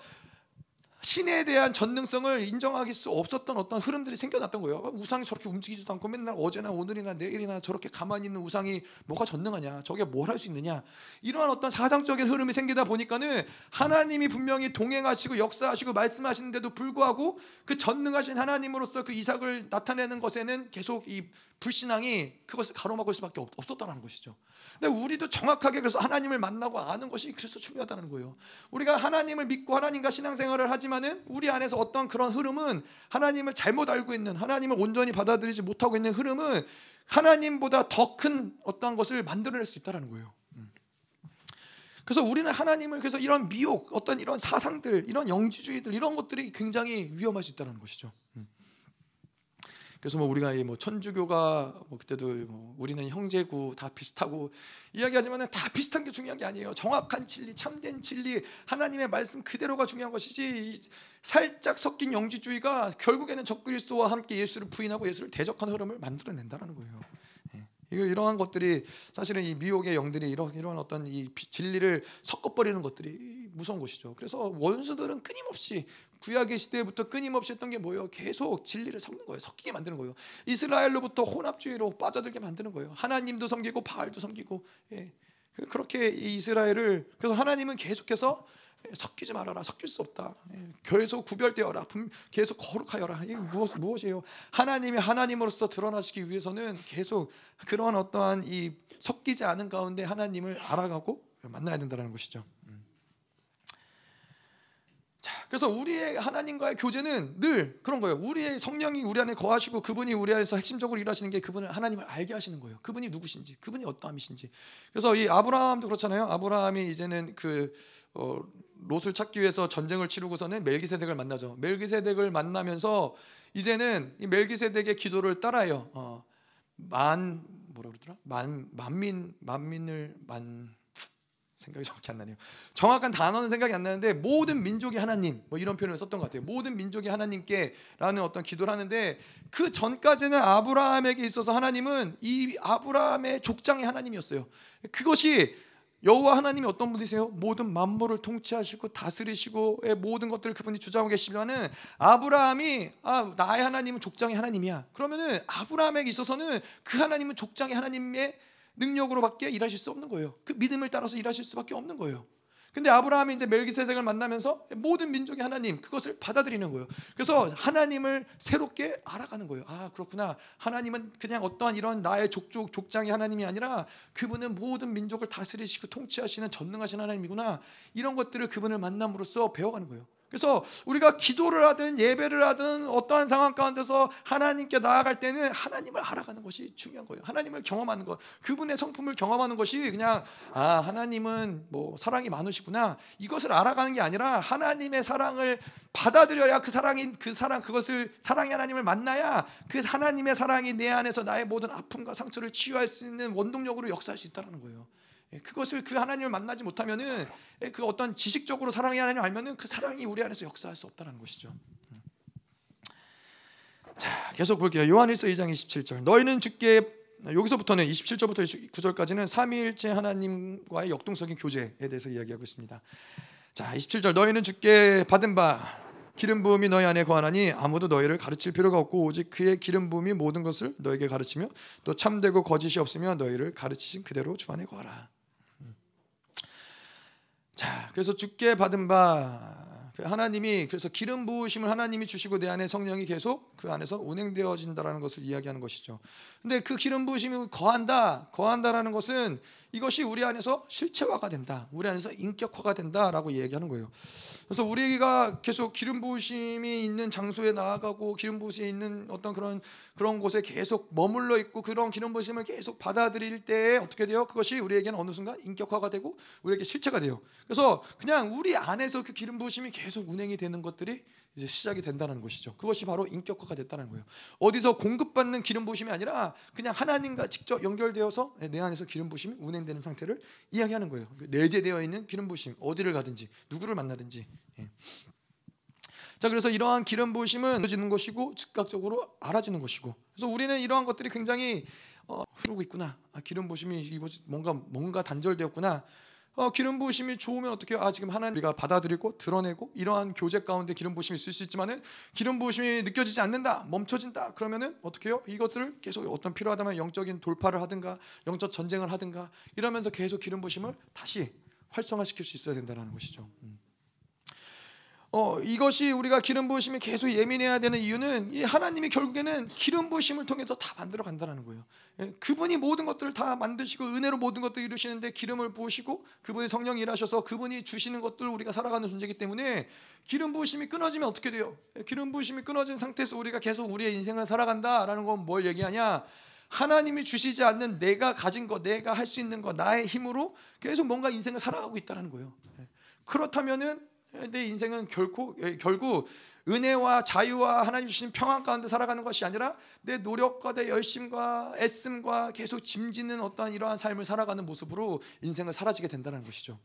신에 대한 전능성을 인정하기 수 없었던 어떤 흐름들이 생겨났던 거예요. 우상이 저렇게 움직이지도 않고 맨날 어제나 오늘이나 내일이나 저렇게 가만히 있는 우상이 뭐가 전능하냐, 저게 뭘 할 수 있느냐 이러한 어떤 사상적인 흐름이 생기다 보니까는 하나님이 분명히 동행하시고 역사하시고 말씀하시는데도 불구하고 그 전능하신 하나님으로서 그 이삭을 나타내는 것에는 계속 이 불신앙이 그것을 가로막을 수밖에 없 었다는 것이죠. 근데 우리도 정확하게 그래서 하나님을 만나고 아는 것이 그래서 중요하다는 거예요. 우리가 하나님을 믿고 하나님과 신앙생활을 하지만은 우리 안에서 어떤 그런 흐름은 하나님을 잘못 알고 있는 하나님을 온전히 받아들이지 못하고 있는 흐름은 하나님보다 더 큰 어떤 것을 만들어낼 수 있다는 거예요. 음. 그래서 우리는 하나님을 그래서 이런 미혹, 어떤 이런 사상들, 이런 영지주의들 이런 것들이 굉장히 위험할 수 있다는 것이죠. 음. 그래서 뭐 우리가 뭐 천주교가 뭐 그때도 뭐 우리는 형제고 다 비슷하고 이야기하지만 다 비슷한 게 중요한 게 아니에요. 정확한 진리, 참된 진리, 하나님의 말씀 그대로가 중요한 것이지 살짝 섞인 영지주의가 결국에는 적그리스도와 함께 예수를 부인하고 예수를 대적하는 흐름을 만들어낸다라는 거예요. 이러한 것들이 사실은 이 미혹의 영들이 이런 이런 어떤 이 진리를 섞어버리는 것들이 무서운 것이죠. 그래서 원수들은 끊임없이 구약의 시대부터 끊임없이 했던 게 뭐예요? 계속 진리를 섞는 거예요. 섞이게 만드는 거예요. 이스라엘로부터 혼합주의로 빠져들게 만드는 거예요. 하나님도 섬기고 바알도 섬기고 예. 그, 그렇게 이스라엘을 그래서 하나님은 계속해서 섞이지 말아라. 섞일 수 없다. 예, 계속 구별되어라. 계속 거룩하여라. 이게 무엇 무엇이에요? 하나님이 하나님으로서 드러나시기 위해서는 계속 그러한 어떠한 이 섞이지 않은 가운데 하나님을 알아가고 만나야 된다는 것이죠. 음. 자, 그래서 우리의 하나님과의 교제는 늘 그런 거예요. 우리의 성령이 우리 안에 거하시고 그분이 우리 안에서 핵심적으로 일하시는 게 그분을 하나님을 알게 하시는 거예요. 그분이 누구신지, 그분이 어떠함이신지. 그래서 이 아브라함도 그렇잖아요. 아브라함이 이제는 그 어, 롯을 찾기 위해서 전쟁을 치르고서는 멜기세덱을 만나죠. 멜기세덱을 만나면서 이제는 이 멜기세덱의 기도를 따라요. 어, 만 뭐라 그러더라? 만 만민 만민을 만 생각이 정확히 안 나네요. 정확한 단어는 생각이 안 나는데 모든 민족이 하나님 뭐 이런 표현을 썼던 것 같아요. 모든 민족이 하나님께라는 어떤 기도를 하는데 그 전까지는 아브라함에게 있어서 하나님은 이 아브라함의 족장의 하나님이었어요. 그것이 여호와 하나님이 어떤 분이세요? 모든 만물을 통치하시고 다스리시고 모든 것들을 그분이 주장하고 계시면은 아브라함이 아 나의 하나님은 족장의 하나님이야. 그러면은 아브라함에게 있어서는 그 하나님은 족장의 하나님의 능력으로밖에 일하실 수 없는 거예요. 그 믿음을 따라서 일하실 수밖에 없는 거예요. 근데 아브라함이 이제 멜기세덱을 만나면서 모든 민족의 하나님 그것을 받아들이는 거예요. 그래서 하나님을 새롭게 알아가는 거예요. 아 그렇구나. 하나님은 그냥 어떠한 이런 나의 족족 족장의 하나님이 아니라 그분은 모든 민족을 다스리시고 통치하시는 전능하신 하나님이구나. 이런 것들을 그분을 만남으로써 배워가는 거예요. 그래서 우리가 기도를 하든 예배를 하든 어떠한 상황 가운데서 하나님께 나아갈 때는 하나님을 알아가는 것이 중요한 거예요. 하나님을 경험하는 것, 그분의 성품을 경험하는 것이 그냥 아 하나님은 뭐 사랑이 많으시구나 이것을 알아가는 게 아니라 하나님의 사랑을 받아들여야 그 사랑인 그 사랑 그것을 사랑의 하나님을 만나야 그 하나님의 사랑이 내 안에서 나의 모든 아픔과 상처를 치유할 수 있는 원동력으로 역사할 수 있다는 거예요. 예, 그것을 그 하나님을 만나지 못하면은 예, 그 어떤 지식적으로 사랑의 하나님을 알면은 그 사랑이 우리 안에서 역사할 수 없다는 것이죠. 음. 자, 계속 볼게요. 요한일서 2장 27절. 너희는 주께 여기서부터는 27절부터 9절까지는 삼위일체 하나님과의 역동적인 교제에 대해서 이야기하고 있습니다. 자, 27절 너희는 주께 받은 바 기름 부음이 너희 안에 거하나니 아무도 너희를 가르칠 필요가 없고 오직 그의 기름 부음이 모든 것을 너에게 가르치며 또 참되고 거짓이 없으며 너희를 가르치신 그대로 주 안에 거하라. 자, 그래서 주께 받은 바그 하나님이 그래서 기름 부으심을 하나님이 주시고 내 안에 성령이 계속 그 안에서 운행되어진다라는 것을 이야기하는 것이죠. 근데 그 기름 부으심이 거한다, 거한다라는 것은 이것이 우리 안에서 실체화가 된다. 우리 안에서 인격화가 된다라고 얘기하는 거예요. 그래서 우리가 계속 기름 부으심이 있는 장소에 나아가고 기름 부으심이 있는 어떤 그런 그런 곳에 계속 머물러 있고 그런 기름 부으심을 계속 받아들일 때 어떻게 돼요? 그것이 우리에게는 어느 순간 인격화가 되고 우리에게 실체가 돼요. 그래서 그냥 우리 안에서 그 기름 부으심이 계속 운행이 되는 것들이 이제 시작이 된다는 것이죠. 그것이 바로 인격화가 됐다는 거예요. 어디서 공급받는 기름 부심이 아니라 그냥 하나님과 직접 연결되어서 내 안에서 기름 부심이 운행되는 상태를 이야기하는 거예요. 그 내재되어 있는 기름 부심 어디를 가든지 누구를 만나든지. 예. 자 그래서 이러한 기름 부심은 지는 것이고 즉각적으로 알아지는 것이고. 그래서 우리는 이러한 것들이 굉장히 어, 흐르고 있구나. 아, 기름 부심이 뭔가 뭔가 단절되었구나. 어, 기름 부으심이 좋으면 어떻게 아 지금 하나님 우리가 받아들이고 드러내고 이러한 교제 가운데 기름 부으심이 있을 수 있지만은 기름 부으심이 느껴지지 않는다 멈춰진다 그러면은 어떻게 해요 이것들을 계속 어떤 필요하다면 영적인 돌파를 하든가 영적 전쟁을 하든가 이러면서 계속 기름 부으심을 다시 활성화시킬 수 있어야 된다는 것이죠. 음. 어, 이것이 우리가 기름 부으심이 계속 예민해야 되는 이유는 이 하나님이 결국에는 기름 부으심을 통해서 다 만들어 간다는 거예요. 예, 그분이 모든 것들을 다 만드시고 은혜로 모든 것들을 이루시는데 기름을 부으시고 그분이 성령이 일하셔서 그분이 주시는 것들 우리가 살아가는 존재이기 때문에 기름 부으심이 끊어지면 어떻게 돼요? 예, 기름 부으심이 끊어진 상태에서 우리가 계속 우리의 인생을 살아간다라는 건 뭘 얘기하냐? 하나님이 주시지 않는 내가 가진 것, 내가 할 수 있는 것, 나의 힘으로 계속 뭔가 인생을 살아가고 있다는 거예요. 예, 그렇다면은 내 인생은 결코 결국 은혜와 자유와 하나님 주신 평안 가운데 살아가는 것이 아니라 내 노력과 내 열심과 애씀과 계속 짐짓는 어떠한 이러한 삶을 살아가는 모습으로 인생을 사라지게 된다는 것이죠.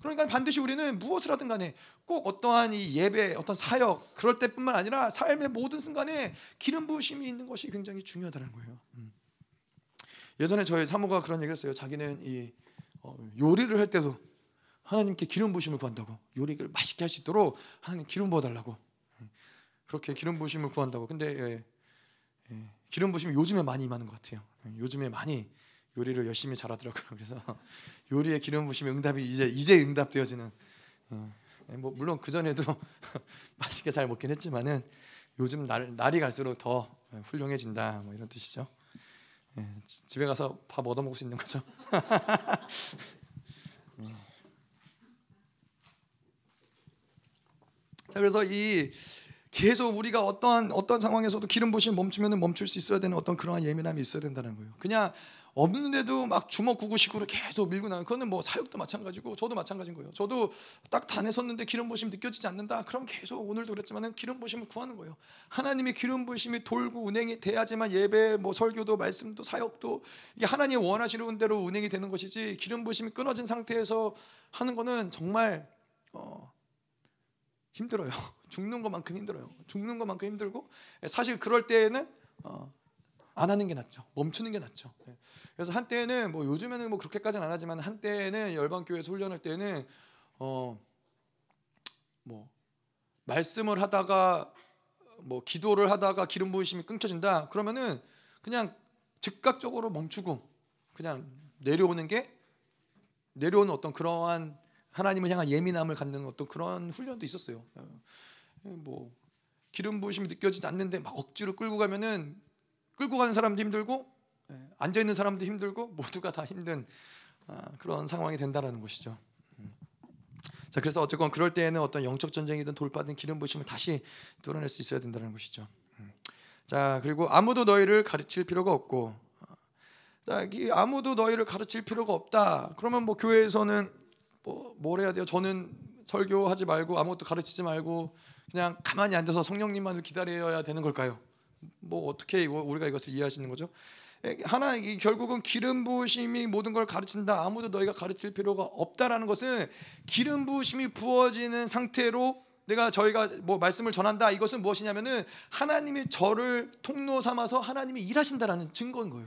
그러니까 반드시 우리는 무엇을 하든 간에 꼭 어떠한 이 예배, 어떤 사역 그럴 때뿐만 아니라 삶의 모든 순간에 기름 부으심이 있는 것이 굉장히 중요하다는 거예요. 음. 예전에 저희 사모가 그런 얘기를 했어요. 자기는 이 어, 요리를 할 때도 하나님께 기름 부심을 구한다고 요리를 맛있게 할 수 있도록 하나님 기름 부어 달라고. 그렇게 기름 부심을 구한다고. 근데 예, 예, 기름 부심이 요즘에 많이 임하는 것 같아요. 예, 요즘에 많이 요리를 열심히 잘하더라고요. (laughs) 그래서 요리에 기름 부심의 응답이 이제 이제 응답되어지는 예, 예뭐 물론 그 전에도 (laughs) 맛있게 잘 먹긴 했지만은 요즘 날, 날이 갈수록 더 훌륭해진다. 뭐 이런 뜻이죠. 예, 집에 가서 밥 얻어 먹을 수 있는 거죠. (laughs) 그래서 이 계속 우리가 어떠한 어떤 상황에서도 기름 부심 멈추면 멈출 수 있어야 되는 어떤 그러한 예민함이 있어야 된다는 거예요. 그냥 없는데도 막 주먹 구구식으로 계속 밀고 나는 그거는 뭐 사역도 마찬가지고 저도 마찬가지인 거예요. 저도 딱 단에 섰는데 기름 부심 느껴지지 않는다. 그럼 계속 오늘도 그랬지만은 기름 부심을 구하는 거예요. 하나님의 기름 부심이 돌고 운행이 돼야지만 예배, 뭐 설교도 말씀도 사역도 이게 하나님 원하시는 대로 운행이 되는 것이지 기름 부심이 끊어진 상태에서 하는 거는 정말 어, 힘들어요. (laughs) 죽는 것만큼 힘들어요. 죽는 것만큼 힘들고 사실 그럴 때에는 어, 안 하는 게 낫죠. 멈추는 게 낫죠. 예. 그래서 한때는 뭐 요즘에는 뭐 그렇게까지는 안 하지만 한때는 열방교회에서 훈련할 때는 어 뭐 말씀을 하다가 뭐 기도를 하다가 기름 부으심이 끊겨진다. 그러면은 그냥 즉각적으로 멈추고 그냥 내려오는 게 내려오는 어떤 그러한 하나님을 향한 예민함을 갖는 어떤 그런 훈련도 있었어요. 어, 뭐 기름 부으심이 느껴지지 않는데 막 억지로 끌고 가면은 끌고 가는 사람도 힘들고 예, 앉아 있는 사람도 힘들고 모두가 다 힘든 아, 그런 상황이 된다라는 것이죠. 음. 자 그래서 어쨌건 그럴 때에는 어떤 영적 전쟁이든 돌파든 기름 부심을 다시 뚫어낼 수 있어야 된다는 것이죠. 음. 자 그리고 아무도 너희를 가르칠 필요가 없고 자 아무도 너희를 가르칠 필요가 없다. 그러면 뭐 교회에서는 뭐, 뭘 해야 돼요? 저는 설교하지 말고 아무것도 가르치지 말고 그냥 가만히 앉아서 성령님만을 기다려야 되는 걸까요? 뭐 어떻게 이거 우리가 이것을 이해하시는 거죠? 하나 결국은 기름 부으심이 모든 걸 가르친다. 아무도 너희가 가르칠 필요가 없다라는 것은 기름 부으심이 부어지는 상태로 내가 저희가 뭐 말씀을 전한다. 이것은 무엇이냐면은 하나님이 저를 통로 삼아서 하나님이 일하신다라는 증거인 거예요.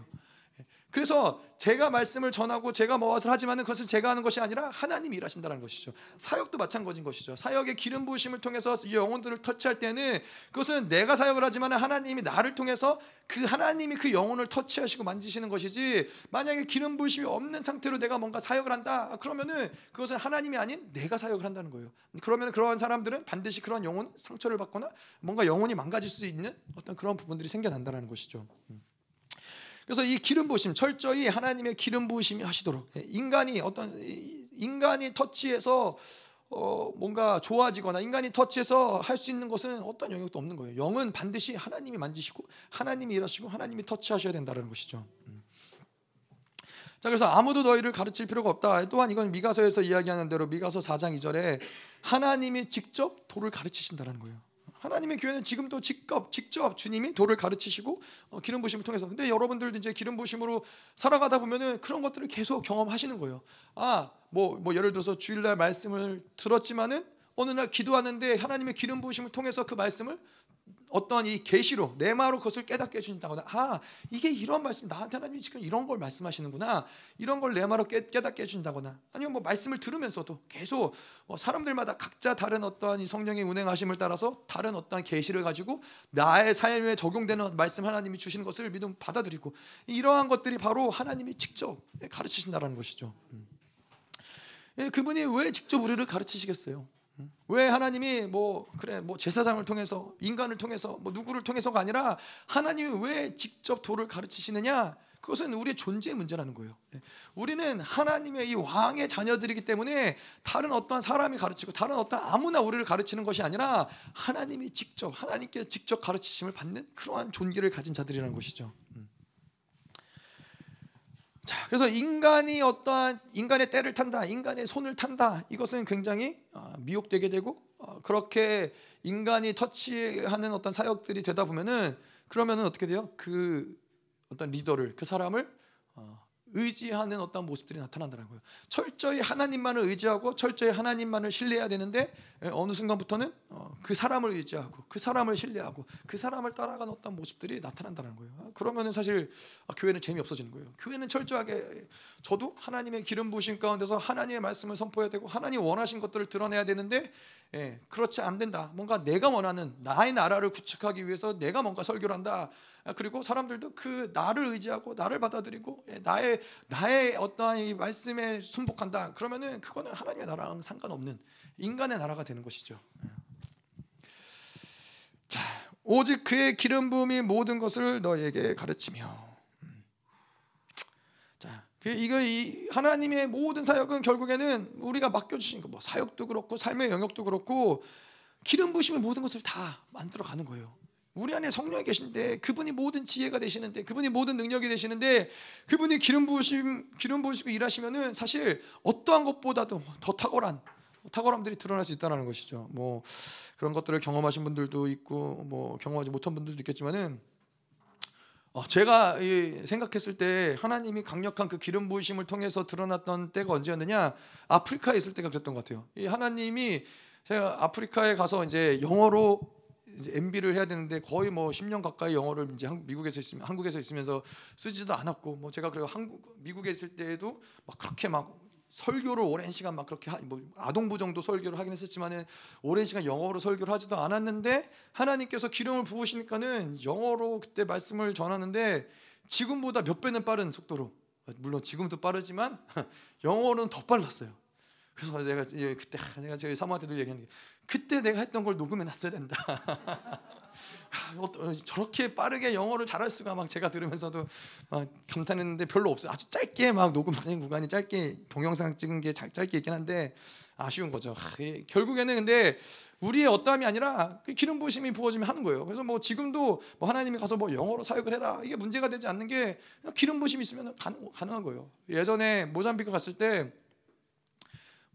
그래서 제가 말씀을 전하고 제가 무엇을 하지만은 그것은 제가 하는 것이 아니라 하나님이 일하신다는 것이죠. 사역도 마찬가지인 것이죠. 사역의 기름 부으심을 통해서 이 영혼들을 터치할 때는 그것은 내가 사역을 하지만 하나님이 나를 통해서 그 하나님이 그 영혼을 터치하시고 만지시는 것이지 만약에 기름 부으심이 없는 상태로 내가 뭔가 사역을 한다 그러면은 그것은 하나님이 아닌 내가 사역을 한다는 거예요. 그러면 그러한 사람들은 반드시 그러한 영혼 상처를 받거나 뭔가 영혼이 망가질 수 있는 어떤 그런 부분들이 생겨난다는 것이죠. 음. 그래서 이 기름 부심 철저히 하나님의 기름 부심이 하시도록 예, 인간이 어떤 인간이 터치해서 어 뭔가 좋아지거나 인간이 터치해서 할 수 있는 것은 어떤 영역도 없는 거예요. 영은 반드시 하나님이 만지시고 하나님이 일하시고 하나님이 터치하셔야 된다는 것이죠. 음. 자 그래서 아무도 너희를 가르칠 필요가 없다. 또한 이건 미가서에서 이야기하는 대로 미가서 4장 2절에 하나님이 직접 도를 가르치신다는 거예요. 하나님의 교회는 지금도 직접 직접 주님이 도를 가르치시고 어, 기름 부심을 통해서 근데 여러분들도 이제 기름 부심으로 살아가다 보면은 그런 것들을 계속 경험하시는 거예요. 아, 뭐뭐 예를 들어서 주일날 말씀을 들었지만은 어느 날 기도하는데 하나님의 기름 부심을 통해서 그 말씀을 어떤 이 계시로 레마로 그것을 깨닫게 해주신다거나 아 이게 이런 말씀 나한테 하나님이 지금 이런 걸 말씀하시는구나 이런 걸 레마로 깨, 닫게 해준다거나 아니면 뭐 말씀을 들으면서도 계속 뭐 사람들마다 각자 다른 어떠한 이 성령의 운행하심을 따라서 다른 어떠한 계시를 가지고 나의 삶에 적용되는 말씀 하나님이 주시는 것을 믿음 받아들이고 이러한 것들이 바로 하나님이 직접 가르치신다라는 것이죠. 음. 예, 그분이 왜 직접 우리를 가르치시겠어요? 왜 하나님이 뭐 그래 뭐 제사장을 통해서 인간을 통해서 뭐 누구를 통해서가 아니라 하나님이 왜 직접 도를 가르치시느냐? 그것은 우리의 존재의 문제라는 거예요. 네. 우리는 하나님의 이 왕의 자녀들이기 때문에 다른 어떤 사람이 가르치고 다른 어떤 아무나 우리를 가르치는 것이 아니라 하나님이 직접 하나님께 직접 가르치심을 받는 그러한 존귀를 가진 자들이라는 것이죠. 음. 자, 그래서 인간이 어떠한 인간의 때를 탄다, 인간의 손을 탄다. 이것은 굉장히 어, 미혹되게 되고 어, 그렇게 인간이 터치하는 어떤 사역들이 되다 보면은 그러면은 어떻게 돼요? 그 어떤 리더를 그 사람을 어, 의지하는 어떤 모습들이 나타난다는 거예요. 철저히 하나님만을 의지하고 철저히 하나님만을 신뢰해야 되는데 예, 어느 순간부터는 어, 그 사람을 의지하고 그 사람을 신뢰하고 그 사람을 따라가는 어떤 모습들이 나타난다는 거예요. 아, 그러면은 사실 아, 교회는 재미 없어지는 거예요. 교회는 철저하게 저도 하나님의 기름 부신 가운데서 하나님의 말씀을 선포해야 되고 하나님 원하신 것들을 드러내야 되는데 예, 그렇지 안 된다. 뭔가 내가 원하는 나의 나라를 구축하기 위해서 내가 뭔가 설교를 한다. 아, 그리고 사람들도 그 나를 의지하고 나를 받아들이고 예, 나의 나의 어떠한 이 말씀에 순복한다. 그러면은 그거는 하나님의 나라랑 상관없는 인간의 나라가 되는 것이죠. 예. 자, 오직 그의 기름 부음이 모든 것을 너에게 가르치며. 음. 자, 그 이거 이 하나님의 모든 사역은 결국에는 우리가 맡겨 주신 거 뭐 사역도 그렇고 삶의 영역도 그렇고 기름 부심이 모든 것을 다 만들어 가는 거예요. 우리 안에 성령이 계신데 그분이 모든 지혜가 되시는데 그분이 모든 능력이 되시는데 그분이 기름 부으심 기름 부으시고 일하시면은 사실 어떠한 것보다도 더 탁월한 탁월함들이 드러날 수 있다는 것이죠. 뭐 그런 것들을 경험하신 분들도 있고 뭐 경험하지 못한 분들도 있겠지만은 어, 제가 생각했을 때 하나님이 강력한 그 기름 부으심을 통해서 드러났던 때가 언제였느냐 아프리카에 있을 때가 그랬던 것 같아요. 이 하나님이 제가 아프리카에 가서 이제 영어로 이제 MB를 해야 되는데 거의 뭐 10년 가까이 영어를 이제 미국에서 있으면 한국에서 있으면서 쓰지도 않았고 뭐 제가 그리고 한국 미국에 있을 때에도 막 그렇게 막 설교를 오랜 시간 막 그렇게 하, 뭐 아동부 정도 설교를 하긴 했었지만은 오랜 시간 영어로 설교를 하지도 않았는데 하나님께서 기름을 부으시니까는 영어로 그때 말씀을 전하는데 지금보다 몇 배는 빠른 속도로 물론 지금도 빠르지만 (laughs) 영어는 더 빨랐어요. 그래서 내가 예, 그때 내가 저희 사모한테도 얘기했는데 그때 내가 했던 걸 녹음해 놨어야 된다. (laughs) 어, 저렇게 빠르게 영어를 잘할 수가 막 제가 들으면서도 막 감탄했는데 별로 없어요. 아주 짧게 막 녹음하는 구간이 짧게 동영상 찍은 게 짧게 있긴 한데 아쉬운 거죠. 예, 결국에는 근데 우리의 어떠함이 아니라 그 기름 부심이 부어지면 하는 거예요. 그래서 뭐 지금도 뭐 하나님이 가서 뭐 영어로 사역을 해라 이게 문제가 되지 않는 게 기름 부심이 있으면 가능, 가능한 거예요. 예전에 모잠비크 갔을 때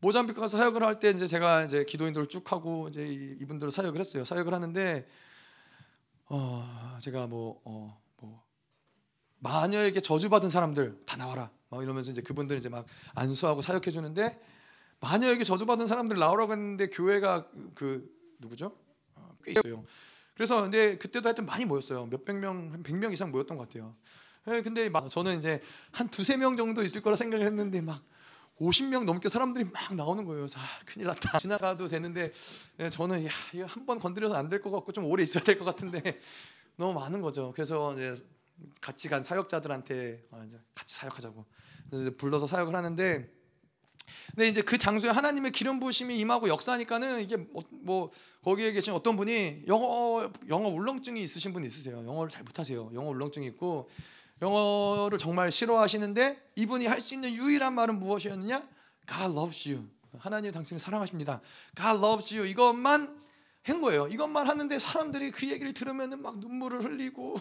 모잠비크 가서 사역을 할 때 이제 제가 이제 기도인들을 쭉 하고 이제 이분들을 사역을 했어요. 사역을 하는데 어 제가 뭐 어, 뭐 마녀에게 저주받은 사람들 다 나와라. 막 이러면서 이제 그분들 이제 막 안수하고 사역해 주는데 마녀에게 저주받은 사람들 나오라고 했는데 교회가 그 누구죠? 어, 꽤 있어요. 그래서 근데 그때도 하여튼 많이 모였어요. 몇백 명, 한 백 명 이상 모였던 것 같아요. 네, 근데 막 저는 이제 한 두세 명 정도 있을 거라 생각을 했는데 막 50명 넘게 사람들이 막 나오는 거예요. 아, 큰일 났다. 지나가도 되는데 예, 저는 야, 이거 한 번 건드려서 안 될 것 같고 좀 오래 있어야 될 것 같은데 (laughs) 너무 많은 거죠. 그래서 이제 같이 간 사역자들한테 어, 같이 사역하자고 불러서 사역을 하는데 근데 이제 그 장소에 하나님의 기름 부심이 임하고 역사하니까는 이게 뭐, 뭐, 거기에 계신 어떤 분이 영어 영어 울렁증이 있으신 분 있으세요. 영어를 잘 못하세요. 영어 울렁증이 있고 영어를 정말 싫어하시는데 이분이 할 수 있는 유일한 말은 무엇이었느냐? God loves you. 하나님 당신을 사랑하십니다. God loves you. 이것만 한 거예요. 이것만 하는데 사람들이 그 얘기를 들으면은 막 눈물을 흘리고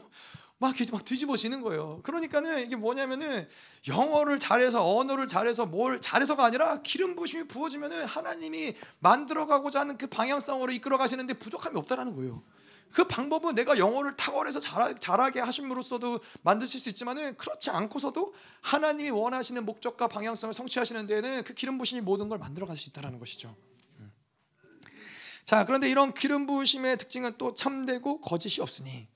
막, 막 뒤집어지는 거예요. 그러니까는 이게 뭐냐면은 영어를 잘해서 언어를 잘해서 뭘 잘해서가 아니라 기름 부심이 부어지면은 하나님이 만들어가고자 하는 그 방향성으로 이끌어 가시는데 부족함이 없다라는 거예요. 그 방법은 내가 영어를 탁월해서 잘, 잘하 게 하심으로써도 만드실 수 있지만은 그렇지 않고서도 하나님이 원하시는 목적과 방향성을 성취하시는 데에는 그 기름 부심이 모든 걸 만들어 갈 수 있다라는 것이죠. 음. 자, 그런데 이런 기름 부심의 특징은 또 참되고 거짓이 없으니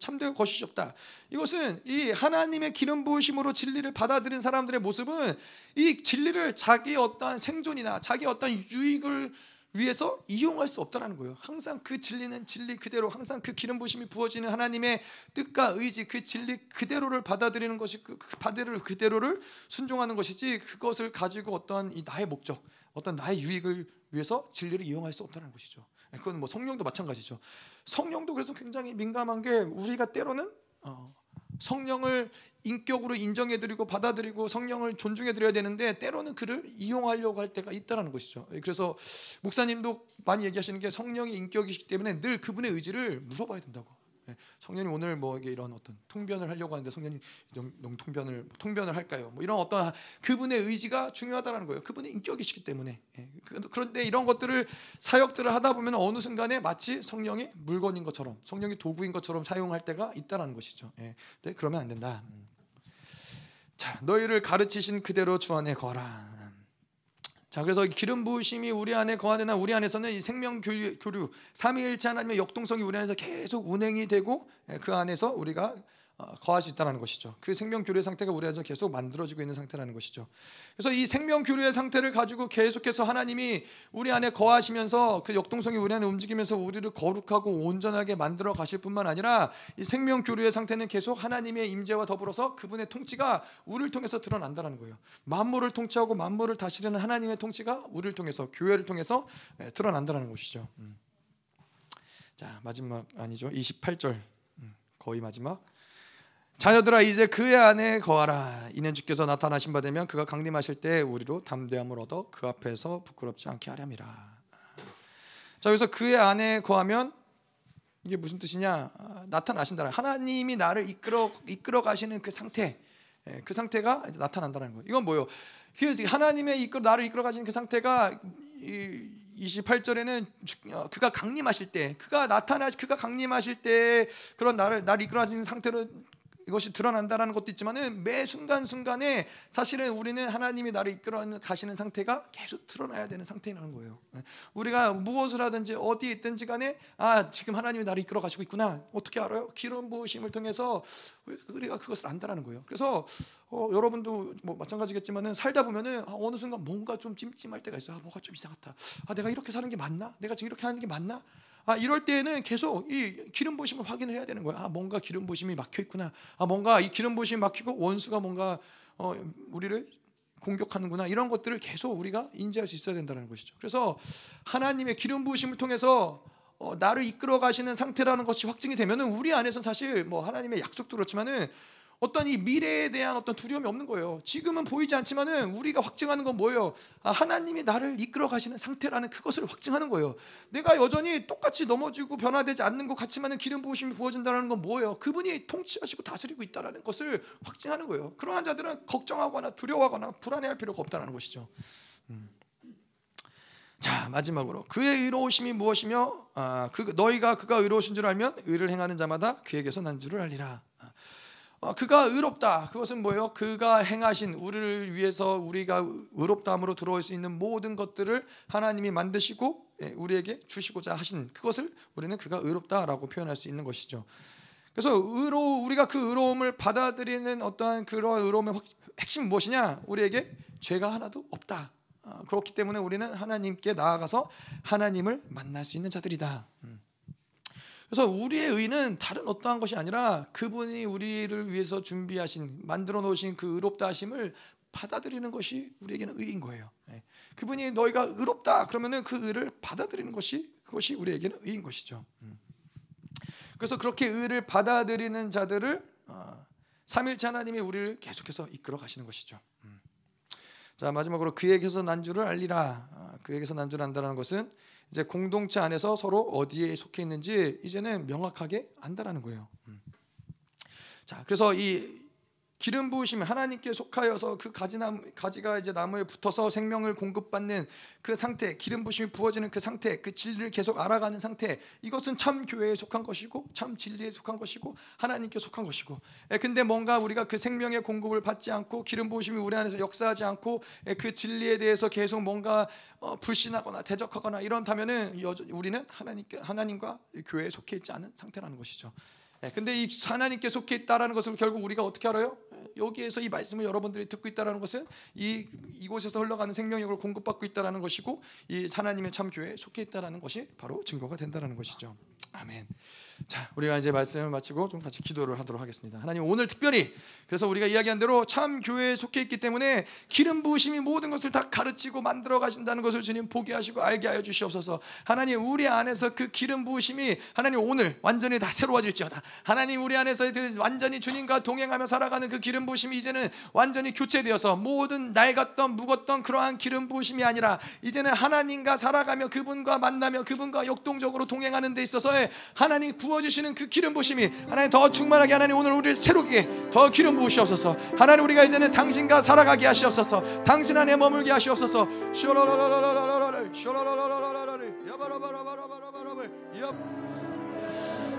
참되고 거짓이 없다. 이것은 이 하나님의 기름 부으심으로 진리를 받아들인 사람들의 모습은 이 진리를 자기 어떠한 생존이나 자기 어떤 유익을 위해서 이용할 수 없다라는 거예요. 항상 그 진리는 진리 그대로 항상 그 기름 부심이 부어지는 하나님의 뜻과 의지 그 진리 그대로를 받아들이는 것이 그, 그 받아들일 그대로를 순종하는 것이지 그것을 가지고 어떤 이 나의 목적, 어떤 나의 유익을 위해서 진리를 이용할 수 없다는 것이죠. 그건 뭐 성령도 마찬가지죠. 성령도 그래서 굉장히 민감한 게 우리가 때로는 어, 성령을 인격으로 인정해드리고 받아들이고 성령을 존중해드려야 되는데 때로는 그를 이용하려고 할 때가 있다라는 것이죠. 그래서 목사님도 많이 얘기하시는 게 성령의 인격이기 때문에 늘 그분의 의지를 물어봐야 된다고. 예, (laughs) 성령님 오늘 뭐 이런 어떤 통변을 하려고 하는데 성령님 농통변을 통변을 할까요? 뭐 이런 어떤 그분의 의지가 중요하다라는 거예요. 그분의 인격이시기 때문에 예, 그, 그런데 이런 것들을 사역들을 하다 보면 어느 순간에 마치 성령이 물건인 것처럼 성령이 도구인 것처럼 사용할 때가 있다라는 것이죠. 예, 그러면 안 된다. 음. 자 너희를 가르치신 그대로 주 안에 거라. 자 그래서 기름 부으심이 우리 안에 거하느나 우리 안에서는 이 생명 교류, 교류 삼위일체 하나님의 역동성이 우리 안에서 계속 운행이 되고 예, 그 안에서 우리가 어, 거할 수 있다는 것이죠. 그 생명 교류의 상태가 우리 안에서 계속 만들어지고 있는 상태라는 것이죠. 그래서 이 생명 교류의 상태를 가지고 계속해서 하나님이 우리 안에 거하시면서 그 역동성이 우리 안에 움직이면서 우리를 거룩하고 온전하게 만들어 가실 뿐만 아니라 이 생명 교류의 상태는 계속 하나님의 임재와 더불어서 그분의 통치가 우리를 통해서 드러난다는 거예요. 만물을 통치하고 만물을 다스리는 하나님의 통치가 우리를 통해서 교회를 통해서 예, 드러난다는 것이죠. 음. 자 마지막 아니죠 28절 음, 거의 마지막 자녀들아 이제 그의 안에 거하라. 이는 주께서 나타나신 바 되면 그가 강림하실 때 우리로 담대함을 얻어 그 앞에서 부끄럽지 않게 하렴이라. 자 여기서 그의 안에 거하면 이게 무슨 뜻이냐? 나타나신다 하나님이 나를 이끌어 이끌어 가시는 그 상태. 예, 그 상태가 나타난다는 거예요. 이건 뭐요? 하나님의 이끌어 나를 이끌어 가시는 그 상태가 28절에는 어, 그가 강림하실 때 그가 나타나 그가 강림하실 때 그런 나를 나를 이끌어 가시는 상태로 이것이 드러난다라는 것도 있지만은 매 순간 순간에 사실은 우리는 하나님이 나를 이끌어 가시는 상태가 계속 드러나야 되는 상태라는 거예요. 우리가 무엇을 하든지 어디에 있든지 간에 아 지금 하나님이 나를 이끌어 가시고 있구나. 어떻게 알아요? 기름 부으심을 통해서 우리가 그것을 안다라는 거예요. 그래서 어, 여러분도 뭐 마찬가지겠지만은 살다 보면은 아, 어느 순간 뭔가 좀 찜찜할 때가 있어요. 아, 뭔가 좀 이상하다. 아 내가 이렇게 사는 게 맞나? 내가 지금 이렇게 하는 게 맞나? 아, 이럴 때는 계속 이 기름 부심을 확인을 해야 되는 거야. 아, 뭔가 기름 부심이 막혀 있구나. 아, 뭔가 이 기름 부심이 막히고 원수가 뭔가 어, 우리를 공격하는구나. 이런 것들을 계속 우리가 인지할 수 있어야 된다는 것이죠. 그래서 하나님의 기름 부심을 통해서 어, 나를 이끌어 가시는 상태라는 것이 확증이 되면은 우리 안에서 사실 뭐 하나님의 약속도 그렇지만은 어떤 이 미래에 대한 어떤 두려움이 없는 거예요. 지금은 보이지 않지만은 우리가 확증하는 건 뭐예요? 아, 하나님이 나를 이끌어 가시는 상태라는 그것을 확증하는 거예요. 내가 여전히 똑같이 넘어지고 변화되지 않는 것 같지만은 기름 부으심이 부어진다는 건 뭐예요? 그분이 통치하시고 다스리고 있다라는 것을 확증하는 거예요. 그러한 자들은 걱정하거나 두려워하거나 불안해할 필요가 없다라는 것이죠. 음. 자 마지막으로 그의 의로우심이 무엇이며 아, 그, 너희가 그가 의로우신 줄 알면 의를 행하는 자마다 그에게서 난 줄을 알리라. 어, 그가 의롭다. 그것은 뭐예요? 그가 행하신 우리를 위해서 우리가 의롭다함으로 들어올 수 있는 모든 것들을 하나님이 만드시고 예, 우리에게 주시고자 하신 그것을 우리는 그가 의롭다라고 표현할 수 있는 것이죠. 그래서 의로 우리가 그 의로움을 받아들이는 어떠한 그런 의로움의 핵심 무엇이냐? 우리에게 죄가 하나도 없다. 어, 그렇기 때문에 우리는 하나님께 나아가서 하나님을 만날 수 있는 자들이다. 음. 그래서 우리의 의는 다른 어떠한 것이 아니라 그분이 우리를 위해서 준비하신 만들어 놓으신 그 의롭다 하심을 받아들이는 것이 우리에게는 의인 거예요. 네. 그분이 너희가 의롭다 그러면은 그 의를 받아들이는 것이 그것이 우리에게는 의인 것이죠. 음. 그래서 그렇게 의를 받아들이는 자들을 어, 삼일체 하나님이 우리를 계속해서 이끌어 가시는 것이죠. 음. 자 마지막으로 그에게서 난주를 알리라. 아, 그에게서 난주를 안다라는 것은 이제 공동체 안에서 서로 어디에 속해 있는지 이제는 명확하게 안다라는 거예요. 음. 자 그래서 이 기름 부으심 하나님께 속하여서 그 가지나무 가지가 이제 나무에 붙어서 생명을 공급받는 그 상태, 기름 부심이 부어지는 그 상태, 그 진리를 계속 알아가는 상태. 이것은 참 교회에 속한 것이고 참 진리에 속한 것이고 하나님께 속한 것이고. 예, 근데 뭔가 우리가 그 생명의 공급을 받지 않고 기름 부심이 우리 안에서 역사하지 않고 예, 그 진리에 대해서 계속 뭔가 어, 불신하거나 대적하거나 이런다면은 우리는 하나님께 하나님과 교회에 속해 있지 않은 상태라는 것이죠. 예, 근데 이 하나님께 속해 있다라는 것을 결국 우리가 어떻게 알아요? 여기에서 이 말씀을 여러분들이 듣고 있다라는 것은 이 이곳에서 흘러가는 생명력을 공급받고 있다라는 것이고 이 하나님의 참 교회에 속해 있다라는 것이 바로 증거가 된다라는 것이죠. 아멘. 자, 우리가 이제 말씀을 마치고 좀 같이 기도를 하도록 하겠습니다. 하나님 오늘 특별히 그래서 우리가 이야기한 대로 참 교회에 속해 있기 때문에 기름 부으심이 모든 것을 다 가르치고 만들어 가신다는 것을 주님 보게 하시고 알게 하여 주시옵소서. 하나님 우리 안에서 그 기름 부으심이 하나님 오늘 완전히 다 새로워질지어다. 하나님 우리 안에서 그 완전히 주님과 동행하며 살아가는 그 기름 부으심이 이제는 완전히 교체되어서 모든 낡았던 묵었던 그러한 기름 부으심이 아니라 이제는 하나님과 살아가며 그분과 만나며 그분과 역동적으로 동행하는 데 있어서 하나님 부어주시는 그 기름 부심이 하나님 더 충만하게 하나님 오늘 우리를 새롭게 더 기름 부으시옵소서 하나님 우리가 이제는 당신과 살아가게 하시옵소서 당신 안에 머물게 하시옵소서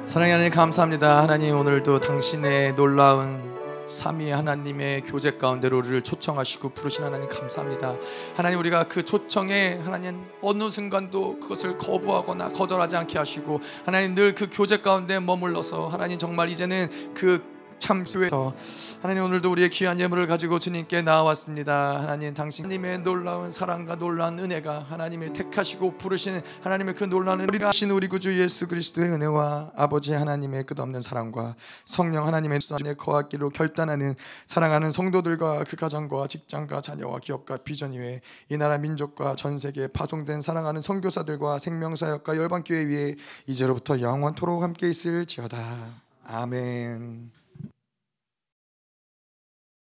사랑의 하나님 감사합니다 하나님 오늘도 당신의 놀라운 삼위 하나님의 교제 가운데로 우리를 초청하시고 부르신 하나님 감사합니다. 하나님 우리가 그 초청에 하나님 어느 순간도 그것을 거부하거나 거절하지 않게 하시고 하나님 늘 그 교제 가운데 머물러서 하나님 정말 이제는 그 참수에서 하나님 오늘도 우리의 귀한 예물을 가지고 주님께 나왔습니다. 하나님 당신님의 놀라운 사랑과 놀라운 은혜가 하나님의 택하시고 부르시는 하나님의 그 놀라운 우리가 하신 우리 구주 예수 그리스도의 은혜와 아버지 하나님의 끝없는 사랑과 성령 하나님의 안에 거하기로 결단하는 사랑하는 성도들과 그 가정과 직장과 자녀와 기업과 비전 위에 이 나라 민족과 전 세계에 파송된 사랑하는 선교사들과 생명사역과 열방교회 위에 이제로부터 영원토록 함께 있을지어다. 아멘.